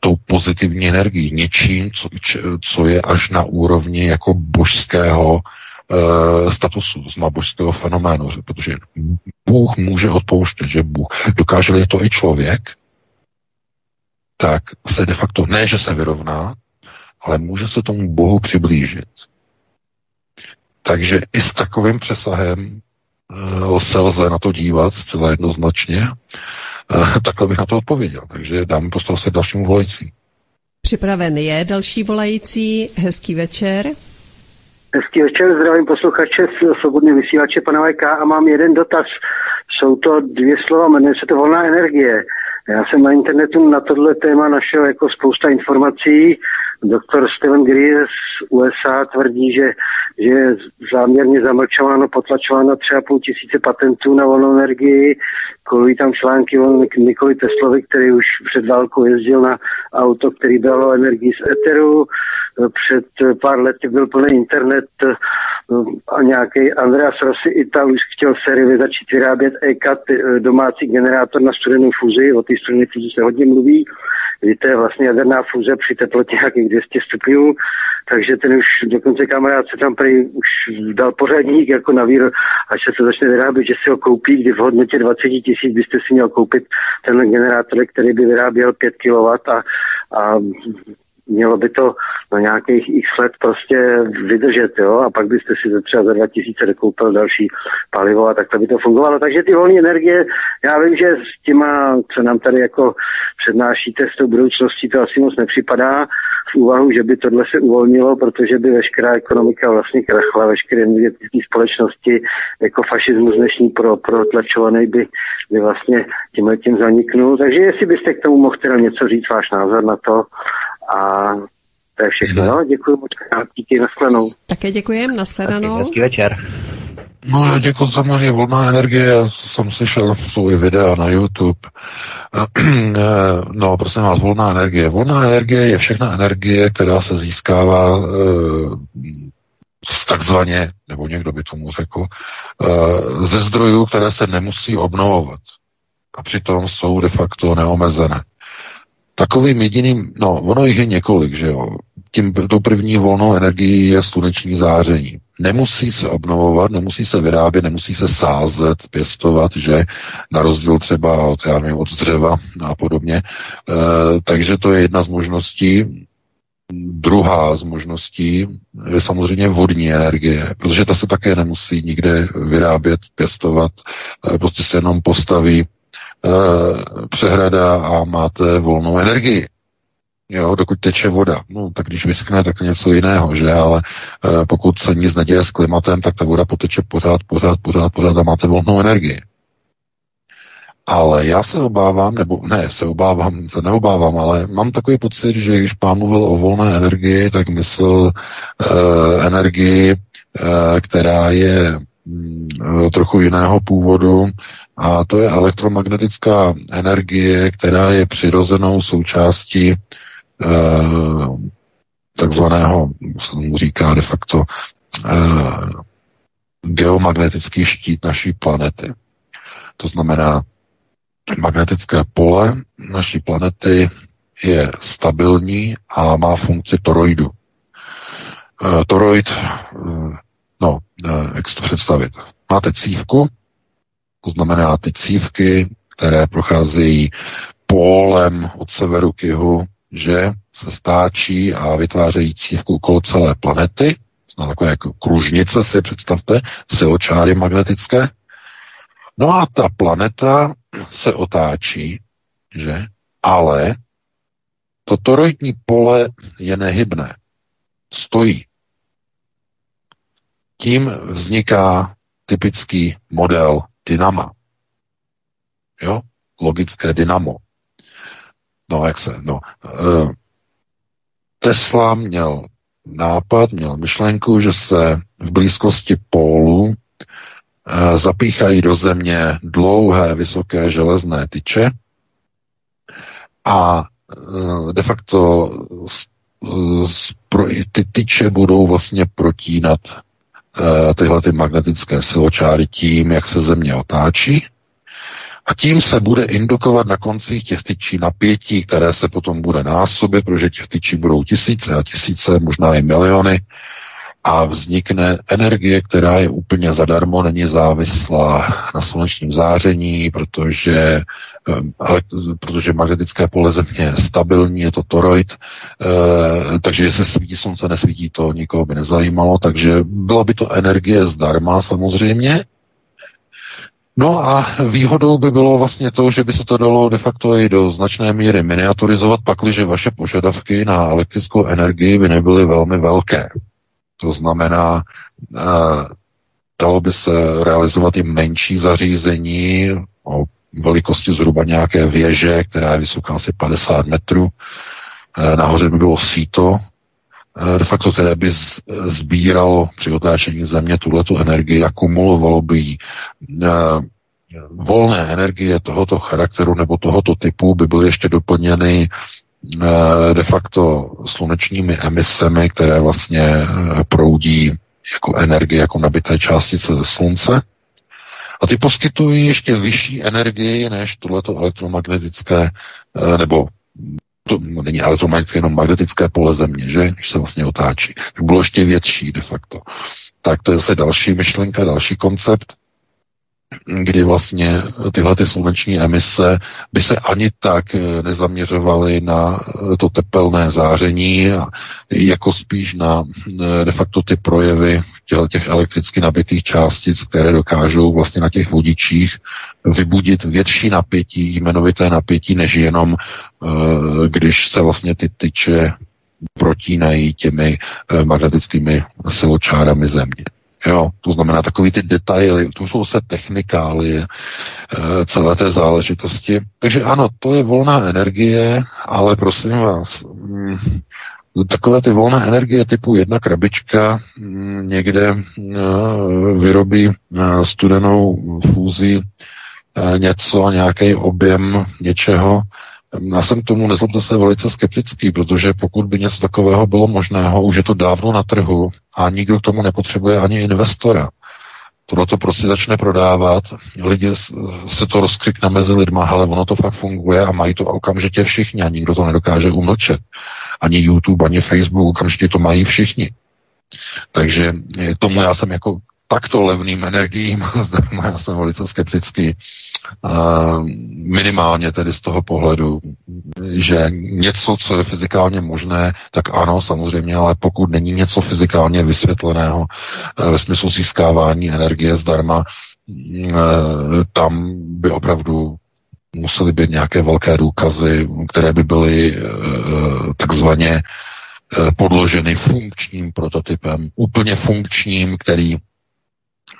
tou pozitivní energií něčím, co, je až na úrovni jako božského statusu, to znamená božského fenoménu, protože Bůh může odpouštět, že Bůh dokáže to i člověk, tak se de facto ne, že se vyrovná, ale může se tomu Bohu přiblížit. Takže i s takovým přesahem uh, se lze na to dívat zcela jednoznačně. Uh, takhle bych na to odpověděl. Takže dáme prostor se dalšímu volající. Připraven je další volající. Hezký večer. Hezký večer, zdravím posluchače z Svobodné vysílače pana VK a mám jeden dotaz. Jsou to dvě slova, jmenuje se to volná energie. Já jsem na internetu na tohle téma našel jako spousta informací. Doktor Steven Greer z USA tvrdí, že, že je záměrně zamlčováno, potlačováno třeba půl tisíce patentů na volnou energii. Kolují tam články o Nikoli Teslovi, který už před válkou jezdil na auto, který dalo energii z Eteru. Před pár lety byl plný internet a nějaký Andreas Rossi Ital už chtěl sérii začít vyrábět ECAT, domácí generátor na studenou fuzi. O té studené fuzi se hodně mluví. Víte, vlastně jaderná fúze při teplotě nějakých 200 stupňů, takže ten už dokonce kamarád se tam prý už dal pořadník jako na vír, až se to začne vyrábět, že si ho koupí, kdy v hodnotě 20 tisíc byste si měl koupit ten generátor, který by vyráběl 5 kW a, a mělo by to na nějakých x let prostě vydržet, jo, a pak byste si to třeba za 2000 dokoupil další palivo a takhle by to fungovalo. Takže ty volné energie, já vím, že s těma, co nám tady jako přednášíte s tou budoucností, to asi moc nepřipadá v úvahu, že by tohle se uvolnilo, protože by veškerá ekonomika vlastně krachla, veškeré energetické společnosti, jako fašismus dnešní pro, protlačovaný by, by vlastně tímhle tím zaniknul. Takže jestli byste k tomu mohl teda něco říct, váš názor na to, a to je všechno. No, děkuji moc krát, díky, nashledanou. Také děkujem, nashledanou. Hezký večer. No, jako samozřejmě volná energie, já jsem slyšel, jsou i videa na YouTube. No, prosím vás, volná energie. Volná energie je všechna energie, která se získává takzvaně, nebo někdo by tomu řekl, ze zdrojů, které se nemusí obnovovat. A přitom jsou de facto neomezené. Takovým jediným, no, ono jich je několik, že jo. Tím, tou první volnou energií je sluneční záření. Nemusí se obnovovat, nemusí se vyrábět, nemusí se sázet, pěstovat, že na rozdíl třeba od, já nevím, od dřeva a podobně. E, takže to je jedna z možností. Druhá z možností je samozřejmě vodní energie, protože ta se také nemusí nikde vyrábět, pěstovat, e, prostě se jenom postaví přehrada a máte volnou energii. Jo, dokud teče voda. No, tak když vyskne, tak něco jiného, že? Ale e, pokud se nic neděje s klimatem, tak ta voda poteče pořád, pořád, pořád, pořád a máte volnou energii. Ale já se obávám, nebo ne, se obávám, se neobávám, ale mám takový pocit, že když pán mluvil o volné energii, tak myslel e, energii, e, která je mm, trochu jiného původu a to je elektromagnetická energie, která je přirozenou součástí eh, takzvaného, se mu říká de facto, eh, geomagnetický štít naší planety. To znamená, magnetické pole naší planety je stabilní a má funkci toroidu. E, toroid, e, no, e, jak si to představit? Máte cívku, to znamená ty cívky, které procházejí pólem od severu k jihu, že se stáčí a vytvářejí cívku okolo celé planety, znamená takové jako kružnice si představte, siločáry magnetické. No a ta planeta se otáčí, že? Ale to toroidní pole je nehybné. Stojí. Tím vzniká typický model dynama. Jo? Logické dynamo. No, jak se, no. E, Tesla měl nápad, měl myšlenku, že se v blízkosti pólu e, zapíchají do země dlouhé, vysoké železné tyče a e, de facto ty tyče budou vlastně protínat tyhle ty magnetické siločáry tím, jak se země otáčí. A tím se bude indukovat na koncích těch tyčí napětí, které se potom bude násobit, protože těch tyčí budou tisíce a tisíce, možná i miliony a vznikne energie, která je úplně zadarmo, není závislá na slunečním záření, protože, eh, ale, protože magnetické pole země je stabilní, je to toroid, eh, takže jestli svítí slunce, nesvítí to, nikoho by nezajímalo, takže byla by to energie zdarma samozřejmě, No a výhodou by bylo vlastně to, že by se to dalo de facto i do značné míry miniaturizovat, pakliže vaše požadavky na elektrickou energii by nebyly velmi velké. To znamená, eh, dalo by se realizovat i menší zařízení o velikosti zhruba nějaké věže, která je vysoká asi 50 metrů. Eh, nahoře by bylo síto, eh, de facto, které by sbíralo při otáčení země tuhletu energii a kumulovalo by ji. Volné energie tohoto charakteru nebo tohoto typu by byly ještě doplněny de facto slunečními emisemi, které vlastně eh, proudí jako energie, jako nabité částice ze slunce. A ty poskytují ještě vyšší energii než tohleto elektromagnetické, eh, nebo to není elektromagnetické, jenom magnetické pole země, že? Když se vlastně otáčí. Tak bylo ještě větší de facto. Tak to je zase další myšlenka, další koncept kdy vlastně tyhle ty sluneční emise by se ani tak eh, nezaměřovaly na eh, to tepelné záření, jako spíš na eh, de facto ty projevy těch elektricky nabitých částic, které dokážou vlastně na těch vodičích vybudit větší napětí, jmenovité napětí, než jenom když se vlastně ty tyče protínají těmi magnetickými siločárami země. Jo, to znamená takový ty detaily, to jsou se technikály e, celé té záležitosti. Takže ano, to je volná energie, ale prosím vás, mm, takové ty volné energie typu jedna krabička mm, někde vyrobí studenou fúzi něco, nějaký objem něčeho, já jsem k tomu, nezlobte se, velice skeptický, protože pokud by něco takového bylo možného, už je to dávno na trhu a nikdo k tomu nepotřebuje ani investora. Tohle to prostě začne prodávat, lidi se to rozkřikne mezi lidma, ale ono to fakt funguje a mají to okamžitě všichni a nikdo to nedokáže umlčet. Ani YouTube, ani Facebook, okamžitě to mají všichni. Takže tomu já jsem jako takto levným energiím, já jsem velice skeptický, minimálně tedy z toho pohledu, že něco, co je fyzikálně možné, tak ano, samozřejmě, ale pokud není něco fyzikálně vysvětleného e, ve smyslu získávání energie zdarma, e, tam by opravdu musely být nějaké velké důkazy, které by byly e, takzvaně podloženy funkčním prototypem, úplně funkčním, který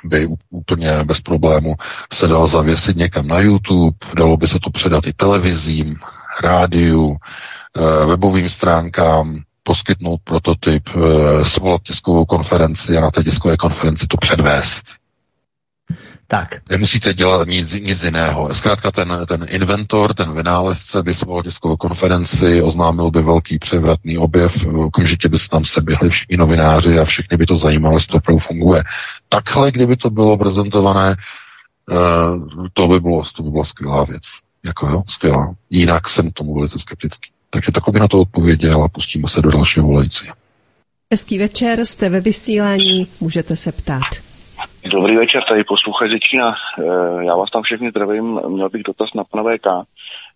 by úplně bez problému se dal zavěsit někam na YouTube, dalo by se to předat i televizím, rádiu, eh, webovým stránkám, poskytnout prototyp, eh, svolat tiskovou konferenci a na té tiskové konferenci to předvést. Tak. Nemusíte dělat nic, nic jiného. Zkrátka ten, ten inventor, ten vynálezce by svolal tiskovou konferenci, oznámil by velký převratný objev, okamžitě by se tam seběhli všichni novináři a všechny by to zajímalo, jestli to opravdu funguje. Takhle, kdyby to bylo prezentované, uh, to by bylo, to by byla skvělá věc. Jako jo, skvělá. Jinak jsem tomu velice skeptický. Takže takhle by na to odpověděl a pustíme se do dalšího volající. Hezký večer, jste ve vysílání, můžete se ptát. Dobrý večer, tady posluchač Zečína. Eh, já vás tam všechny zdravím. Měl bych dotaz na pana VK,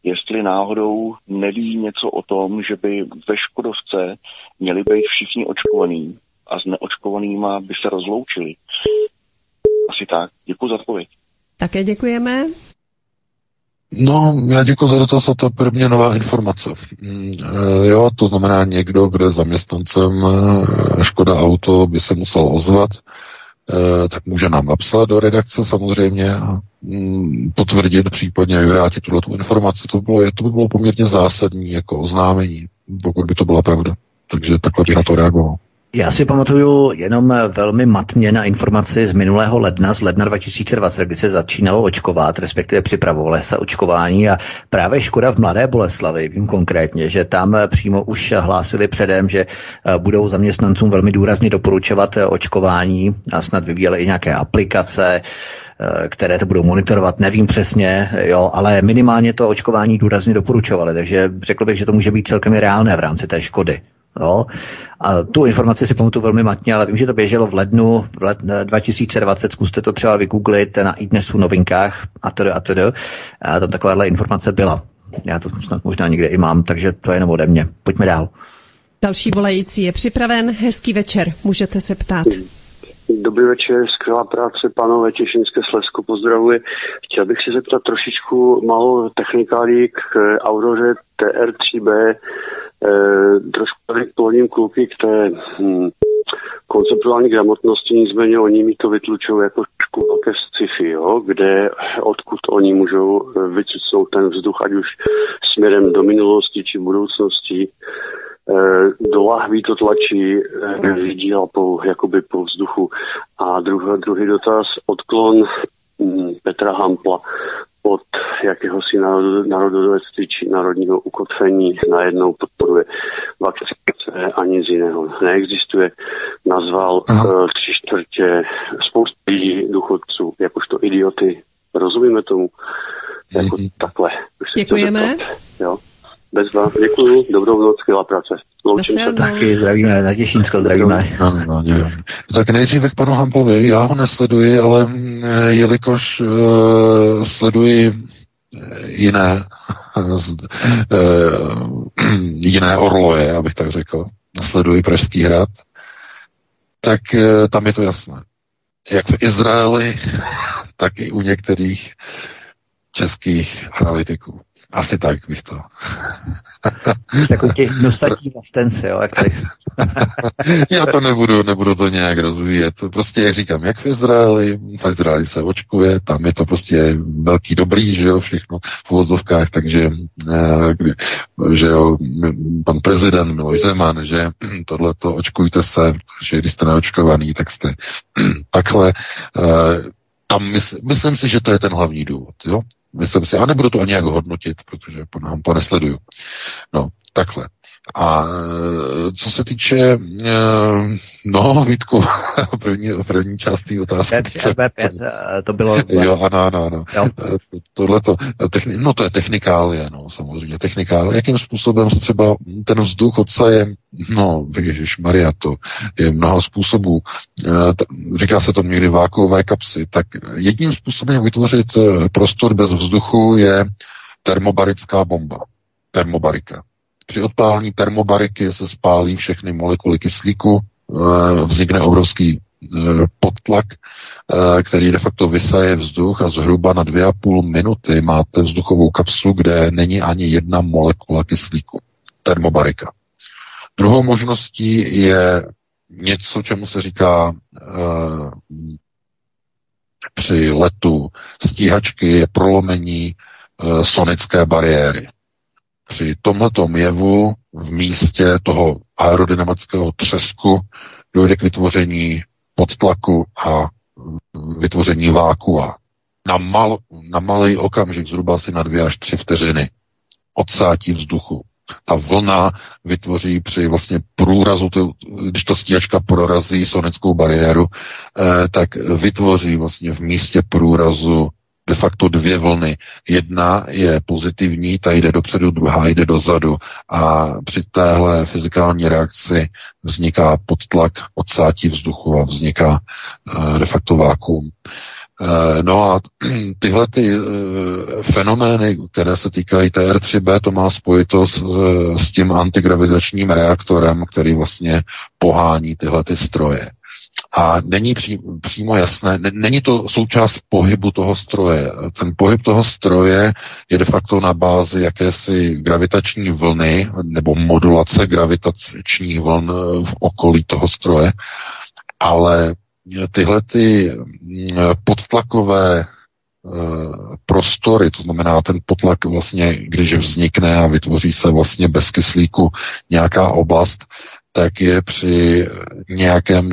jestli náhodou neví něco o tom, že by ve Škodovce měli být všichni očkovaní a s neočkovanýma by se rozloučili. Asi tak. Děkuji za odpověď. Také děkujeme. No, já děkuji za dotaz a to je pro mě nová informace. Mm, e, jo, to znamená někdo, kdo je zaměstnancem e, Škoda Auto, by se musel ozvat Eh, tak může nám napsat do redakce samozřejmě a mm, potvrdit, případně vyvrátit tuhle tu informaci. To, bylo, to by bylo poměrně zásadní jako oznámení, pokud by to byla pravda. Takže takhle bych na to reagoval. Já si pamatuju jenom velmi matně na informaci z minulého ledna, z ledna 2020, kdy se začínalo očkovat, respektive připravovalo se očkování a právě Škoda v Mladé Boleslavi, vím konkrétně, že tam přímo už hlásili předem, že eh, budou zaměstnancům velmi důrazně doporučovat eh, očkování a snad vyvíjeli i nějaké aplikace, eh, které to budou monitorovat, nevím přesně, jo, ale minimálně to očkování důrazně doporučovali, takže řekl bych, že to může být celkem reálné v rámci té škody. Jo. A tu informaci si pamatuju velmi matně, ale vím, že to běželo v lednu v let 2020, zkuste to třeba vygooglit na iDnesu novinkách a tedy a tedy. A tam takováhle informace byla. Já to snad možná někde i mám, takže to je jenom ode mě. Pojďme dál. Další volající je připraven. Hezký večer, můžete se ptát. Dobrý večer, skvělá práce, pánové Těšinské Slesko, pozdravuji. Chtěl bych se zeptat trošičku malou technikálí k Auroře TR3B eh, trošku kloním kluky k té hm, konceptuální gramotnosti, nicméně oni mi to vytlučují jako trošku velké sci-fi, jo, kde odkud oni můžou eh, vycucnout ten vzduch, ať už směrem do minulosti či budoucnosti. Eh, do lahví to tlačí eh, vidí po, jakoby po vzduchu. A druhý, druhý dotaz, odklon hm, Petra Hampla od jakéhosi národovectví či národního ukotvení najednou podporuje vakcinace a nic jiného neexistuje. Nazval uh, tři čtvrtě spoustu lidí, důchodců, jakožto idioty. Rozumíme tomu? Jako mm-hmm. takhle. Děkujeme. Jo. Bez vás. Děkuji. Dobrou noc, skvělá práce. Loučím se. Taky zdravíme na Těšínsko, zdravíme. No, no, no, no tak nejdříve k panu Hamplovi. Já ho nesleduji, ale e, jelikož uh, sleduji e, jiné, uh, jiné orloje, abych tak řekl, sleduji Pražský hrad, tak uh, tam je to jasné. Jak v Izraeli, tak i u některých českých analytiků. Asi tak bych to. Takový ti nosatí vlastenci, jo, jak tady. Já to nebudu, nebudu to nějak rozvíjet. Prostě, jak říkám, jak v Izraeli, v Izraeli se očkuje, tam je to prostě velký dobrý, že jo, všechno v uvozovkách, takže, eh, kdy, že jo, pan prezident Miloš Zeman, že tohle to očkujte se, že když jste neočkovaný, tak jste takhle. Eh, tam mysl, myslím si, že to je ten hlavní důvod, jo. Myslím si, a nebudu to ani jak hodnotit, protože po nám to nesleduju. No, takhle. A e, co se týče, e, no, Vítku, první, první část té otázky. B5, to bylo... Jo, ano, ano, ano. Tohle to, techni, no to je technikálie, no, samozřejmě, technikálie. Jakým způsobem se třeba ten vzduch odsaje, no, Ježíš Maria, to je mnoho způsobů. E, říká se to někdy vákuové kapsy. Tak jedním způsobem, vytvořit prostor bez vzduchu, je termobarická bomba. Termobarika. Při odpálení termobariky se spálí všechny molekuly kyslíku, eh, vznikne obrovský eh, podtlak, eh, který de facto vysaje vzduch a zhruba na dvě a půl minuty máte vzduchovou kapslu, kde není ani jedna molekula kyslíku. Termobarika. Druhou možností je něco, čemu se říká při letu stíhačky je prolomení sonické bariéry při tomto jevu v místě toho aerodynamického třesku dojde k vytvoření podtlaku a vytvoření vákua. Na, mal, na malý okamžik, zhruba asi na dvě až tři vteřiny, odsátí vzduchu. Ta vlna vytvoří při vlastně průrazu, když to stíhačka prorazí sonickou bariéru, eh, tak vytvoří vlastně v místě průrazu de facto dvě vlny. Jedna je pozitivní, ta jde dopředu, druhá jde dozadu a při téhle fyzikální reakci vzniká podtlak odsátí vzduchu a vzniká uh, de facto vákuum. Uh, no a tyhle ty uh, fenomény, které se týkají TR3B, to má spojitost s tím antigravitačním reaktorem, který vlastně pohání tyhle ty stroje a není pří, přímo jasné, není to součást pohybu toho stroje. Ten pohyb toho stroje je de facto na bázi jakési gravitační vlny nebo modulace gravitačních vln v okolí toho stroje, ale tyhle ty mm, podtlakové eh, prostory, to znamená ten potlak vlastně, když vznikne a vytvoří se vlastně bez kyslíku nějaká oblast, tak je při nějakém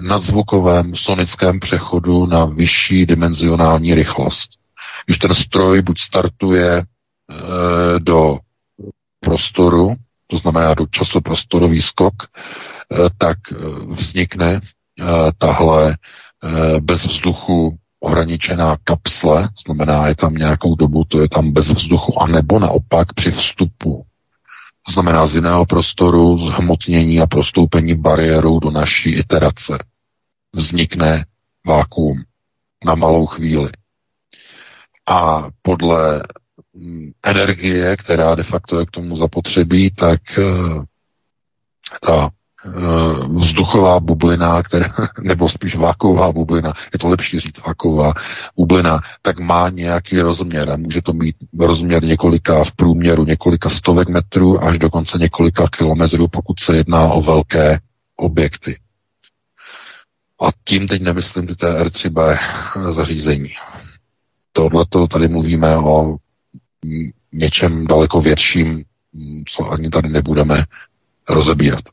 nadzvukovém sonickém přechodu na vyšší dimenzionální rychlost. Když ten stroj buď startuje e, do prostoru, to znamená do časoprostorový skok, e, tak e, vznikne e, tahle e, bez vzduchu ohraničená kapsle, znamená, je tam nějakou dobu, to je tam bez vzduchu, anebo naopak při vstupu to znamená z jiného prostoru, zhmotnění a prostoupení bariérou do naší iterace. Vznikne vákuum na malou chvíli. A podle mm, energie, která de facto je k tomu zapotřebí, tak eh, ta vzduchová bublina, která, nebo spíš váková bublina, je to lepší říct váková bublina, tak má nějaký rozměr a může to mít rozměr několika v průměru několika stovek metrů až dokonce několika kilometrů, pokud se jedná o velké objekty. A tím teď nemyslím ty TR3B zařízení. Tohle tady mluvíme o něčem daleko větším, co ani tady nebudeme rozebírat.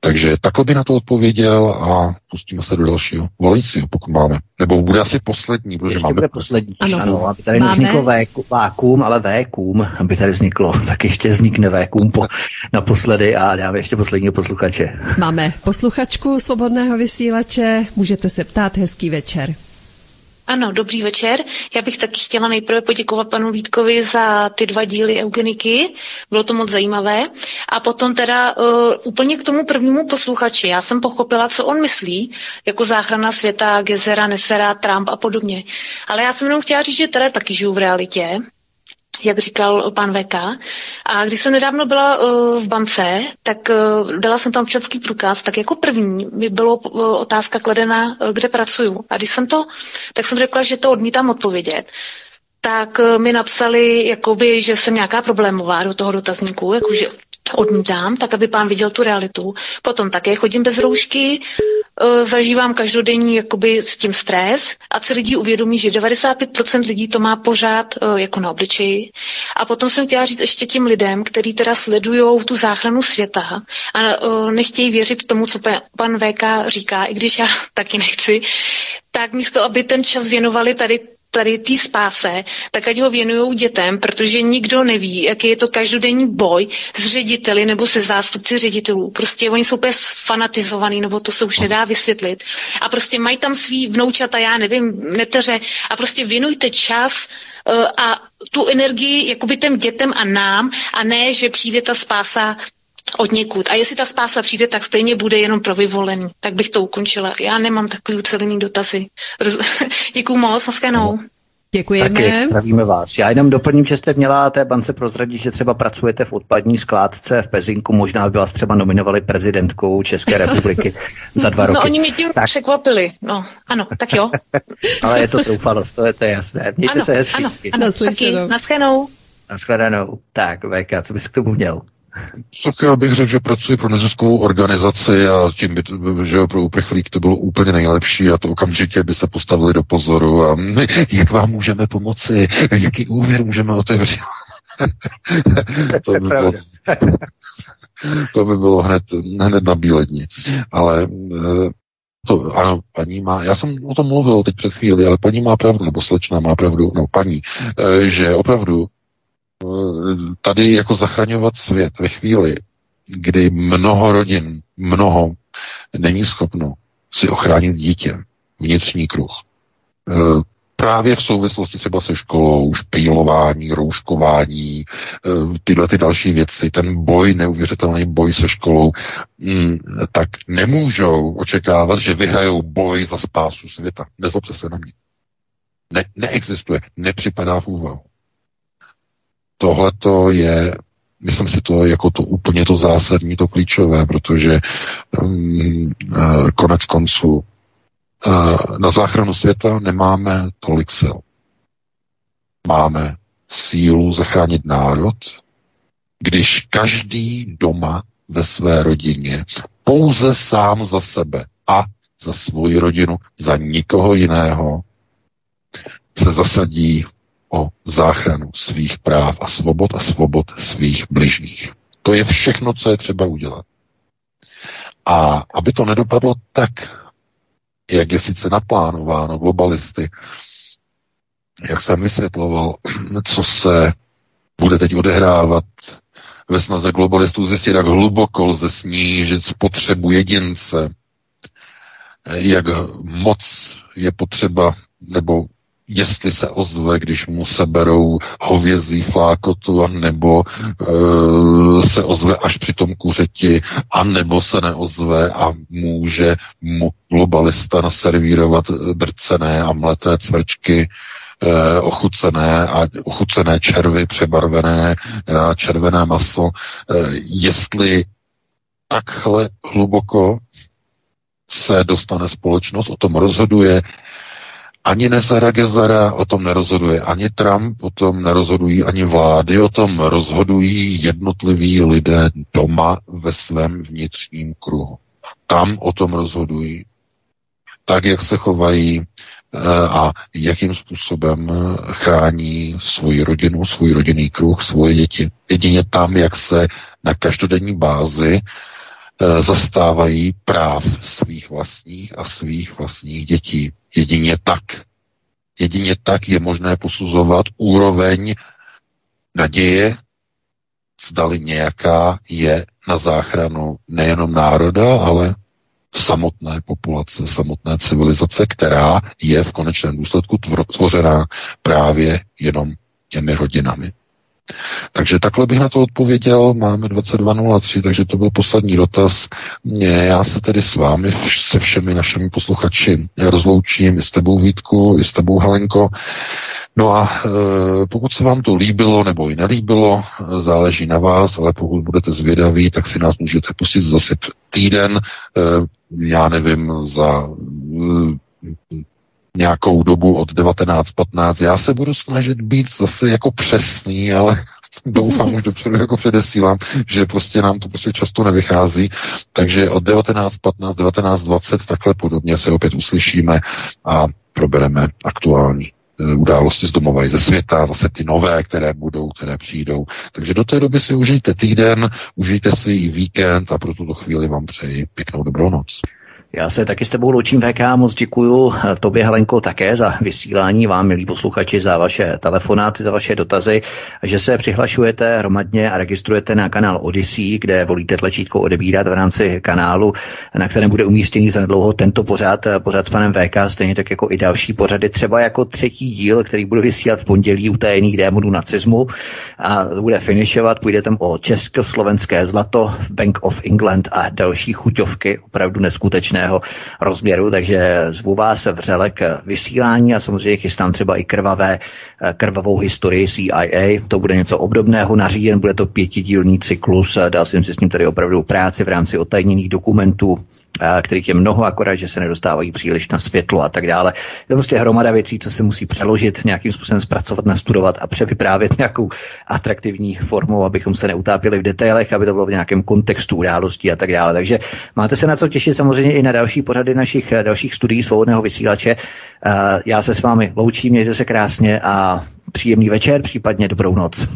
Takže takhle by na to odpověděl a pustíme se do dalšího volajícího, pokud máme. Nebo bude asi poslední, protože Ještě máme... bude poslední. Ano, ano aby tady máme... nevzniklo vákuum, ale vékum, aby tady vzniklo. Tak ještě vznikne vékum po, naposledy a dáme ještě posledního posluchače. Máme posluchačku svobodného vysílače, můžete se ptát, hezký večer. Ano, dobrý večer. Já bych taky chtěla nejprve poděkovat panu Vítkovi za ty dva díly eugeniky. Bylo to moc zajímavé. A potom teda uh, úplně k tomu prvnímu posluchači. Já jsem pochopila, co on myslí, jako záchrana světa, Gezera, Nesera, Trump a podobně. Ale já jsem jenom chtěla říct, že teda taky žiju v realitě jak říkal pan VK. A když jsem nedávno byla uh, v bance, tak uh, dala jsem tam občanský průkaz, tak jako první mi bylo uh, otázka kladena, uh, kde pracuju. A když jsem to, tak jsem řekla, že to odmítám odpovědět tak mi napsali, jakoby, že jsem nějaká problémová do toho dotazníku, jakože odmítám, tak aby pán viděl tu realitu. Potom také chodím bez roušky, e, zažívám každodenní jakoby s tím stres a se lidi uvědomí, že 95% lidí to má pořád e, jako na obličeji. A potom jsem chtěla říct ještě těm lidem, kteří teda sledují tu záchranu světa a e, nechtějí věřit tomu, co pan VK říká, i když já taky nechci, tak místo, aby ten čas věnovali tady tady té spáse, tak ať ho věnují dětem, protože nikdo neví, jaký je to každodenní boj s řediteli nebo se zástupci ředitelů. Prostě oni jsou úplně fanatizovaný, nebo to se už nedá vysvětlit. A prostě mají tam svý vnoučata, já nevím, neteře a prostě věnujte čas uh, a tu energii jakoby těm dětem a nám a ne, že přijde ta spása od někud. A jestli ta spása přijde, tak stejně bude jenom pro vyvolený. Tak bych to ukončila. Já nemám takový ucelený dotazy. Roz... Děkuju moc, naschledanou. Děkujeme. Taky, zdravíme vás. Já jenom doplním, že jste měla té bance prozradit, že třeba pracujete v odpadní skládce v Pezinku, možná by vás třeba nominovali prezidentkou České republiky za dva no, roky. No oni mě tím tak. překvapili. No, ano, tak jo. Ale je to troufalost, to je, to je jasné. Mějte ano, se hezky. Ano, ano, taky. Naschledanou. Naschledanou. Tak, VK, co bys k tomu měl? Tak já bych řekl, že pracuji pro neziskovou organizaci a tím, by, že pro uprchlík to bylo úplně nejlepší a to okamžitě by se postavili do pozoru a jak vám můžeme pomoci, jaký úvěr můžeme otevřít. to, by bylo, to by bylo hned, hned na bílední. Ale eh, to, ano, paní má, já jsem o tom mluvil teď před chvíli, ale paní má pravdu, nebo slečna má pravdu, no paní, eh, že opravdu tady jako zachraňovat svět ve chvíli, kdy mnoho rodin, mnoho není schopno si ochránit dítě, vnitřní kruh. E, právě v souvislosti třeba se školou, špejlování, rouškování, e, tyhle ty další věci, ten boj, neuvěřitelný boj se školou, mm, tak nemůžou očekávat, že vyhrajou boj za spásu světa. Nezlobte se na mě. Ne, neexistuje, nepřipadá v úvahu tohle to je, myslím si to jako to úplně to zásadní, to klíčové, protože um, uh, konec konců uh, na záchranu světa nemáme tolik sil. Máme sílu zachránit národ, když každý doma ve své rodině pouze sám za sebe a za svoji rodinu, za nikoho jiného se zasadí o záchranu svých práv a svobod a svobod svých bližních. To je všechno, co je třeba udělat. A aby to nedopadlo tak, jak je sice naplánováno globalisty, jak jsem vysvětloval, co se bude teď odehrávat ve snaze globalistů zjistit, jak hluboko lze snížit spotřebu jedince, jak moc je potřeba, nebo jestli se ozve, když mu seberou hovězí flákotu, nebo e, se ozve až při tom kuřeti, anebo se neozve a může mu globalista naservírovat drcené a mleté cvrčky, e, ochucené a ochucené červy, přebarvené a červené maso. E, jestli takhle hluboko se dostane společnost, o tom rozhoduje ani Nezara Gezara o tom nerozhoduje, ani Trump o tom nerozhodují, ani vlády o tom rozhodují jednotliví lidé doma ve svém vnitřním kruhu. Tam o tom rozhodují. Tak, jak se chovají eh, a jakým způsobem chrání svoji rodinu, svůj rodinný kruh, svoje děti. Jedině tam, jak se na každodenní bázi eh, zastávají práv svých vlastních a svých vlastních dětí. Jedině tak. Jedině tak je možné posuzovat úroveň naděje, zdali nějaká je na záchranu nejenom národa, ale samotné populace, samotné civilizace, která je v konečném důsledku tvořená právě jenom těmi rodinami. Takže takhle bych na to odpověděl. Máme 22.03, takže to byl poslední dotaz. Já se tedy s vámi, se všemi našimi posluchači rozloučím, i s tebou Vítku, i s tebou Helenko. No a e, pokud se vám to líbilo nebo i nelíbilo, záleží na vás, ale pokud budete zvědaví, tak si nás můžete pustit zase týden, e, já nevím, za e, nějakou dobu od 19.15. Já se budu snažit být zase jako přesný, ale doufám už dopředu jako předesílám, že prostě nám to prostě často nevychází, takže od 19.15, 19.20 takhle podobně se opět uslyšíme a probereme aktuální Eh, události z domova i ze světa, zase ty nové, které budou, které přijdou. Takže do té doby si užijte týden, užijte si i víkend a pro tuto chvíli vám přeji pěknou dobrou noc. Já se taky s tebou loučím, VK, moc děkuju. Tobě, Helenko, také za vysílání, vám, milí posluchači, za vaše telefonáty, za vaše dotazy, že se přihlašujete hromadně a registrujete na kanál Odyssey, kde volíte tlačítko odebírat v rámci kanálu, na kterém bude umístěný za dlouho tento pořád, pořád s panem VK, stejně tak jako i další pořady, třeba jako třetí díl, který bude vysílat v pondělí u tajných démonů nacismu a bude finišovat, půjde tam o československé zlato, Bank of England a další chuťovky, opravdu neskutečné skutečného rozměru, takže zvu vás vřele k vysílání a samozřejmě chystám třeba i krvavé, eh, krvavou historii CIA. To bude něco obdobného na říjen, bude to pětidílný cyklus, dal jsem si s ním tady opravdu práci v rámci otajněných dokumentů, kterých je mnoho, akorát, že se nedostávají příliš na světlo a tak dále. Je to prostě hromada věcí, co se musí přeložit, nějakým způsobem zpracovat, nastudovat a převyprávět nějakou atraktivní formou, abychom se neutápili v detailech, aby to bylo v nějakém kontextu událostí a tak dále. Takže máte se na co těšit samozřejmě i na další pořady našich dalších studií svobodného vysílače. Já se s vámi loučím, mějte se krásně a příjemný večer, případně dobrou noc.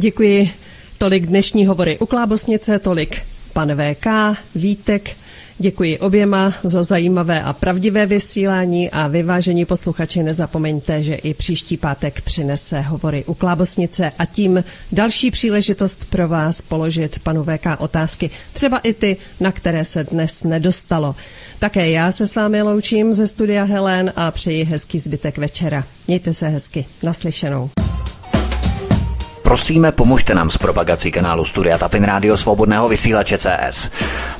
Děkuji. Tolik dnešní hovory u Klábosnice, tolik pan VK, Vítek, Děkuji oběma za zajímavé a pravdivé vysílání a vyvážení posluchači nezapomeňte, že i příští pátek přinese hovory u Klábosnice a tím další příležitost pro vás položit panu VK otázky, třeba i ty, na které se dnes nedostalo. Také já se s vámi loučím ze studia Helen a přeji hezký zbytek večera. Mějte se hezky. Naslyšenou. Prosíme, pomožte nám s propagací kanálu Studia Tapin Rádio Svobodného vysílače CS.